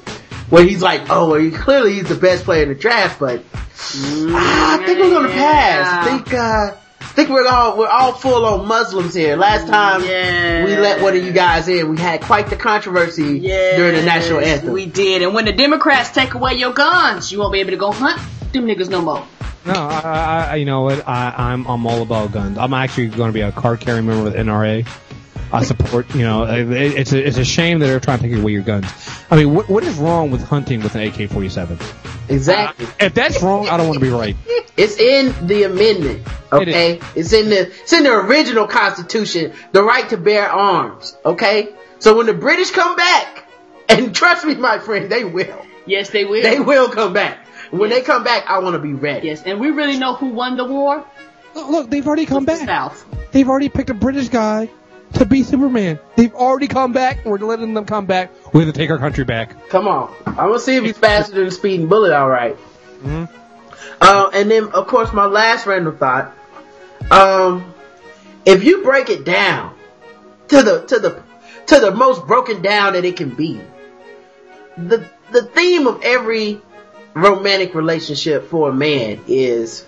Speaker 3: where he's like, oh, well, he, clearly he's the best player in the draft, but ah, I think we're gonna pass. I think, uh, I think we're all we're all full on Muslims here. Last time
Speaker 4: Yes.
Speaker 3: we let one of you guys in, we had quite the controversy during the national anthem.
Speaker 4: We did. And when the Democrats take away your guns, you won't be able to go hunt them niggas no more.
Speaker 2: No, I, I, I- you know what? I, I'm, I'm all about guns. I'm actually going to be a card carrying member with NRA. I support, you know, it, it's a, it's a shame that they're trying to take away your guns. I mean, what, what is wrong with hunting with an AK-47?
Speaker 3: exactly.
Speaker 2: Uh, if that's wrong, I don't want to be right.
Speaker 3: It's in the amendment, okay? It's in the it's in the original Constitution, the right to bear arms, okay? So when the British come back, and trust me, my friend, they will.
Speaker 4: Yes, they will.
Speaker 3: They will come back. When they come back, I want to be ready.
Speaker 4: Yes, and we really know who won the war.
Speaker 2: Look, look, they've already come
Speaker 4: The
Speaker 2: back.
Speaker 4: South.
Speaker 2: They've already picked a British guy to be Superman. They've already come back, we're letting them come back. We have to take our country back.
Speaker 3: Come on. I'm gonna see if he's faster than a speeding bullet, alright.
Speaker 2: Mhm.
Speaker 3: Uh, and then, of course, my last random thought. Um, if you break it down to the, to the, to the most broken down that it can be, the, the theme of every romantic relationship for a man is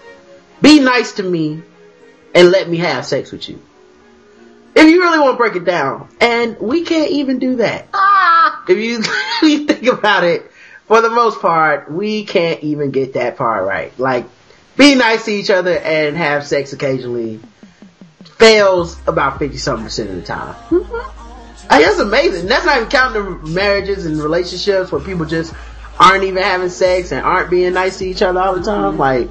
Speaker 3: be nice to me and let me have sex with you. If you really want to break it down, and we can't even do that. Ah. If you, if you think about it, for the most part, we can't even get that part right. Like, be nice to each other and have sex occasionally fails about 50 something percent of the time. Mm-hmm. I guess amazing. That's not even counting the marriages and relationships where people just aren't even having sex and aren't being nice to each other all the time. Mm-hmm. Like,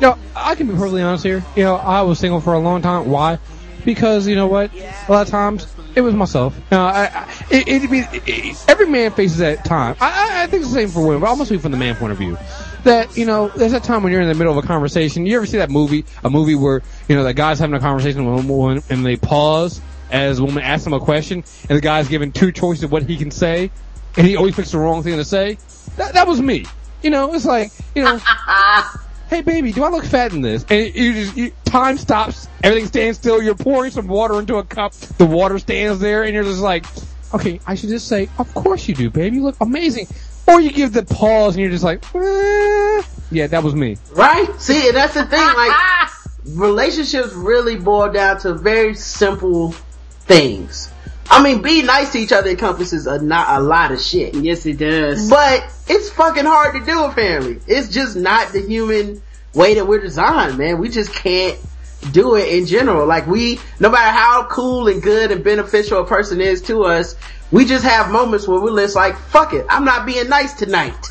Speaker 2: No, I can be perfectly honest here. You know, I was single for a long time. Why? Because you know what? A lot of times it was myself. You know, I, I, it, it'd be it, every man faces that time. I, I, I think it's the same for women, but I'll speak from the man point of view. That you know, there's that time when you're in the middle of a conversation. You ever see that movie? A movie where you know the guy's having a conversation with a woman and they pause as the woman asks him a question, and the guy's given two choices of what he can say, and he always picks the wrong thing to say. That that was me. You know, it's like you know. hey baby, do I look fat in this? And you just, you, time stops, everything stands still, you're pouring some water into a cup, the water stands there, and you're just like, okay, I should just say, of course you do, baby, you look amazing. Or you give the pause and you're just like, eh. yeah, that was me.
Speaker 3: right? See, and that's the thing. Like, relationships really boil down to very simple things. I mean, be nice to each other encompasses a not a lot of shit.
Speaker 4: Yes, it does.
Speaker 3: But it's fucking hard to do apparently. It's just not the human way that we're designed, man. We just can't do it in general. Like we, no matter how cool and good and beneficial a person is to us, we just have moments where we're just like, fuck it, I'm not being nice tonight.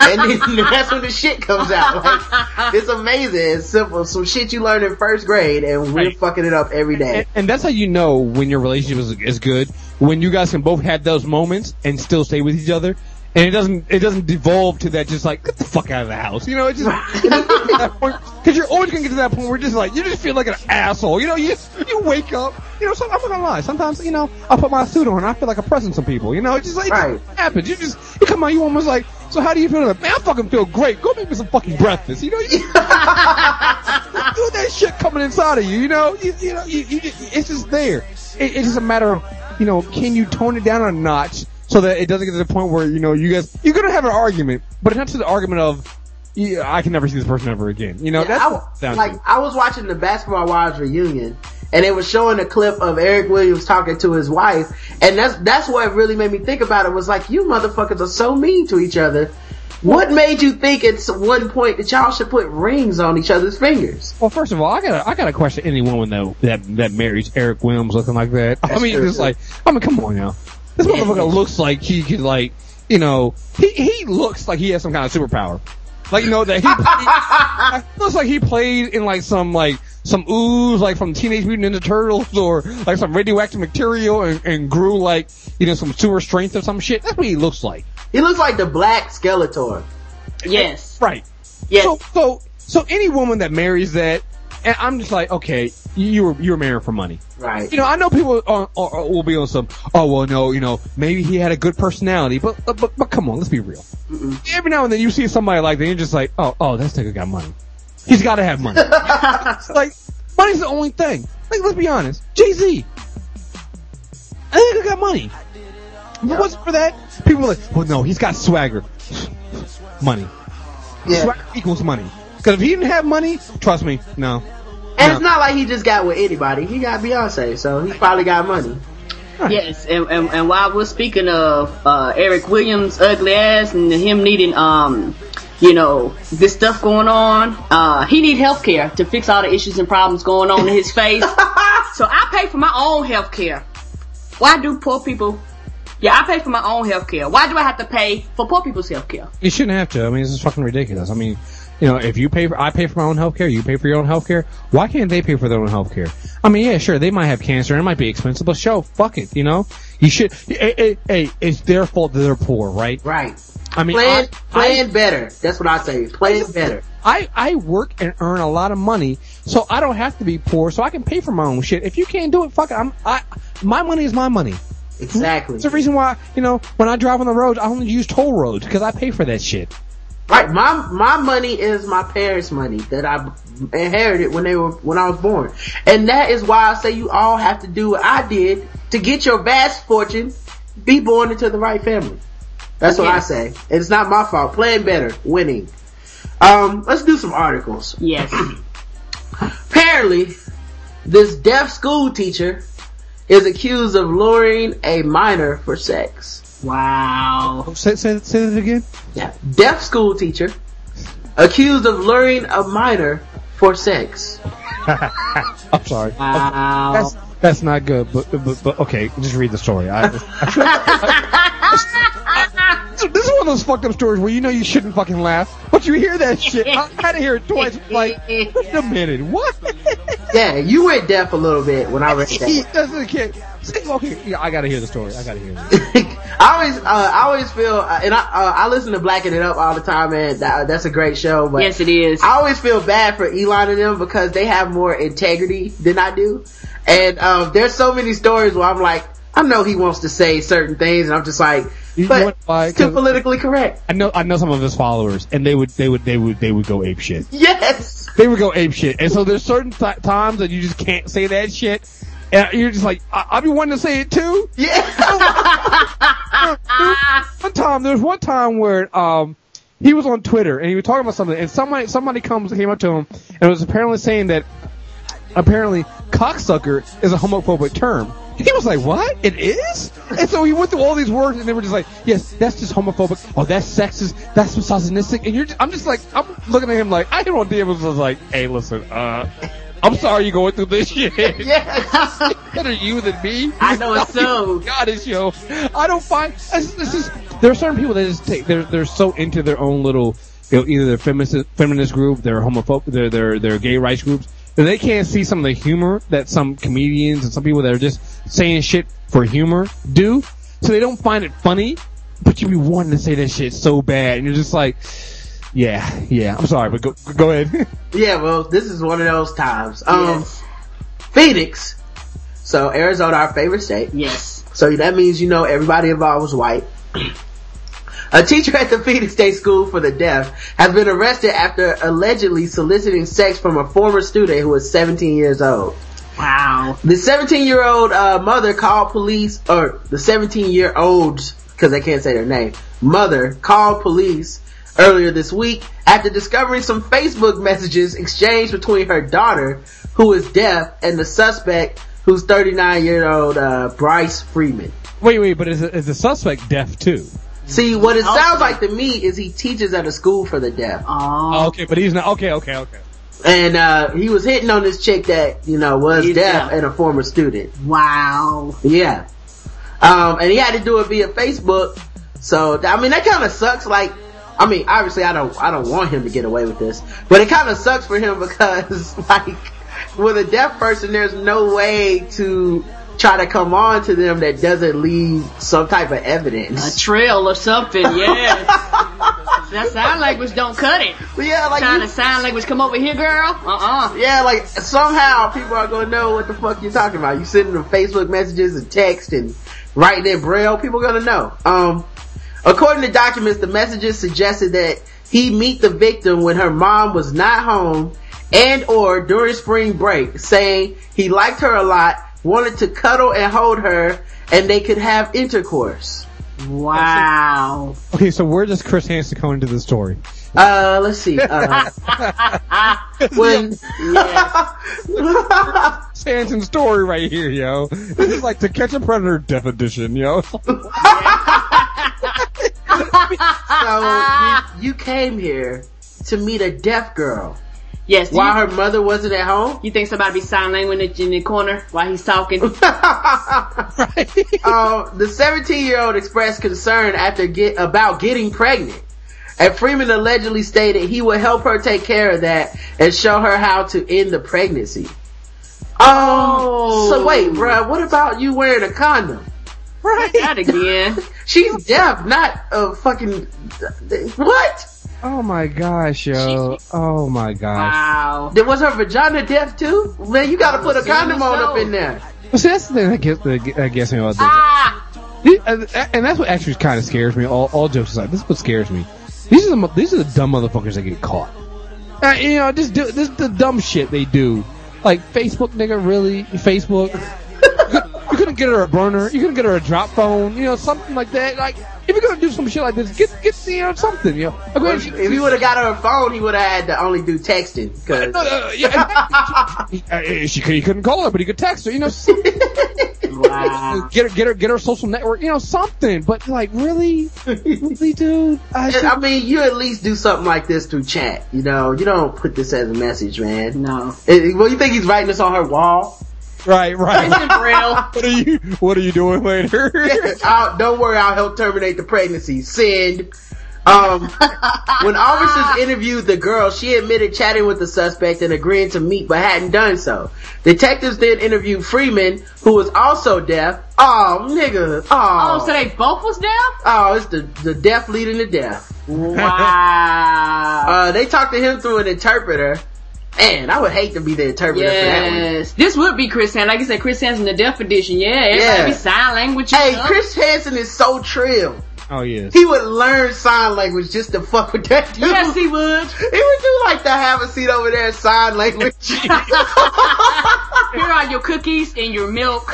Speaker 3: And then that's when the shit comes out. Like, it's amazing. It's simple. Some shit you learn in first grade and we're
Speaker 2: Right.
Speaker 3: fucking it up every day.
Speaker 2: And, and that's how you know when your relationship is, is good, when you guys can both have those moments and still stay with each other. And it doesn't, it doesn't devolve to that just like, get the fuck out of the house. You know, it just, it doesn't get to that point, cause you're always gonna get to that point where just like, you just feel like an asshole. You know, you, you wake up, you know, so, I'm not gonna lie, sometimes, you know, I'll put my suit on and I feel like oppressing some people, you know, it's just like,
Speaker 3: Right.
Speaker 2: it happens. You just, you come out, you almost like, so how do you feel? Like, Man, I fucking feel great. Go make me some fucking breakfast. You know, you, do that shit coming inside of you. You know, you, you know, you, you, it's just there. It, it's just a matter of, you know, can you tone it down a notch so that it doesn't get to the point where you know you guys you're gonna have an argument, but it's not to the argument of. Yeah, I can never see this person ever again. You know,
Speaker 3: Yeah,
Speaker 2: that's
Speaker 3: I, like
Speaker 2: to.
Speaker 3: I was watching the Basketball Wives reunion, and it was showing a clip of Eric Williams talking to his wife, and that's that's what really made me think about it. Was like, you motherfuckers are so mean to each other. What made you think at one point that y'all should put rings on each other's fingers?
Speaker 2: Well, first of all, I gotta, I gotta question any woman though that that marries Eric Williams looking like that. I mean,
Speaker 3: too.
Speaker 2: like, I mean, come on now. This motherfucker looks like he could like, you know, he he looks like he has some kind of superpower. Like you know that he, he looks like he played in like some like some ooze like from Teenage Mutant Ninja Turtles or like some radioactive material and, and grew like you know some sewer strength or some shit. That's what he looks like.
Speaker 3: He looks like the Black Skeletor.
Speaker 4: yes.
Speaker 2: Right.
Speaker 4: Yes.
Speaker 2: So, so, so any woman that marries that, and I'm just like, okay, you were, you were married for money.
Speaker 3: Right.
Speaker 2: You know, I know people are, are, will be on some, oh well, no, you know, maybe he had a good personality, but, but, but, but come on, let's be real. Every now and then you see somebody like that, and you're just like, oh, oh, this nigga got money. He's gotta have money. like, money's the only thing. Like, let's be honest. Jay-Z. That nigga got money. If it wasn't for that, people were like, well, no, he's got swagger. money.
Speaker 3: Yeah.
Speaker 2: Swagger equals money. Because if he didn't have money, trust me, no.
Speaker 3: And
Speaker 2: No.
Speaker 3: it's not like he just got with anybody. He got Beyonce, so he probably got money.
Speaker 4: Yes, and, and, and while we're speaking of uh, Eric Williams' ugly ass and him needing, um, you know, this stuff going on, uh, he need health care to fix all the issues and problems going on in his face. so I pay for my own health care. Why do poor people? Yeah, I pay for my own health care. Why do I have to pay for poor people's health care?
Speaker 2: You shouldn't have to. I mean, this is fucking ridiculous. I mean, you know, if you pay for, I pay for my own health care, you pay for your own health care, why can't they pay for their own health care? I mean, yeah, sure, they might have cancer and it might be expensive, but show, fuck it, you know? You should, hey, hey, hey, it's their fault that they're poor, right?
Speaker 3: Right.
Speaker 2: I mean,
Speaker 3: plan, plan better. That's what I say. Plan better.
Speaker 2: I, I work and earn a lot of money, so I don't have to be poor, so I can pay for my own shit. If you can't do it, fuck it. I'm, I, my money is my money.
Speaker 3: Exactly.
Speaker 2: It's the reason why, you know, when I drive on the roads, I only use toll roads, because I pay for that shit.
Speaker 3: Right. My my money is my parents' money that I inherited when they were when I was born, and that is why I say you all have to do what I did to get your vast fortune. Be born into the right family. That's what I say. It's not my fault. Playing better, winning. Um, let's do some articles.
Speaker 4: Yes.
Speaker 3: Apparently, this deaf school teacher is accused of luring a minor for sex.
Speaker 4: Wow.
Speaker 2: Say, say, say that again?
Speaker 3: Yeah. Deaf school teacher accused of luring a minor for sex.
Speaker 2: I'm sorry.
Speaker 4: Wow.
Speaker 2: That's, that's not good, but, but, but okay, just read the story. I, I- this is one of those fucked up stories where you know you shouldn't fucking laugh, but you hear that shit. I had to hear it twice. Like, wait a minute, what?
Speaker 3: Yeah, you went deaf a little bit when I read that.
Speaker 2: care. Say- Okay, yeah, I gotta hear the story. I gotta hear it.
Speaker 3: I always, uh, I always feel, uh, and I, uh, I listen to Blacking It Up all the time, man. That, that's a great show, but
Speaker 4: Yes, it is.
Speaker 3: I always feel bad for Elon and them because they have more integrity than I do. And, um, there's so many stories where I'm like, I know he wants to say certain things and I'm just like,
Speaker 2: You know
Speaker 3: but
Speaker 2: what, why?
Speaker 3: it's too
Speaker 2: 'Cause-
Speaker 3: politically correct.
Speaker 2: I know, I know some of his followers, and they would, they would, they would, they would go ape shit.
Speaker 3: Yes!
Speaker 2: They would go ape shit. And so there's certain th- times that you just can't say that shit. And you're just like, I- I'll be wanting to say it too.
Speaker 3: Yeah!
Speaker 2: one time, there was one time where um he was on Twitter and he was talking about something, and somebody somebody comes came up to him and was apparently saying that apparently cocksucker is a homophobic term. He was like, "What? It is?" And so he went through all these words, and they were just like, "Yes, that's just homophobic. Oh, that's sexist. That's misogynistic." And you're, just, I'm just like, I'm looking at him like, I didn't want to was like, "Hey, listen, uh, I'm sorry you're going through this shit.
Speaker 3: yes!
Speaker 2: Better you than me."
Speaker 4: I know it's so.
Speaker 2: God is yo. I don't find this, this is there are certain people that just take they're they're so into their own little you know, either their feminist feminist group, their homophobic their their their gay rights groups, that they can't see some of the humor that some comedians and some people that are just saying shit for humor do. So they don't find it funny, but you be wanting to say that shit so bad and you're just like yeah, yeah. I'm sorry, but go go ahead.
Speaker 3: Yeah, well, this is one of those times. Um,
Speaker 4: Yes.
Speaker 3: Phoenix. So Arizona, our favorite state.
Speaker 4: Yes.
Speaker 3: So that means you know everybody involved was white. A teacher at the Phoenix Day School for the Deaf has been arrested after allegedly soliciting sex from a former student who was 17 years old.
Speaker 4: Wow.
Speaker 3: The 17 year old uh, mother called police, or the 17 year olds, because they can't say their name, mother called police earlier this week after discovering some Facebook messages exchanged between her daughter, who is deaf, and the suspect, who's 39 year old uh, Bryce Freeman.
Speaker 2: wait, wait, but is, is the suspect deaf too?
Speaker 3: See, what it sounds like to me is he teaches at a school for the deaf.
Speaker 4: Oh.
Speaker 2: okay, but he's not. Okay, okay, okay.
Speaker 3: And, uh, he was hitting on this chick that, you know, was deaf
Speaker 4: deaf.
Speaker 3: and a former student.
Speaker 4: Wow.
Speaker 3: Yeah. Um, and he had to do it via Facebook. So, I mean, that kind of sucks. Like, I mean, obviously I don't, I don't want him to get away with this, but it kind of sucks for him because, like, with a deaf person, there's no way to try to come on to them that doesn't leave some type of evidence, A
Speaker 4: trail or something, yes. that sign language don't cut it.
Speaker 3: yeah, like,
Speaker 4: Trying
Speaker 3: you-
Speaker 4: to sign language come over here, girl? Uh-uh.
Speaker 3: yeah, like somehow people are gonna know what the fuck you're talking about. You sending them Facebook messages and text and writing in braille, people gonna know. Um, according to documents, the messages suggested that he meet the victim when her mom was not home and or during spring break, saying he liked her a lot, wanted to cuddle and hold her, and they could have intercourse.
Speaker 4: Wow.
Speaker 2: Okay, so where does Chris Hansen come into the story?
Speaker 3: Uh, let's see. Uh, when,
Speaker 2: Hansen's story right here, yo. This is like to catch a predator death edition, yo.
Speaker 3: So you, you came here to meet a deaf girl
Speaker 4: Yes.
Speaker 3: while
Speaker 4: you,
Speaker 3: her mother wasn't at home.
Speaker 4: you think somebody be sign language in the corner while he's talking?
Speaker 3: Um, the 17 year old expressed concern after get about getting pregnant. And Freeman allegedly stated he would help her take care of that and show her how to end the pregnancy. Um,
Speaker 4: Oh.
Speaker 3: so wait, bruh, what about you wearing a condom?
Speaker 2: Right.
Speaker 4: That again.
Speaker 3: She's deaf, not a fucking what?
Speaker 2: Oh my gosh, yo. Oh my gosh.
Speaker 4: Wow.
Speaker 3: There was her vagina deaf too? Man, you gotta put a condom on up in there.
Speaker 2: Well, see, that's the thing that gets, that gets me about this.
Speaker 4: Ah.
Speaker 2: And and that's what actually kind of scares me. All, all jokes aside, this is what scares me. These are the these are the dumb motherfuckers that get caught. Uh, you know, just do this is the dumb shit they do. Like Facebook, nigga, really? Facebook? You, could, you couldn't get her a burner. You couldn't get her a drop phone. You know, something like that. Like if you're gonna do some shit like this, get get you know something. You know, Like,
Speaker 3: Well,
Speaker 2: when
Speaker 3: if
Speaker 2: she-
Speaker 3: he would have got her a phone, he would have had to only do texting. Cause
Speaker 2: No, no, yeah, exactly. Uh, she he couldn't call her, but he could text her. You know.
Speaker 4: Wow.
Speaker 2: get her, get her, get her social network. You know, something. But like, really, really, dude. I,
Speaker 3: And, I mean, you at least do something like this through chat. You know, you don't put this as a message, man.
Speaker 4: No.
Speaker 3: Eh, Well, you think he's writing this on her wall?
Speaker 2: Right, right.
Speaker 4: Braille.
Speaker 2: what are you, what are you doing later?
Speaker 3: I'll, don't worry, I'll help terminate the pregnancy. Send. Um, when officers interviewed the girl, she admitted chatting with the suspect and agreeing to meet, but hadn't done so. Detectives then interviewed Freeman, who was also deaf. Oh, nigga.
Speaker 4: Oh,
Speaker 3: Oh,
Speaker 4: so they both was deaf?
Speaker 3: oh, it's the the deaf leading the deaf.
Speaker 4: Wow.
Speaker 3: Uh, they talked to him through an interpreter. Man, I would hate to be the interpreter for that one.
Speaker 4: Yes. This would be Chris Hansen. Like you said, Chris Hansen, the deaf edition. Yeah, everybody
Speaker 3: Yeah.
Speaker 4: be sign language.
Speaker 3: Hey,
Speaker 4: stuff.
Speaker 3: Chris Hansen is so trill.
Speaker 2: oh yes.
Speaker 3: He would learn sign language just to fuck with that dude.
Speaker 4: Yes, he would.
Speaker 3: He would do like to have a seat over there sign language.
Speaker 4: Here are your cookies and your milk.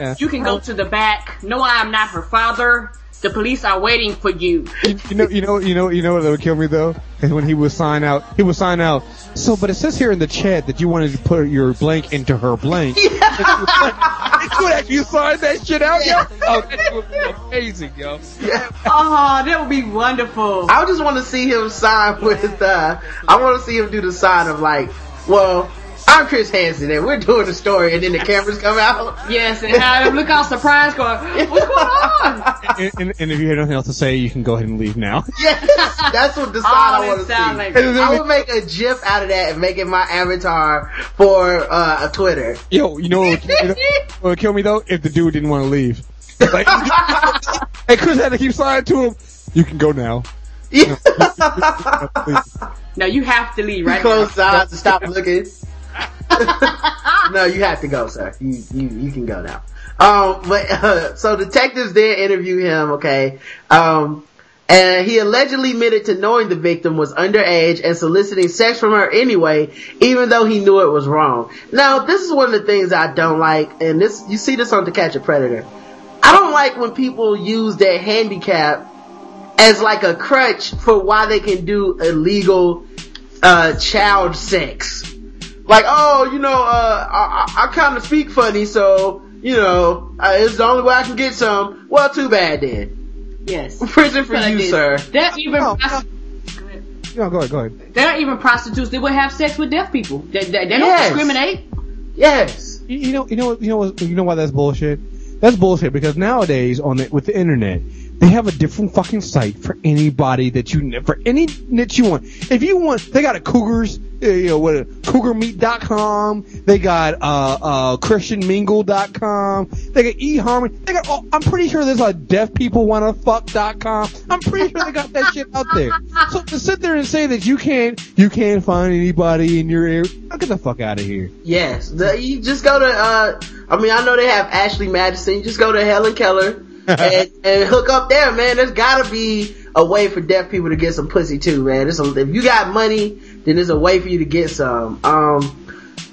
Speaker 2: Yeah.
Speaker 4: You can go to the back. No, I am not her father. The police are waiting for you.
Speaker 2: You, you know, you know, you know, you know what would kill me though? Is when he would sign out, he would sign out. So, but it says here in the chat that you wanted to put your blank into her blank. you would actually sign that shit out, yo. Oh, that would be amazing, yo.
Speaker 4: Oh, that would be wonderful.
Speaker 3: I just want to see him sign with, uh, I want to see him do the sign of like, well, I'm Chris Hansen and we're doing the story and then the cameras come out.
Speaker 4: Yes, and have him look all surprised going, what's going on?
Speaker 2: And, and, and if you have nothing else to say, you can go ahead and leave now.
Speaker 3: Yes, that's what the sign
Speaker 4: Oh,
Speaker 3: I want to
Speaker 4: sound
Speaker 3: see.
Speaker 4: like-
Speaker 3: I would make a GIF out of that and make it my avatar for uh, a Twitter.
Speaker 2: Yo, you know what would, you what would kill me though? If the dude didn't want to leave. Like, hey, Chris had to keep signing to him. You can go now.
Speaker 3: Yeah.
Speaker 4: No, you have to leave right
Speaker 3: Close
Speaker 4: now.
Speaker 3: eyes and stop looking. no, you have to go, sir. You you you can go now. Um, but uh, so detectives then interview him. Okay. Um, and he allegedly admitted to knowing the victim was underage and soliciting sex from her anyway, even though he knew it was wrong. Now, this is one of the things I don't like, and this you see this on To Catch a Predator. I don't like when people use their handicap as like a crutch for why they can do illegal uh, child sex. Like, oh, you know, uh, I, I, I kind of speak funny, so you know, uh, it's the only way I can get some. Well, too bad then.
Speaker 4: Yes.
Speaker 3: Prison for you, sir.
Speaker 4: There are even
Speaker 2: No,
Speaker 4: pros-
Speaker 2: No, go ahead, go ahead.
Speaker 4: They're not even prostitutes They would have sex with deaf people. They, they, they don't
Speaker 3: Yes.
Speaker 4: discriminate.
Speaker 3: Yes.
Speaker 2: You, you know, you know, what- you know, you know why that's bullshit. That's bullshit because nowadays on the with the internet, they have a different fucking site for anybody that you for any niche you want. If you want, they got a Cougars, uh, you know, what cougarmeat.com. They got uh uh christianmingle.com. They got eHarmony. They got. Oh, I'm pretty sure there's a deaf people wanna fuck.com. I'm pretty sure they got that shit out there. So to sit there and say that you can't you can't find anybody in your area, get the fuck out of here.
Speaker 3: Yes. The, you just go to, uh, I mean, I know they have Ashley Madison. You just go to Helen Keller and, and hook up there, man. There's gotta be a way for deaf people to get some pussy too, man. A, if you got money, then there's a way for you to get some. Um,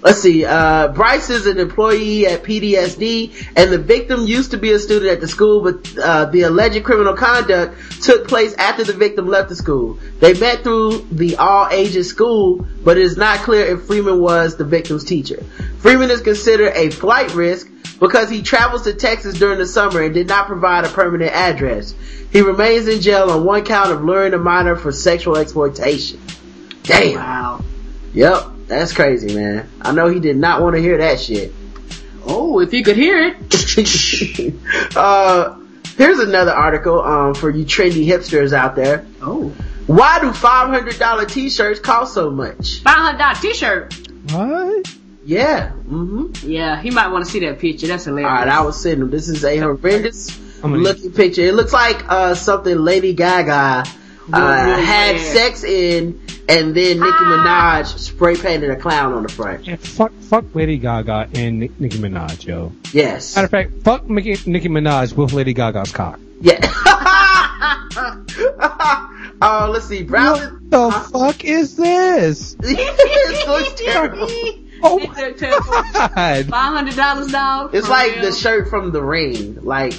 Speaker 3: Let's see, uh, Bryce is an employee at PDSD and the victim used to be a student at the school, but, uh, the alleged criminal conduct took place after the victim left the school. They met through the all ages school, but it is not clear if Freeman was the victim's teacher. Freeman is considered a flight risk because he travels to Texas during the summer and did not provide a permanent address. He remains in jail on one count of luring a minor for sexual exploitation. Damn.
Speaker 4: Wow.
Speaker 3: Yep, that's crazy, man. I know he did not want to hear that shit.
Speaker 4: Oh, if he could hear it.
Speaker 3: uh, here's another article um, for you trendy hipsters out there.
Speaker 4: Oh.
Speaker 3: Why do $500 t-shirts cost so much?
Speaker 4: $500 t-shirt.
Speaker 2: What?
Speaker 3: Yeah. hmm
Speaker 4: Yeah, he might want to see that picture. That's hilarious.
Speaker 3: All right, I will send them. This is a horrendous looking picture. It looks like uh something Lady Gaga uh, had
Speaker 4: wear.
Speaker 3: sex in, and then Nicki
Speaker 4: Ah.
Speaker 3: Minaj spray painted a clown on the front.
Speaker 2: Yeah, fuck, fuck Lady Gaga and Nick- Nicki Minaj, yo.
Speaker 3: Yes.
Speaker 2: Matter of fact, fuck Nicki, Nicki Minaj with Lady Gaga's cock.
Speaker 3: Yeah. oh, let's see. Browsing.
Speaker 2: the fuck is this?
Speaker 3: this looks terrible.
Speaker 2: Oh
Speaker 4: It's
Speaker 2: my god.
Speaker 4: Five hundred dollars, dog.
Speaker 3: It's like
Speaker 4: real.
Speaker 3: the shirt from The Ring. Like,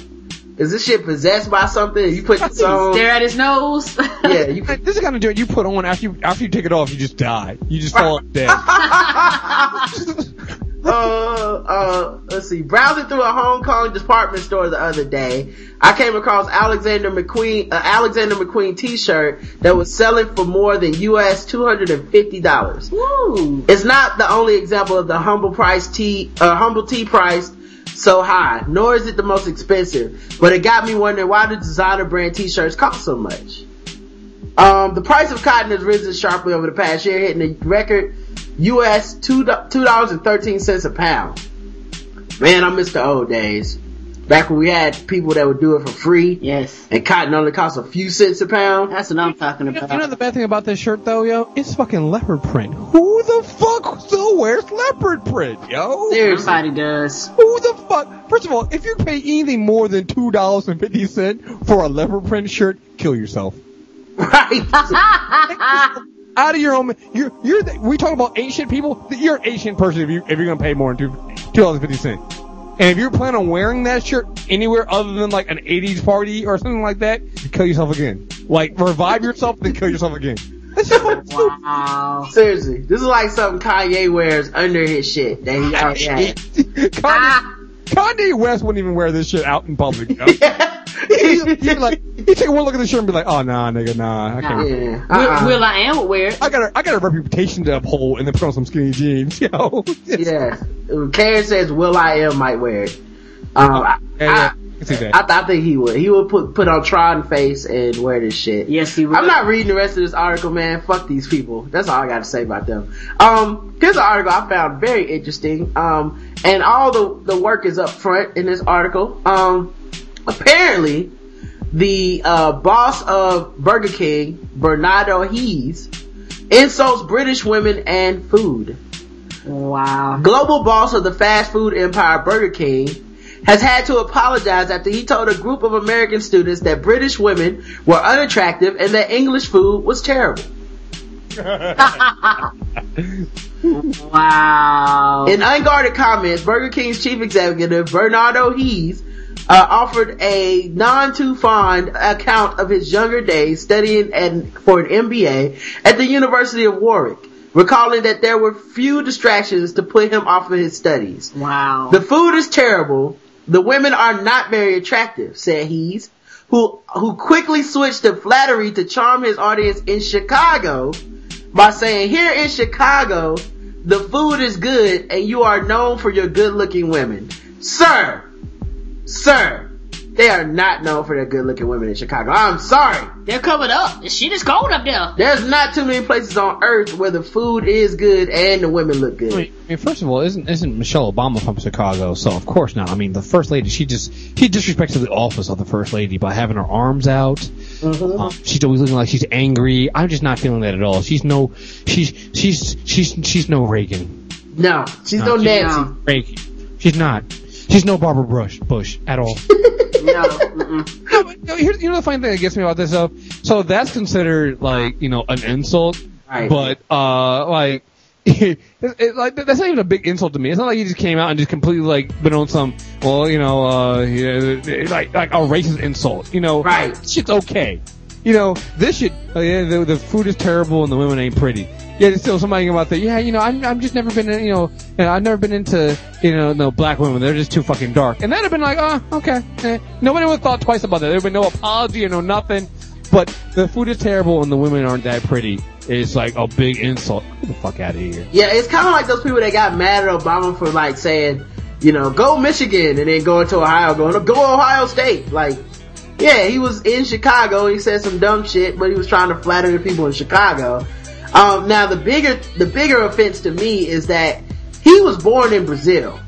Speaker 3: is this shit possessed by something? You put this on.
Speaker 4: Stare at his nose.
Speaker 3: Yeah, you put.
Speaker 2: This is the kind of joint you put on after you after you take it off, you just die. You just fall dead.
Speaker 3: uh, uh, let's see. Browsing through a Hong Kong department store the other day, I came across Alexander McQueen, uh, Alexander McQueen t-shirt that was selling for more than US $250.
Speaker 4: Woo.
Speaker 3: It's not the only example of the humble price tea, uh, humble tea price so high, nor is it the most expensive, but it got me wondering why do designer brand t-shirts cost so much? Um, the price of cotton has risen sharply over the past year, hitting a record US two two dollars and thirteen cents a pound. Man, I miss the old days. Back when we had people that would do it for free,
Speaker 4: Yes.
Speaker 3: and cotton only cost a few cents a pound.
Speaker 4: That's what I'm talking
Speaker 2: You know,
Speaker 4: about.
Speaker 2: you know the bad thing about this shirt though, yo? It's fucking leopard print. Who the fuck still wears leopard print, yo?
Speaker 3: Seriously.
Speaker 4: Somebody does.
Speaker 2: Who the fuck? First of all, if you pay anything more than two dollars and fifty cent for a leopard print shirt, kill yourself.
Speaker 3: Right?
Speaker 2: Out of your own. You're you're. The, we talk about ancient people. You're an ancient person if you if you're gonna pay more than two two dollars and fifty cent. And if you're planning on wearing that shirt anywhere other than like an '80s party or something like that, kill yourself again. Like revive yourself, then kill yourself again. That's just fucking stupid.
Speaker 4: Wow.
Speaker 3: Seriously, this is like something Kanye wears under his shit that he already had.
Speaker 2: Kanye, Kanye West wouldn't even wear this shit out in public. Yo. He'd he'd be like, he'd take one look at the shirt and be like, "Oh nah, nigga, nah, I can't."
Speaker 3: Yeah.
Speaker 4: Will,
Speaker 3: Uh-uh.
Speaker 4: Will I am would wear it.
Speaker 2: I got a, I got a reputation to uphold, and then put on some skinny jeans, yo.
Speaker 3: Yeah. Karen says Will I Am might wear it. Um, I,
Speaker 2: Yeah, yeah, I can see that.
Speaker 3: I, I, I think he would. He would put put on Tron face and wear this shit.
Speaker 4: Yes, he would.
Speaker 3: I'm not reading the rest of this article, man. Fuck these people. That's all I got to say about them. Um, here's an article I found very interesting. Um, and all the the work is up front in this article. Um, apparently, the uh, boss of Burger King, Bernardo Hees, insults British women and food.
Speaker 4: Wow.
Speaker 3: Global boss of the fast food empire Burger King has had to apologize after he told a group of American students that British women were unattractive and that English food was terrible.
Speaker 4: Wow.
Speaker 3: In unguarded comments, Burger King's chief executive Bernardo Hees uh, offered a non too fond account of his younger days studying for an MBA at the University of Warwick, recalling that there were few distractions to put him off of his studies.
Speaker 4: wow.
Speaker 3: The food is terrible. The women are not very attractive, said Hees, who, who quickly switched to flattery to charm his audience in Chicago by saying, here in Chicago, the food is good and you are known for your good looking women. Sir, sir, they are not known for their good looking women in Chicago. I'm sorry.
Speaker 4: They're covered up. The shit is cold up there.
Speaker 3: There's not too many places on earth where the food is good and the women look
Speaker 2: I
Speaker 3: good.
Speaker 2: mean, I mean, first of all, isn't isn't Michelle Obama from Chicago? So of course not. I mean, the first lady, she just she disrespects the office of the first lady by having her arms out. Um, she's always looking like she's angry. I'm just not feeling that at all. She's no, she's she's she's she's no Reagan.
Speaker 3: No, she's
Speaker 2: No,
Speaker 3: no
Speaker 2: she's
Speaker 3: Nancy.
Speaker 4: not.
Speaker 2: Reagan. She's not. She's no Barbara Bush Bush at all.
Speaker 4: No.
Speaker 2: No, but, you know, here's, you know the funny thing that gets me about this though. So that's considered like you know an insult,
Speaker 3: Right.
Speaker 2: but uh like. it, it, like that's not even a big insult to me. It's not like he just came out and just completely like been on some well, you know, uh, like like a racist insult. You know,
Speaker 3: Right.
Speaker 2: Shit's okay. You know, this shit. Oh yeah, the, the food is terrible and the women ain't pretty. Yeah, there's still somebody about that. Yeah, you know, I'm I'm just never been, in, you know, you know, I've never been into, you know, no black women. They're just too fucking dark. And that'd have been like, oh, okay. Eh. Nobody would have thought twice about that. There'd been no apology or no nothing. But the food is terrible and the women aren't that pretty. It's like a big insult. Get the fuck out of here.
Speaker 3: Yeah, it's kind of like those people that got mad at Obama for like saying, you know, go Michigan and then going to Ohio, going to go Ohio State. Like, yeah, he was in Chicago. He said some dumb shit, but he was trying to flatter the people in Chicago. Um, now the bigger, the bigger offense to me is that he was born in Brazil.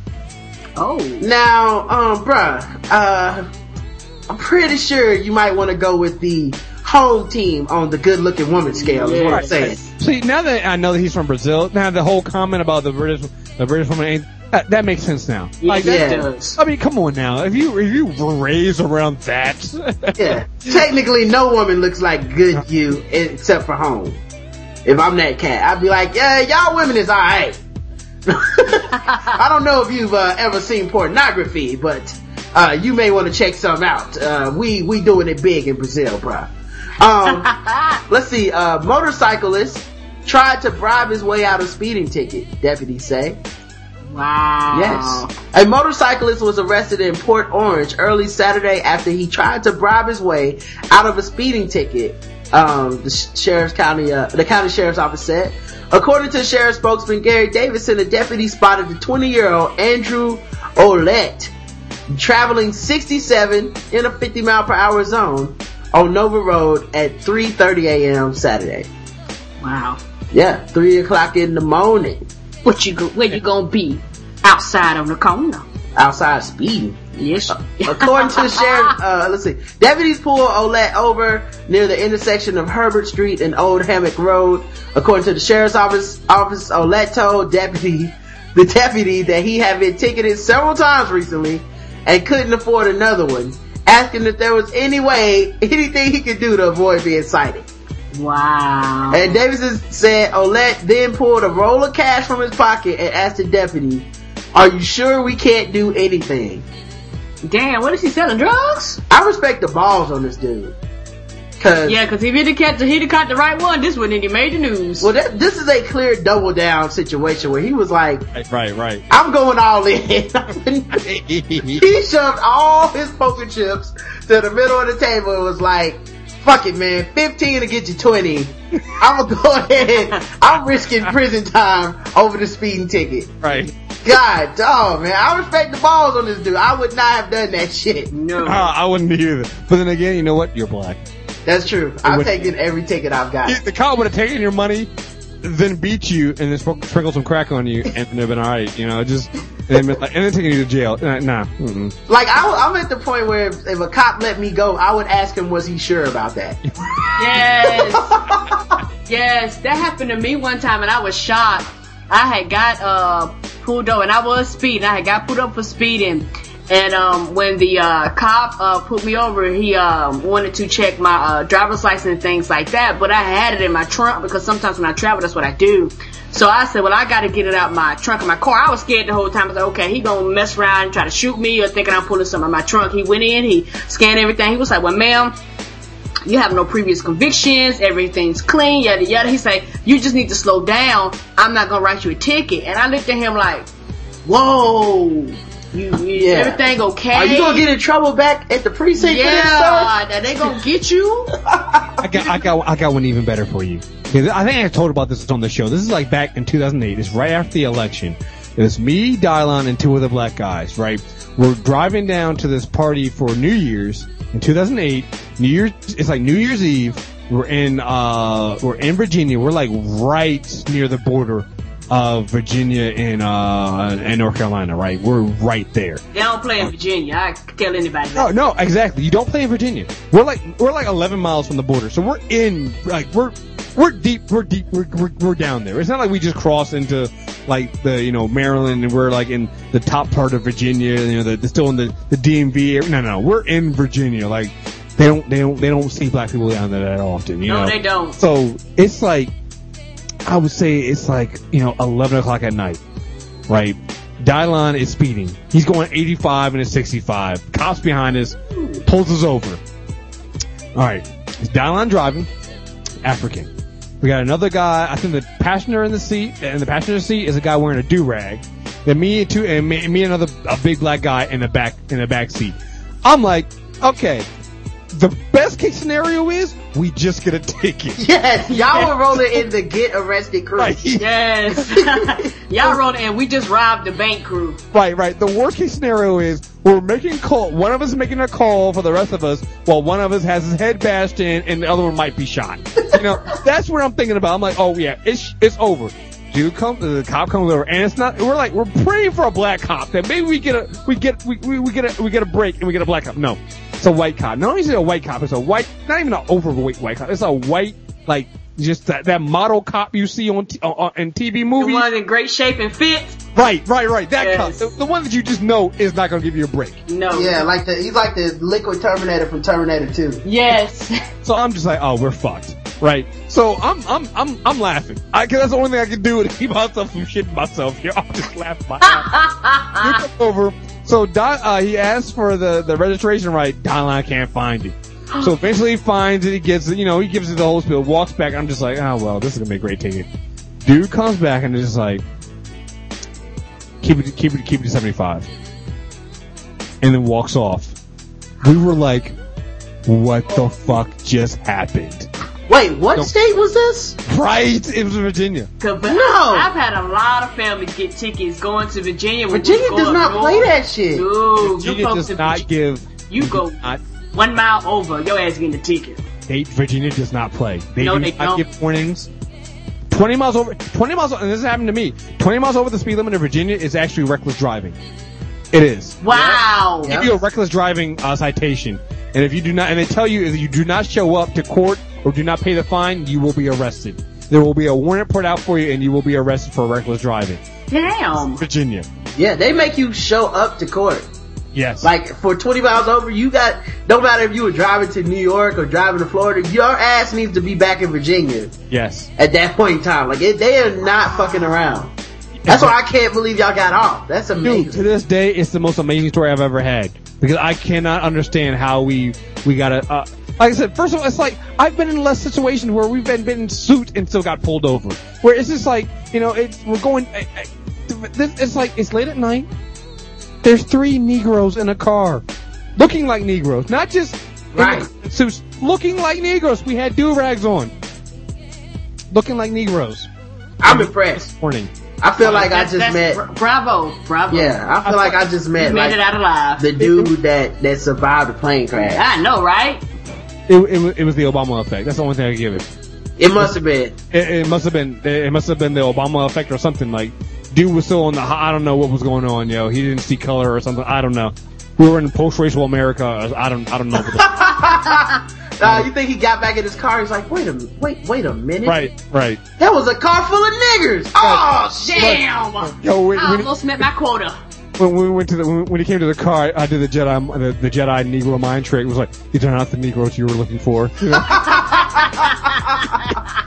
Speaker 4: Oh.
Speaker 3: Now, um, bruh, uh, I'm pretty sure you might want to go with the home team on the good looking woman scale is what I'm saying.
Speaker 2: See, now that I know that he's from Brazil, now the whole comment about the British, the British woman ain't, that, that makes sense now.
Speaker 4: Like
Speaker 3: yeah.
Speaker 4: that does.
Speaker 2: I mean, come on now. If you, if you were raised around that.
Speaker 3: Yeah. Technically, no woman looks like good you except for home. If I'm that cat, I'd be like, yeah, y'all women is alright. I don't know if you've uh, ever seen pornography, but uh, you may want to check some out. Uh, we we doing it big in Brazil, bro. Um, let's see. Uh, motorcyclist tried to bribe his way out of speeding ticket. Deputies say.
Speaker 4: Wow.
Speaker 3: Yes. A motorcyclist was arrested in Port Orange early Saturday after he tried to bribe his way out of a speeding ticket. Um, the sheriff's county, uh, the county sheriff's office said. According to sheriff spokesman Gary Davidson, a deputy spotted the 20 year old Andrew Olette traveling 67 in a 50 mile per hour zone on Nova Road at 3:30 a.m. Saturday.
Speaker 4: Wow.
Speaker 3: Yeah, three o'clock in the morning.
Speaker 4: What you go, where you gonna be? Outside on the corner.
Speaker 3: Outside speeding.
Speaker 4: Yes.
Speaker 3: According to the sheriff, uh, let's see. Deputies pulled Olette over near the intersection of Herbert Street and Old Hammock Road. According to the sheriff's office, office Olette told deputy, the deputy that he had been ticketed several times recently and couldn't afford another one, asking if there was any way, anything he could do to avoid being cited.
Speaker 4: wow.
Speaker 3: And Davidson said oh, Olette then pulled a roll of cash from his pocket and asked the deputy, are you sure we can't do anything?
Speaker 4: Damn, what is he selling? Drugs?
Speaker 3: I respect the balls on this dude. Cause,
Speaker 4: Yeah, cause if he'd have caught the, he'd have caught the right one, this wouldn't have made the news.
Speaker 3: well, that, this is a clear double down situation where he was like,
Speaker 2: right, right, right.
Speaker 3: I'm going all in. he shoved all his poker chips to the middle of the table and was like, fuck it, man. 15 to get you 20. I'm gonna go ahead. I'm risking prison time over the speeding ticket.
Speaker 2: right.
Speaker 3: God, dog, man. I respect the balls on this dude. I would not have done that shit.
Speaker 4: no.
Speaker 2: Uh, I wouldn't either. But then again, you know what? You're black.
Speaker 3: That's true. I've
Speaker 2: would-
Speaker 3: taken every ticket I've got.
Speaker 2: The cop would have taken your money, then beat you, and then spr- sprinkled some crack on you, and then have been alright. You know, just and then, been like, and then taking you to jail. Nah, nah. Mm-mm.
Speaker 3: Like I, am at the point where if, if a cop let me go, I would ask him, was he sure about that?
Speaker 4: Yes. yes, that happened to me one time and I was shocked. I had got uh pulled over and I was speeding. I had got pulled up for speeding. And um when the uh cop uh put me over, he um wanted to check my uh driver's license and things like that, but I had it in my trunk because sometimes when I travel that's what I do. So I said, well, I gotta get it out my trunk of my car. I was scared the whole time. I was like, okay, he gonna mess around and try to shoot me or thinking I'm pulling something in my trunk. He went in, he scanned everything. He was like, well, ma'am, you have no previous convictions, everything's clean, yada yada. He say, you just need to slow down. I'm not gonna write you a ticket. And I looked at him like, whoa, you, you
Speaker 3: Yeah.
Speaker 4: everything okay?
Speaker 3: Are you gonna get in trouble back at the precinct for this, sir?
Speaker 4: Yeah, now they gonna get you.
Speaker 2: I got, I got, I got one even better for you. I think I told about this on the show. This is like back in 2008. It's right after the election. It was me, Dylon, and two other black guys. Right, we're driving down to this party for New Year's in 2008. New Year's, it's like New Year's Eve. We're in, uh, we're in Virginia. We're like right near the border of Virginia and uh and North Carolina. Right, we're right there.
Speaker 4: They don't play in Virginia. I can tell anybody
Speaker 2: No,
Speaker 4: that.
Speaker 2: no, exactly. You don't play in Virginia. We're like we're like 11 miles from the border, so we're in like we're we're deep, we're deep, we're, we're, we're down there. It's not like we just cross into like the you know Maryland and we're like in the top part of Virginia. You know, the, the still in the the DMV. area. No, no, we're in Virginia. Like they don't they don't they don't see black people down there that often. You
Speaker 4: No,
Speaker 2: know,
Speaker 4: they don't.
Speaker 2: So it's like I would say it's like you know 11 o'clock at night, right? Dylon is speeding. He's going 85 and a 65. Cops behind us pulls us over. All right, is Dylon driving? African. We got another guy. I think the passenger in the seat, and the passenger seat is a guy wearing a do rag. Then me and two, and me, me and another a big black guy in the back in the back seat. I'm like, okay. The best case scenario is we just get a ticket.
Speaker 3: Yes, y'all were rolling in the get arrested crew.
Speaker 2: Right.
Speaker 4: Yes. Y'all wrote and we just robbed the bank crew.
Speaker 2: Right, right. The worst case scenario is we're making call. One of us is making a call for the rest of us, while one of us has his head bashed in, and the other one might be shot. You know, that's what I'm thinking about. I'm like, oh yeah, it's it's over. Dude, come the cop comes over, and it's not. We're like, we're praying for a black cop that maybe we get a we get we we, we get a we get a break and we get a black cop. No, It's a white cop. Not only is it a white cop, it's a white, not even an overweight white cop. It's a white, like, just that, that model cop you see on, t- on, on in TV movies.
Speaker 4: The one in great shape and fit.
Speaker 2: Right, right, right. That
Speaker 4: Yes.
Speaker 2: cop. The, the one that you just know is not gonna give you a break.
Speaker 4: No.
Speaker 3: Yeah, like the he's like the liquid Terminator from Terminator 2.
Speaker 4: Yes.
Speaker 2: So I'm just like, oh, we're fucked. Right. So I'm, I'm, I'm, I'm laughing. I, cause that's the only thing I can do to keep myself from shitting myself here. I'll just laugh my ass. He comes over. So Don, uh, he asks for the, the registration right. Don can't find it. So eventually he finds it. He gets it. You know, he gives it the whole spiel. Walks back. I'm just like, oh well, this is gonna be a great ticket. Dude comes back and is just like, keep it, keep it, keep it to 75, and then walks off. We were like, what the fuck just happened?
Speaker 3: Wait, what
Speaker 2: No.
Speaker 3: state was this?
Speaker 2: Right? It was Virginia.
Speaker 4: But
Speaker 3: No.
Speaker 4: I've had a lot of families get tickets going to Virginia.
Speaker 3: Virginia does not
Speaker 4: up
Speaker 3: play that shit.
Speaker 4: Dude, you
Speaker 2: Virginia
Speaker 4: come
Speaker 2: does
Speaker 4: to
Speaker 2: not
Speaker 4: Virginia,
Speaker 2: give.
Speaker 4: you go
Speaker 2: Not,
Speaker 4: one mile over, your ass getting a ticket.
Speaker 2: they, Virginia does not play. They
Speaker 4: No,
Speaker 2: do
Speaker 4: they
Speaker 2: not
Speaker 4: don't.
Speaker 2: give warnings. 20 miles over, 20 miles, and this happened to me. 20 miles over the speed limit in Virginia is actually reckless driving. It is.
Speaker 4: Wow.
Speaker 3: Yeah.
Speaker 2: Give you a reckless driving uh, citation. And if you do not, and they tell you if you do not show up to court or do not pay the fine, you will be arrested. There will be a warrant put out for you and you will be arrested for reckless driving.
Speaker 4: Damn.
Speaker 2: Virginia.
Speaker 3: Yeah, they make you show up to court.
Speaker 2: Yes.
Speaker 3: Like for 20 miles over, you got, no matter if you were driving to New York or driving to Florida, your ass needs to be back in Virginia
Speaker 2: yes.
Speaker 3: at that point in time. Like it, they are not fucking around. That's why I can't believe y'all got off. That's
Speaker 2: Dude, to this day, it's the most amazing story I've ever had because I cannot understand how we we got to. Uh, like I said, first of all, it's like I've been in less situations where we've been, been in suit and still got pulled over. Where it's just like you know, it's we're going. I, I, this, it's like it's late at night. There's three Negroes in a car, looking like Negroes, not just
Speaker 3: Right.
Speaker 2: suits, looking like Negroes. We had do rags on, looking like Negroes.
Speaker 3: I'm impressed.
Speaker 2: Morning.
Speaker 3: I feel like I just met,
Speaker 4: bra- bravo, bravo.
Speaker 3: yeah, I feel like I just
Speaker 4: You
Speaker 3: met
Speaker 4: made
Speaker 3: like
Speaker 4: it out alive.
Speaker 3: the dude that, that survived the plane crash.
Speaker 4: I know, right?
Speaker 2: It, it, was- it was the Obama effect. That's the only thing I can give it.
Speaker 3: It must have been.
Speaker 2: It, it must have been it must have been the Obama effect or something. Like, dude was still on the. I don't know what was going on, yo. He didn't see color or something. I don't know. We were in post-racial America. I don't. I don't know. What the,
Speaker 3: Uh, you think he got back in his car? He's like, wait a wait, wait a minute.
Speaker 2: right, right.
Speaker 3: That was a car full of niggers. Oh shit!
Speaker 4: Damn.
Speaker 2: Yo, when,
Speaker 4: I
Speaker 2: when,
Speaker 4: almost met my quota.
Speaker 2: When we went to the when, he came to the car, I did the Jedi the, the Jedi Negro mind trick. It was like these are not the Negroes you were looking for. You know?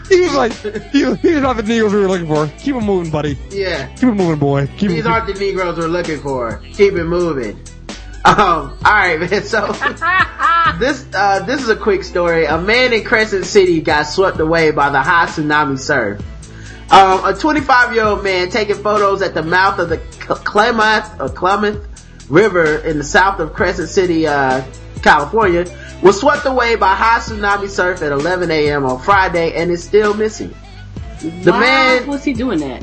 Speaker 2: he was like, he, these are not the Negroes we were looking for. Keep them moving, buddy.
Speaker 3: Yeah.
Speaker 2: Keep it moving, boy. Keep
Speaker 3: These aren't the Negroes we're looking for. Keep it moving. Um, alright man, so this uh this is a quick story. A man in Crescent City got swept away by the high tsunami surf. Um, a 25 year old man taking photos at the mouth of the Klamath or Klamath River in the south of Crescent City, uh, California, was swept away by high tsunami surf at 11 a.m. on Friday and is still missing. The
Speaker 4: Why
Speaker 3: man
Speaker 4: was he doing that?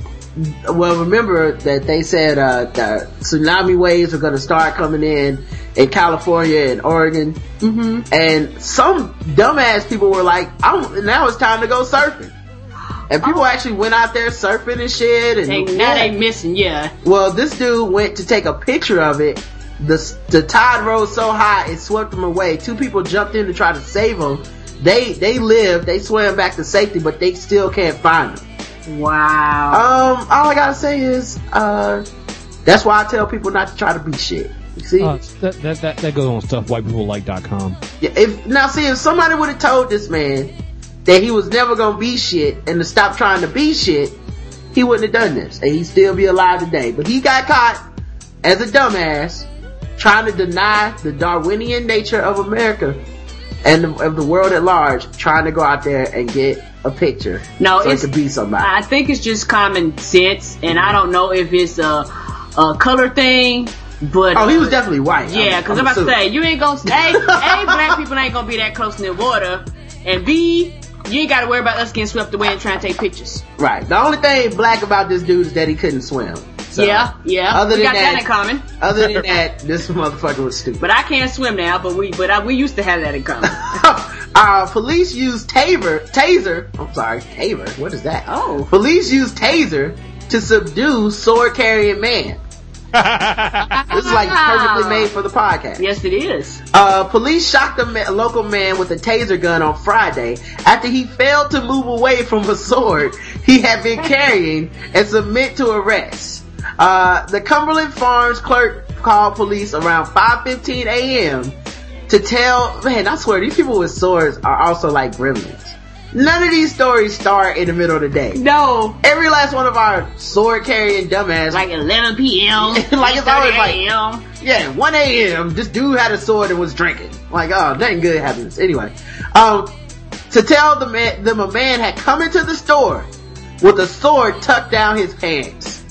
Speaker 3: well, remember that they said uh, the tsunami waves are going to start coming in in California and Oregon, mm-hmm. and some dumbass people were like, I'm, "Now it's time to go surfing," and people actually went out there surfing and shit. And
Speaker 4: They, now they missing, yeah.
Speaker 3: well, this dude went to take a picture of it. The the tide rose so high it swept them away. Two people jumped in to try to save them. They they lived. They swam back to safety, but they still can't find them.
Speaker 4: Wow.
Speaker 3: Um, all I gotta say is, uh, that's why I tell people not to try to be shit. See,
Speaker 2: Uh, that, that, that, that goes on stuffwhitepeopleLike.com.
Speaker 3: Yeah, if now see if somebody would have told this man that he was never gonna be shit and to stop trying to be shit, he wouldn't have done this, and he'd still be alive today. But he got caught as a dumbass trying to deny the Darwinian nature of America and of the world at large, trying to go out there and get a picture.
Speaker 4: No,
Speaker 3: so
Speaker 4: it's-
Speaker 3: could be somebody.
Speaker 4: I think it's just common sense, and I don't know if it's a, a color thing, but
Speaker 3: oh, he was definitely white.
Speaker 4: Yeah, because
Speaker 3: I'm
Speaker 4: I'm, about to say you ain't gonna a, a black people ain't gonna be that close in the water, and b you ain't got to worry about us getting swept away and trying to take pictures.
Speaker 3: Right. The only thing black about this dude is that he couldn't swim. So,
Speaker 4: yeah, yeah.
Speaker 3: Other
Speaker 4: we
Speaker 3: than
Speaker 4: got that,
Speaker 3: that-
Speaker 4: in common.
Speaker 3: Other than that, this motherfucker was stupid.
Speaker 4: But I can't swim now. But we, but I, we used to have that in common.
Speaker 3: uh, police used taser, taser, I'm sorry, taser, what is that?
Speaker 4: Oh.
Speaker 3: Police used taser to subdue sword carrying man. This is like perfectly made for the podcast.
Speaker 4: Yes, it is.
Speaker 3: Uh, police shocked a, ma- local man with a taser gun on Friday after he failed to move away from a sword he had been carrying and submit to arrest. Uh, the Cumberland Farms clerk called police around 5:15 a.m. to tell, man, I swear these people with swords are also like gremlins. None of these stories start in the middle of the day.
Speaker 4: No,
Speaker 3: Every last one of our sword carrying dumbass,
Speaker 4: like 11 p.m.
Speaker 3: Like it's always like-
Speaker 4: 8:30 a.m.
Speaker 3: yeah, 1 a.m. This dude had a sword and was drinking. Like, oh, nothing good happens. Anyway, um, to tell the man, them a man had come into the store with a sword tucked down his pants.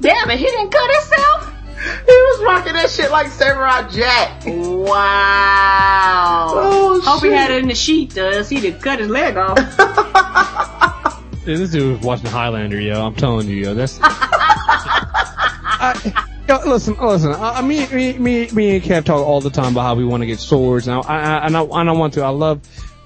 Speaker 4: Damn it, he didn't cut himself.
Speaker 3: He was rocking that shit like Samurai Jack.
Speaker 4: Wow.
Speaker 3: Oh,
Speaker 4: Hope he had it in the sheet, so he to cut his leg off.
Speaker 2: This dude was watching Highlander, yo. I'm telling you, yo. That's. I, yo, listen, listen. I, I- me, me, me, me and Kev talk all the time about how we want to get swords, and I, I, and I, and I want to. I love.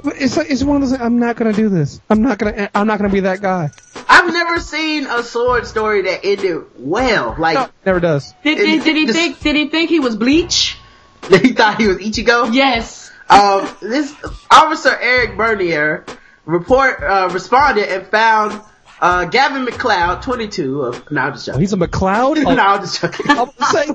Speaker 2: But it's like it's one of those. I'm not gonna do this. I'm not gonna. I'm not gonna be that guy.
Speaker 3: I've never seen a sword story that ended well. Like,
Speaker 2: No, never does.
Speaker 4: Did,
Speaker 3: It-
Speaker 4: did, did he
Speaker 3: this-
Speaker 4: think? Did he think he was Bleach?
Speaker 3: he thought he was Ichigo.
Speaker 4: Yes.
Speaker 3: Um, this officer Eric Bernier report uh, responded and found uh, Gavin McLeod, 22. Of, no, I'm just
Speaker 2: Oh,
Speaker 3: joking.
Speaker 2: he's a McLeod.
Speaker 3: no,
Speaker 2: Oh,
Speaker 3: I'm just joking.
Speaker 2: I'm saying,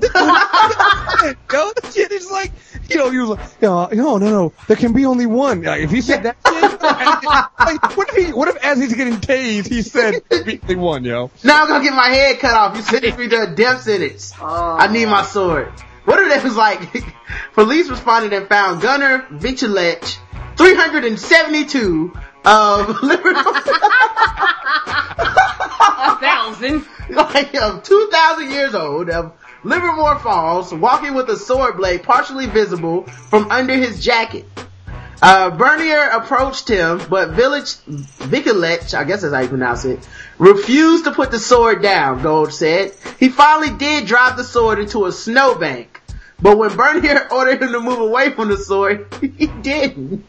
Speaker 2: yo, the shit is like, you know, he was like, yo, no, no, no, there can be only one. Like, if he said that like, what if he, what if as he's getting tased, he said, be only one, yo.
Speaker 3: Now I'm gonna get my head cut off. You sentenced me to a death sentence. Oh. I need my sword. What if it was like, police responded and found Gunner Vichilech, 372 of um, Liverpool,
Speaker 4: A thousand.
Speaker 3: like, of 2,000 years old of Livermore Falls, walking with a sword blade partially visible from under his jacket. Uh, Bernier approached him, but Village, Vikalech, I guess that's how you pronounce it, refused to put the sword down, Gold said. He finally did drop the sword into a snowbank. But when Bernier ordered him to move away from the sword, he didn't.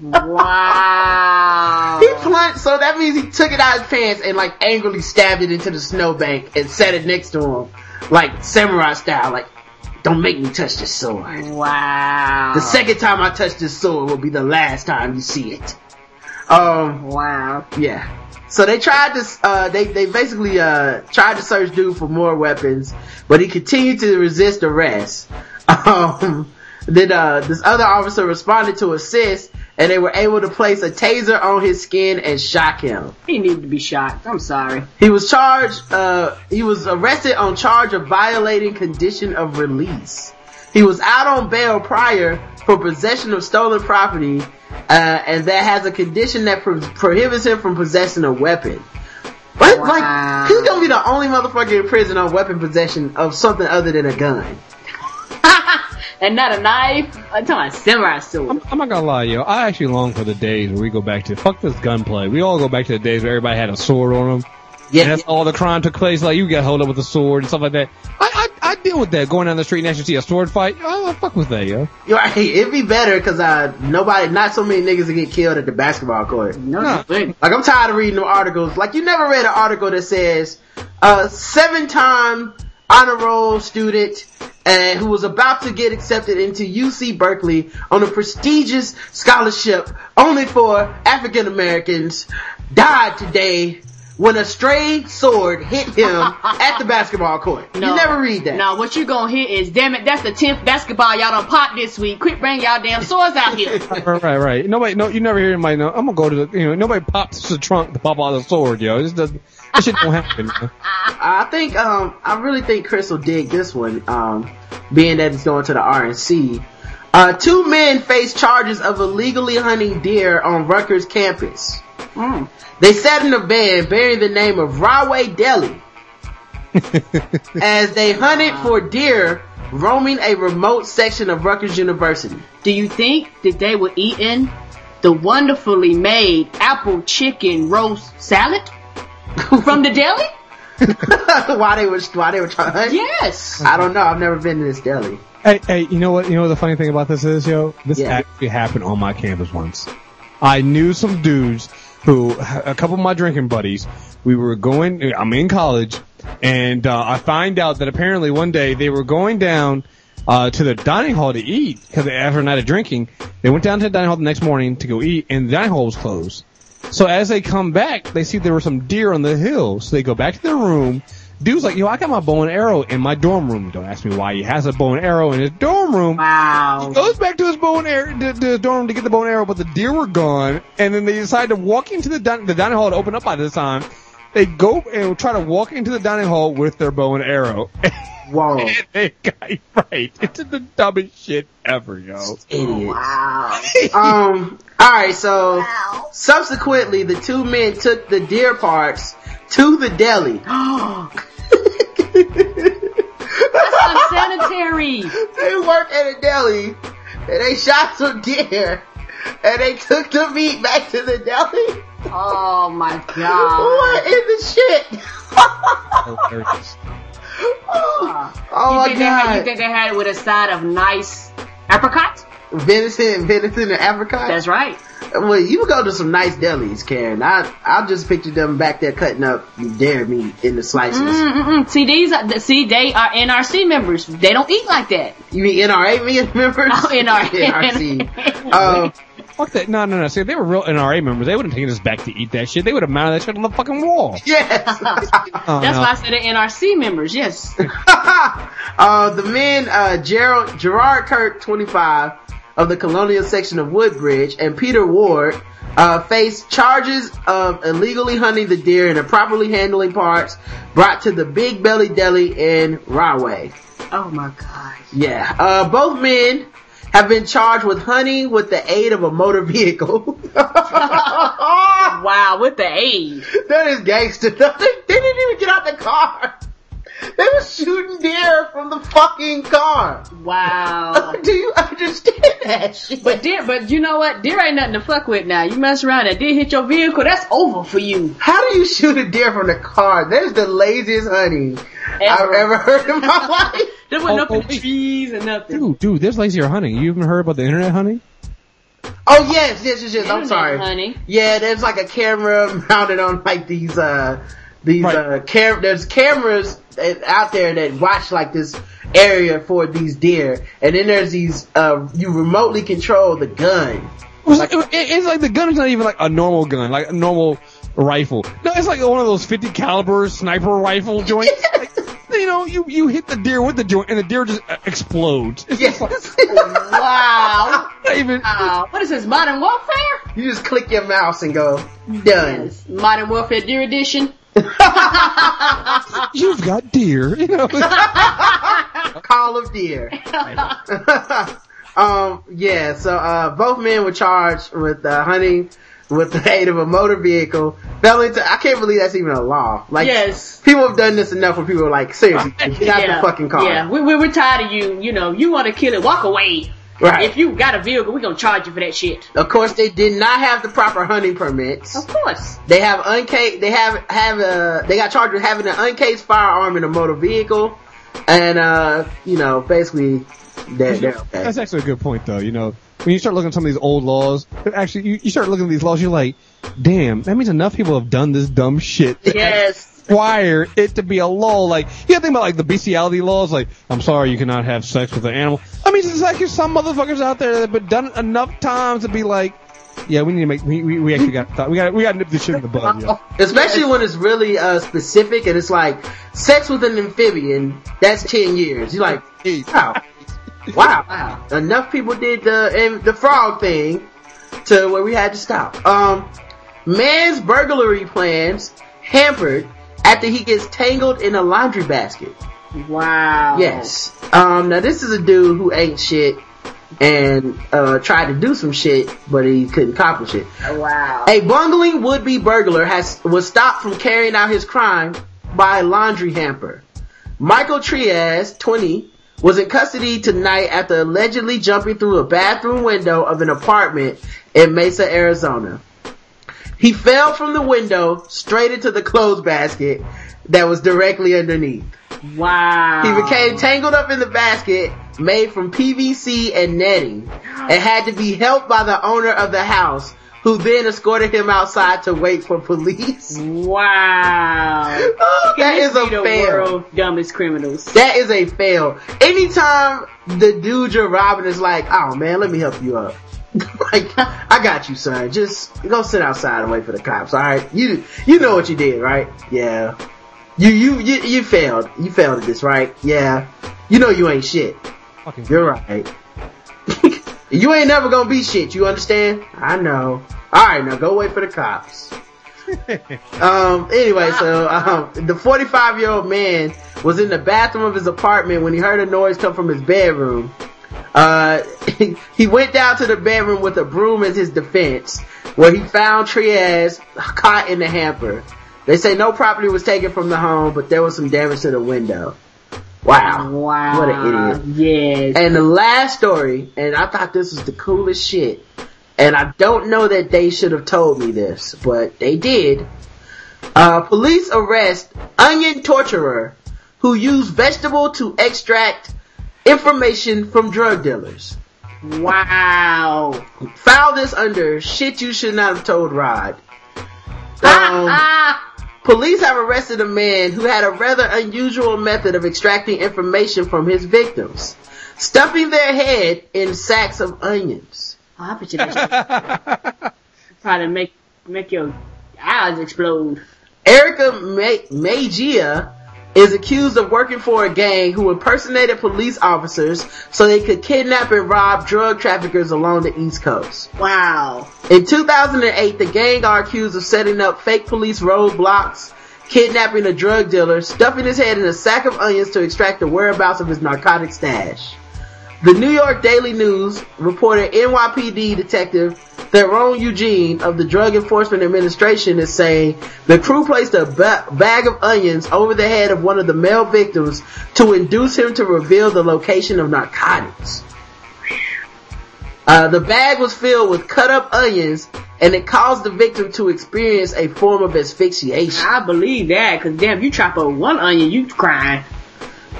Speaker 4: Wow.
Speaker 3: He plunged, so that means he took it out of his pants and like angrily stabbed it into the snowbank and set it next to him, like samurai style, like, don't make me touch this sword.
Speaker 4: Wow.
Speaker 3: The second time I touch this sword will be the last time you see it. Um,
Speaker 4: Wow.
Speaker 3: yeah. So they tried to, uh, they, they basically, uh, tried to search dude for more weapons, but he continued to resist arrest. Um, then, uh, this other officer responded to assist, and they were able to place a taser on his skin and shock him.
Speaker 4: He needed to be shot. I'm sorry.
Speaker 3: He was charged, uh, he was arrested on charge of violating condition of release. He was out on bail prior for possession of stolen property, uh, and that has a condition that pro- prohibits him from possessing a weapon. But,
Speaker 4: Wow.
Speaker 3: like, he's gonna be the only motherfucker in prison on weapon possession of something other than a gun.
Speaker 4: And not a knife. I'm talking samurai sword.
Speaker 2: I'm, I'm not gonna lie, yo. I actually long for the days where we go back to fuck this gunplay. We all go back to the days where everybody had a sword on them.
Speaker 3: Yeah,
Speaker 2: and that's all the crime took place. Like you got held up with a sword and stuff like that. I I, I deal with that. Going down the street and actually see a sword fight. I, I fuck with that, yo.
Speaker 3: you're. It'd be better because uh, nobody, not so many niggas would get killed at the basketball court.
Speaker 4: No,
Speaker 2: Nah.
Speaker 3: Like I'm tired of reading them articles. Like you never read an article that says a seven-time honor roll student uh, who was about to get accepted into UC Berkeley on a prestigious scholarship only for African Americans died today when a stray sword hit him at the basketball court.
Speaker 4: No.
Speaker 3: You never read that.
Speaker 4: Now what you gonna hear is, damn it, that's the tenth basketball y'all done popped this week. Quit bringing y'all damn swords out here.
Speaker 2: Right, right, right. Nobody, no, you never hear anybody. No, I'm gonna go to the, you know, nobody pops the trunk to pop out the sword, yo. This does, that shit don't happen.
Speaker 3: I think um I really think Kriss will dig this one, um, being that it's going to the RNC. Uh, two men face charges of illegally hunting deer on Rutgers campus.
Speaker 4: Mm.
Speaker 3: They sat in a van bearing the name of Rahway Deli as they hunted for deer roaming a remote section of Rutgers University.
Speaker 4: Do you think that they were eating the wonderfully made apple chicken roast salad from the deli?
Speaker 3: why they were why they were trying to?
Speaker 4: Yes.
Speaker 3: I don't know. I've never been to this deli.
Speaker 2: Hey, hey, you know what? You know what the funny thing about this is, yo? This
Speaker 3: Yeah.
Speaker 2: actually happened on my campus once. I knew some dudes who, a couple of my drinking buddies, we were going, I'm in college, And uh, I find out that apparently one day they were going down uh, to the dining hall to eat because after a night of drinking, they went down to the dining hall the next morning to go eat, and the dining hall was closed. So as they come back, they see there were some deer on the hill. So they go back to their room. Dude's like, yo, I got my bow and arrow in my dorm room. Don't ask me why he has a bow and arrow in his dorm room.
Speaker 4: Wow.
Speaker 2: He Goes back to his bow and arrow, to, to his dorm room to get the bow and arrow, but the deer were gone. And then they decide to walk into the, din- the dining hall to open up by this time. They go and try to walk into the dining hall with their bow and arrow.
Speaker 3: Whoa.
Speaker 2: and they got right. It's the dumbest shit ever, yo.
Speaker 3: Idiot.
Speaker 4: Wow.
Speaker 3: Um, alright, so subsequently the two men took the deer parts to the deli.
Speaker 4: That's unsanitary.
Speaker 3: they work at a deli and they shot some deer and they took the meat back to the deli.
Speaker 4: Oh my god.
Speaker 3: What in the shit?
Speaker 2: Hilarious.
Speaker 3: oh
Speaker 4: you,
Speaker 3: my
Speaker 4: think they had, you think they had it with a side of nice apricot?
Speaker 3: Venison, venison and apricot?
Speaker 4: That's right.
Speaker 3: Well, you go to some nice delis, Karen. I, I just picture them back there cutting up deer meat in the slices.
Speaker 4: Mm-mm. See, these are, see, they are NRC members. They don't eat like that.
Speaker 3: You mean NRA me- members?
Speaker 4: Oh, NRA.
Speaker 3: NRC. Um,
Speaker 2: Fuck that. No, no, no. See, if they were real NRA members, they wouldn't have taken us back to eat that shit. They would have mounted that shit on the fucking wall.
Speaker 3: yes.
Speaker 2: Oh,
Speaker 4: That's
Speaker 2: no.
Speaker 4: why I said they're NRC members. Yes.
Speaker 3: uh, the men, uh, Gerald, Gerard Kirk, 25, of the Colonial section of Woodbridge, and Peter Ward, uh, face charges of illegally hunting the deer and improperly handling parts brought to the Big Belly Deli in Rahway.
Speaker 4: Oh my gosh.
Speaker 3: Yeah. Uh, both men have been charged with hunting with the aid of a motor vehicle.
Speaker 4: Wow, with the aid.
Speaker 3: that is gangster. They, they didn't even get out the car. They were shooting deer from the fucking car.
Speaker 4: Wow.
Speaker 3: Do you understand that shit?
Speaker 4: But deer, but you know what? Deer ain't nothing to fuck with now. You mess around and deer hit your vehicle, that's over for you.
Speaker 3: How do you shoot a deer from the car? That is the laziest hunting I've
Speaker 4: Ever.
Speaker 3: ever heard in my life.
Speaker 4: There wasn't
Speaker 2: Oh,
Speaker 4: up in
Speaker 2: oh,
Speaker 4: the trees and nothing.
Speaker 2: Dude, dude, there's lazier hunting. You even heard about the internet hunting?
Speaker 3: Oh yes, yes, yes, yes. I'm
Speaker 4: Internet
Speaker 3: sorry.
Speaker 4: honey.
Speaker 3: Yeah, there's like a camera mounted on like these uh these
Speaker 2: Right.
Speaker 3: uh cam there's cameras out there that watch like this area for these deer and then there's these uh you remotely control the gun.
Speaker 2: It's like, it's like the gun is not even like a normal gun, like a normal rifle. No, it's like one of those 50 caliber sniper rifle joints. Like, you know, you, you hit the deer with the joint and the deer just uh, explodes. It's
Speaker 3: Yes.
Speaker 2: just like,
Speaker 4: Wow.
Speaker 2: even,
Speaker 4: Wow. What is this, Modern Warfare?
Speaker 3: you just click your mouse and go done.
Speaker 4: Yes. Modern Warfare Deer Edition.
Speaker 2: you've got deer, you know.
Speaker 3: Call of deer. um, yeah, so, uh, both men were charged with, uh, hunting with the aid of a motor vehicle. Fell into, I can't believe that's even a law. Like,
Speaker 4: yes.
Speaker 3: people have done this enough where people are like, seriously, get out the fucking car.
Speaker 4: Yeah, we, we, we're tired of you. You know, you want to kill it, walk away.
Speaker 3: Right.
Speaker 4: If you got a vehicle, we're gonna charge you for that shit.
Speaker 3: Of course, they did not have the proper hunting permits.
Speaker 4: Of course.
Speaker 3: They have uncased, they have, have a, they got charged with having an uncased firearm in a motor vehicle. And, uh, you know, basically, they're, they're okay.
Speaker 2: That's actually a good point though, you know. When you start looking at some of these old laws, actually, you, you start looking at these laws, you're like, damn, that means enough people have done this dumb shit. to
Speaker 4: Yes.
Speaker 2: require it to be a law. Like, you gotta think about like the bestiality laws, like, I'm sorry you cannot have sex with an animal. I mean, it's like there's some motherfuckers out there that have been done it enough times to be like, yeah, we need to make, we, we, we actually got, we got, we got to nip this shit in the bud, yo.
Speaker 3: Especially when it's really, uh, specific and it's like, sex with an amphibian, that's 10 years. You're like, wow. Wow.
Speaker 4: Wow.
Speaker 3: Enough people did the, the frog thing to where we had to stop. Um, man's burglary plans hampered after he gets tangled in a laundry basket.
Speaker 4: Wow.
Speaker 3: Yes. Um, now this is a dude who ain't shit and, uh, tried to do some shit, but he couldn't accomplish it.
Speaker 4: Wow.
Speaker 3: A bungling would-be burglar has was stopped from carrying out his crime by a laundry hamper. Michael Trias, 20, was in custody tonight after allegedly jumping through a bathroom window of an apartment in Mesa, Arizona. He fell from the window straight into the clothes basket that was directly underneath.
Speaker 4: Wow.
Speaker 3: He became tangled up in the basket made from PVC and netting and had to be helped by the owner of the house who then escorted him outside to wait for police.
Speaker 4: Wow.
Speaker 3: Oh, that
Speaker 4: This
Speaker 3: is a
Speaker 4: the
Speaker 3: fail.
Speaker 4: world's dumbest criminals.
Speaker 3: That is a fail. Anytime the dude you're robbing is like, oh man, let me help you up. like, I got you, son. Just go sit outside and wait for the cops. All right, you you know what you did, right? Yeah. You you you you failed. You failed at this, right? Yeah. You know you ain't shit.
Speaker 2: Fucking
Speaker 3: You're right. You ain't never gonna be shit. You understand? I know. All right, now go wait for the cops. um. Anyway, so um, the 45 year old man was in the bathroom of his apartment when he heard a noise come from his bedroom. Uh, he went down to the bedroom with a broom as his defense, where he found Triaz caught in the hamper. They say no property was taken from the home, but there was some damage to the window. Wow.
Speaker 4: Wow.
Speaker 3: What an idiot.
Speaker 4: Yes.
Speaker 3: And the last story, and I thought this was the coolest shit, and I don't know that they should have told me this, but they did. Uh, police arrest onion torturer who used vegetable to extract information from drug dealers.
Speaker 4: wow.
Speaker 3: File this under shit you should not have told Rod. Um,
Speaker 4: Ah,
Speaker 3: Police have arrested a man who had a rather unusual method of extracting information from his victims, stuffing their head in sacks of onions.
Speaker 4: Oh, I bet you that probably make make your eyes explode.
Speaker 3: Erica Ma- Magia is accused of working for a gang who impersonated police officers so they could kidnap and rob drug traffickers along the East Coast.
Speaker 4: Wow.
Speaker 3: In 2008, the gang are accused of setting up fake police roadblocks, kidnapping a drug dealer, stuffing his head in a sack of onions to extract the whereabouts of his narcotic stash. The New York Daily News reported NYPD detective Theron Eugene of the Drug Enforcement Administration is saying the crew placed a ba- bag of onions over the head of one of the male victims to induce him to reveal the location of narcotics. Uh, the bag was filled with cut up onions and it caused the victim to experience a form of asphyxiation.
Speaker 4: I believe that, cause damn, you chop up one onion, you crying.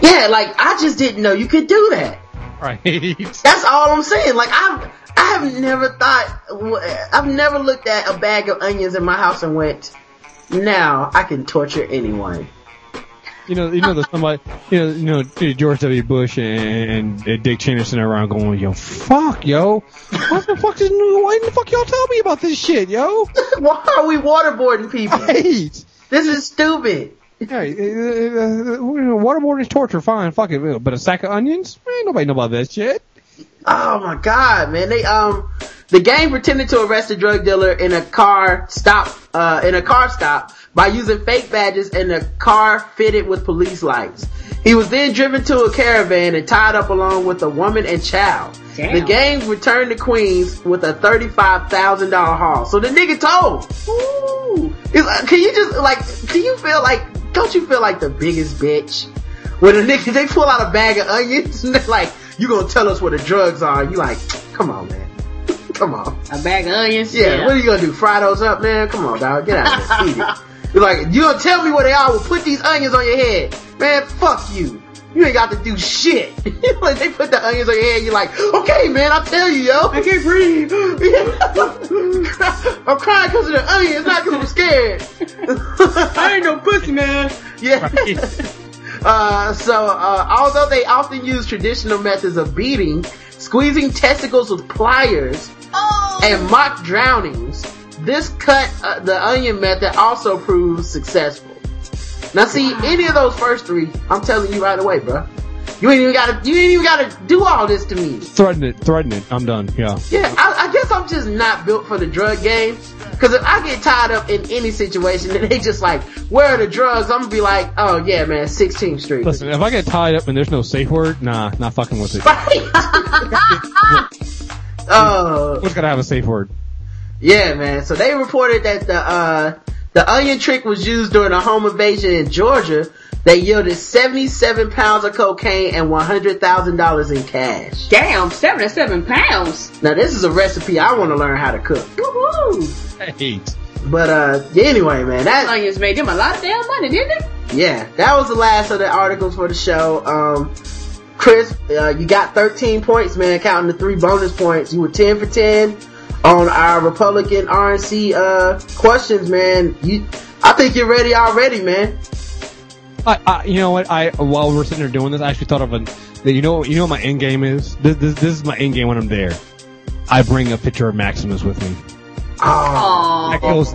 Speaker 3: Yeah, like I just didn't know you could do that.
Speaker 2: Right.
Speaker 3: That's all I'm saying. Like I've, I have never thought, I've never looked at a bag of onions in my house and went, now I can torture anyone.
Speaker 2: You know, you know, there's somebody, you know, you know, George W. Bush and, and Dick Cheney sitting around going, yo, fuck, yo, what the fuck is, why the fuck y'all tell me about this shit, yo?
Speaker 3: Why are we waterboarding people?
Speaker 2: Right.
Speaker 3: This is stupid.
Speaker 2: Yeah, uh, uh, waterboarding is torture, fine, fuck it, but a sack of onions? Ain't nobody know about that shit.
Speaker 3: Oh my god, man. They um the gang pretended to arrest a drug dealer in a car stop uh in a car stop by using fake badges and a car fitted with police lights. He was then driven to a caravan and tied up along with a woman and child.
Speaker 4: Damn.
Speaker 3: The gang returned to Queens with a thirty-five thousand dollar haul. So the nigga told. Ooh. Uh, can you just like? Do you feel like? Don't you feel like the biggest bitch? When a nigga they pull out a bag of onions and they're like, "You gonna tell us where the drugs are?" You like, come on, man, come on.
Speaker 4: A bag of onions.
Speaker 3: Yeah, what are you gonna do? Fry those up, man? Come on, dog, get out of here, eat. You're like, you gonna tell me where they are? We'll put these onions on your head, man. Fuck you. You ain't got to do shit. like they put the onions on your head. You're like, okay, man, I'll tell you, yo.
Speaker 4: I can't breathe.
Speaker 3: I'm crying because of the onions, not because I'm scared.
Speaker 4: I ain't no pussy, man.
Speaker 3: Yeah. Uh, so, uh, although they often use traditional methods of beating, squeezing testicles with pliers, and mock drownings, this cut uh, the onion method also proves successful. Now, see, any of those first three, I'm telling you right away, bro. You ain't even gotta, you ain't even gotta do all this to me.
Speaker 2: Threaten it, threaten it, I'm done, yeah.
Speaker 3: Yeah, I, I guess I'm just not built for the drug game. Cause if I get tied up in any situation and they just like, where are the drugs? I'm gonna be like, oh yeah, man, 16th Street.
Speaker 2: Listen, if I get tied up and there's no safe word, nah, not fucking with it.
Speaker 3: Right. oh,
Speaker 2: What's gotta have a safe word?
Speaker 3: Yeah, man. So they reported that the, uh, the onion trick was used during a home invasion in Georgia that yielded 77 pounds of cocaine and $100,000 in cash.
Speaker 4: Damn, 77 pounds.
Speaker 3: Now this is a recipe I want to learn how to cook.
Speaker 4: Woohoo.
Speaker 2: Hate.
Speaker 3: But, uh, anyway, man, that,
Speaker 4: Onions made them a lot of damn money, didn't they?
Speaker 3: yeah, that was the last of the articles for the show. Um, Kriss, uh, you got 13 points, man, counting the three bonus points. You were 10 for 10 on our Republican RNC uh, questions, man. You, I think you're ready already, man.
Speaker 2: I, I, you know what? I while we're sitting there doing this, I actually thought of a. You know, you know what my end game is. This, this, this is my end game when I'm there. I bring a picture of Maximus with me.
Speaker 3: Oh,
Speaker 2: That goes-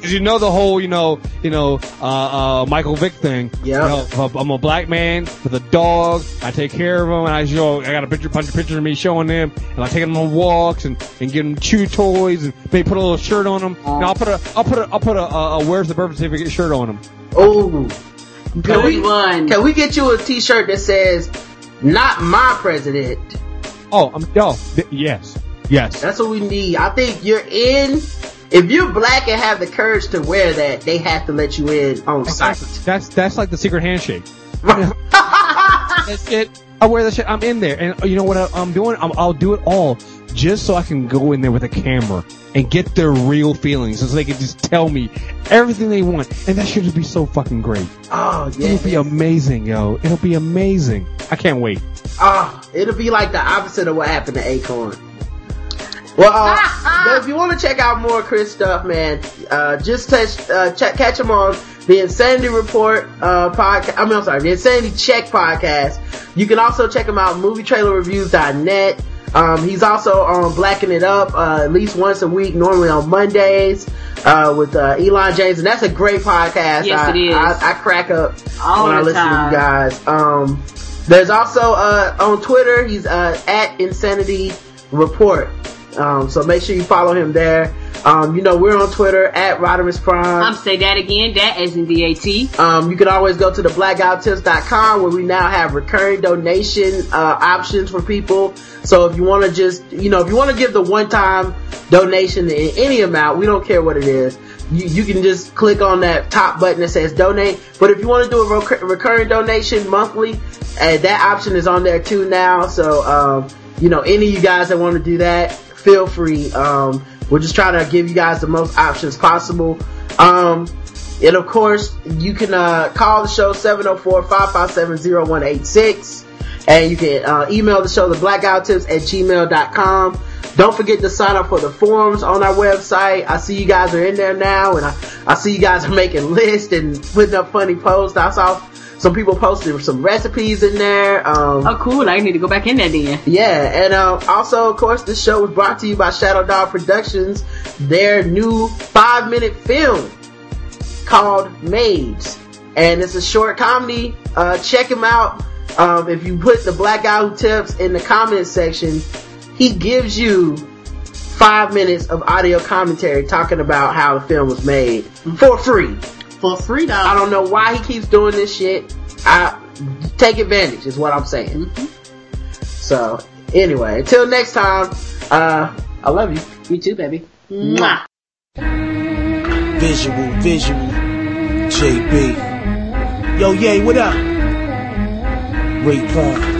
Speaker 2: Cause you know the whole, you know, you know, uh, uh, Michael Vick thing.
Speaker 3: Yeah,
Speaker 2: You know, I'm a black man with a dog. I take care of them, and I show. I got a picture, bunch of pictures of me showing them, and I take them on walks and and give them chew toys, and maybe put a little shirt on them. And I'll put a, I'll put a, I'll put a, a, a where's the birth certificate shirt on them.
Speaker 3: oh. Can we,
Speaker 4: one.
Speaker 3: can we get you a T-shirt that says "Not my president"?
Speaker 2: Oh, I'm, oh, th- yes, yes.
Speaker 3: That's what we need. I think you're in. If you're black and have the courage to wear that, they have to let you in on site.
Speaker 2: That's that's like the secret handshake. That's it. I wear that shit. I'm in there, and you know what I, I'm doing? I'm, I'll do it all just so I can go in there with a camera and get their real feelings, so they can just tell me everything they want, and that shit would be so fucking great.
Speaker 3: Oh yeah.
Speaker 2: It'll be amazing, yo. It'll be amazing. I can't wait.
Speaker 3: Ah, it'll be like the opposite of what happened to Acorn. Well, uh, but if you want to check out more Kriss stuff, man, uh, just touch, uh, check, catch him on the Insanity Report uh, podcast. I mean, I'm sorry, the Insanity Check podcast. You can also check him out movietrailerreviews.net. Um, he's also on Blacking It Up uh, at least once a week, normally on Mondays uh, with uh, Elon James, and that's a great podcast.
Speaker 4: Yes,
Speaker 3: I,
Speaker 4: it is.
Speaker 3: I, I crack up
Speaker 4: All
Speaker 3: when I listen
Speaker 4: time.
Speaker 3: to you guys. Um, there's also uh, on Twitter, he's uh, at Insanity Report. Um, so make sure you follow him there. Um, you know, we're on Twitter at Rodimus Prime.
Speaker 4: I'm say that again. That as in DAT.
Speaker 3: Um, you can always go to the blackguywhotips.com where we now have recurring donation uh, options for people. So if you want to just, you know, if you want to give the one-time donation in any amount, we don't care what it is. You, you can just click on that top button that says donate. But if you want to do a recur- recurring donation monthly, uh, that option is on there too now. So, um, you know, any of you guys that want to do that, feel free. Um, we're just trying to give you guys the most options possible. Um, and of course, you can uh, call the show 704-557-0186. And you can uh, email the show, the blackguywhotips at gmail.com. Don't forget to sign up for the forums on our website. I see you guys are in there now, and I, I see you guys are making lists and putting up funny posts. I saw some people posted some recipes in there. Um,
Speaker 4: Oh, cool. I need to go back in there then.
Speaker 3: yeah, and uh, also, of course, this show was brought to you by Shadow Dog Productions, their new five minute film called Maids. And it's a short comedy. Uh, check him out. Um, if you put the black guy who tips in the comments section, he gives you five minutes of audio commentary talking about how the film was made for free.
Speaker 4: For free though.
Speaker 3: I don't know why he keeps doing this shit. I take advantage is what I'm saying. So anyway, until next time, uh, I love you.
Speaker 4: Me too, baby. Mwah.
Speaker 5: Visual, visual. JB. Yo, yay, what up? Ray Paul.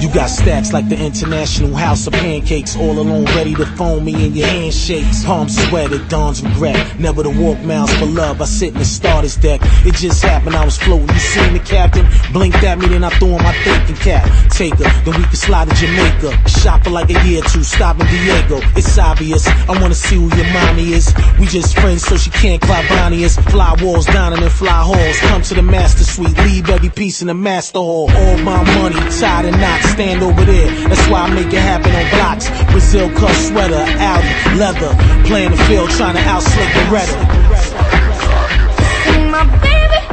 Speaker 5: You got stacks like the International House of Pancakes, all alone ready to phone me in your handshakes. Palms sweated, dawn's regret. Never to walk miles for love. I sit in the starter's deck. It just happened, I was floating. You seen the captain? Blinked at me, then I threw on my thinking cap. Take her, then we can slide to Jamaica. Shop for like a year or two, stop in Diego. It's obvious, I wanna see who your mommy is. We just friends, so she can't climb Bonnie is. Fly walls, dining in fly halls. Come to the master suite, leave every piece in the master hall. All my money, tied in knots, stand over there. That's why I make it happen on blocks. Brazil cut sweater, Audi, leather. Playing the field, trying to outslick the redder.
Speaker 6: My baby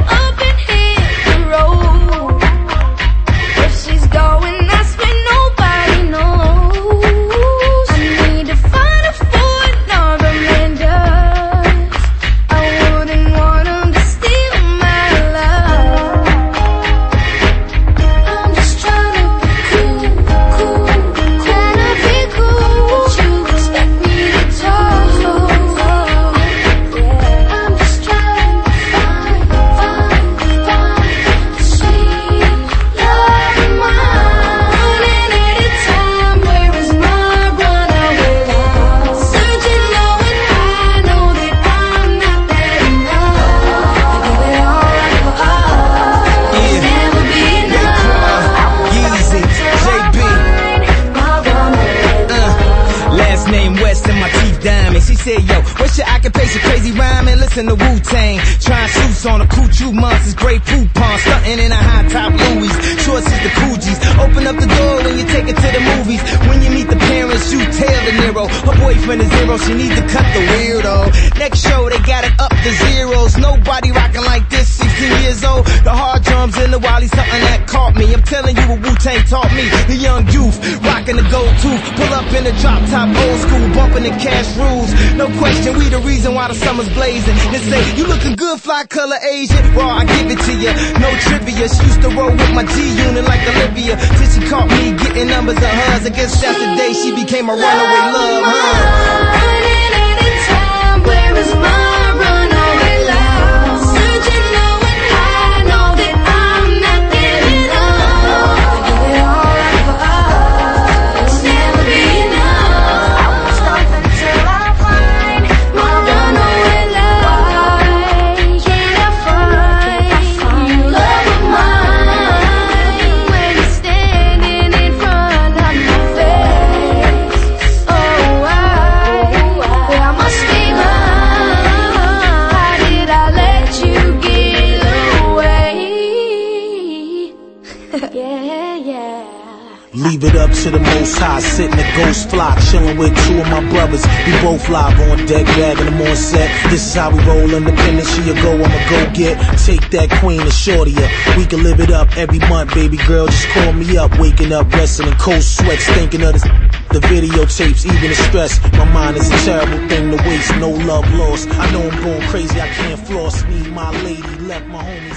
Speaker 7: listen to Wu-Tang. Trying suits on a coochoo monsters, great poop pond, stunting in a high top Louis. Shorts is the Coogis. Open up the door when you take it to the movies. When you meet the parents, you tell De Niro. Her boyfriend is zero, she needs to cut the weirdo. Next show, they got it up to zeros. Nobody rocking like this, 16 years old. The hard drums in the Wally, something that caught me. I'm telling you what Wu-Tang taught me. The young youth, rocking the gold tooth. Pull up in the drop top, old school, bumping the cash rules. No question, we the reason why the summer's blazing. They say, you looking good, fly color Asian. Raw, I give it to you. No trivia. She used to roll with my G unit like Olivia. Till she caught me getting numbers of hers. I guess that's the day she became a runaway love, huh?
Speaker 6: Running out of time, where is my
Speaker 5: the high, sitting a ghost flock, chilling with two of my brothers. We both live on deck, bagging them on set. This is how we roll independent. She a go, I'ma go get. Take that queen and shorty. We can live it up every month, baby girl. Just call me up, waking up, resting in cold sweats, thinking of this. The videotapes, even the stress. My mind is a terrible thing to waste. No love lost. I know I'm going crazy, I can't floss. Me, my lady, left my homies.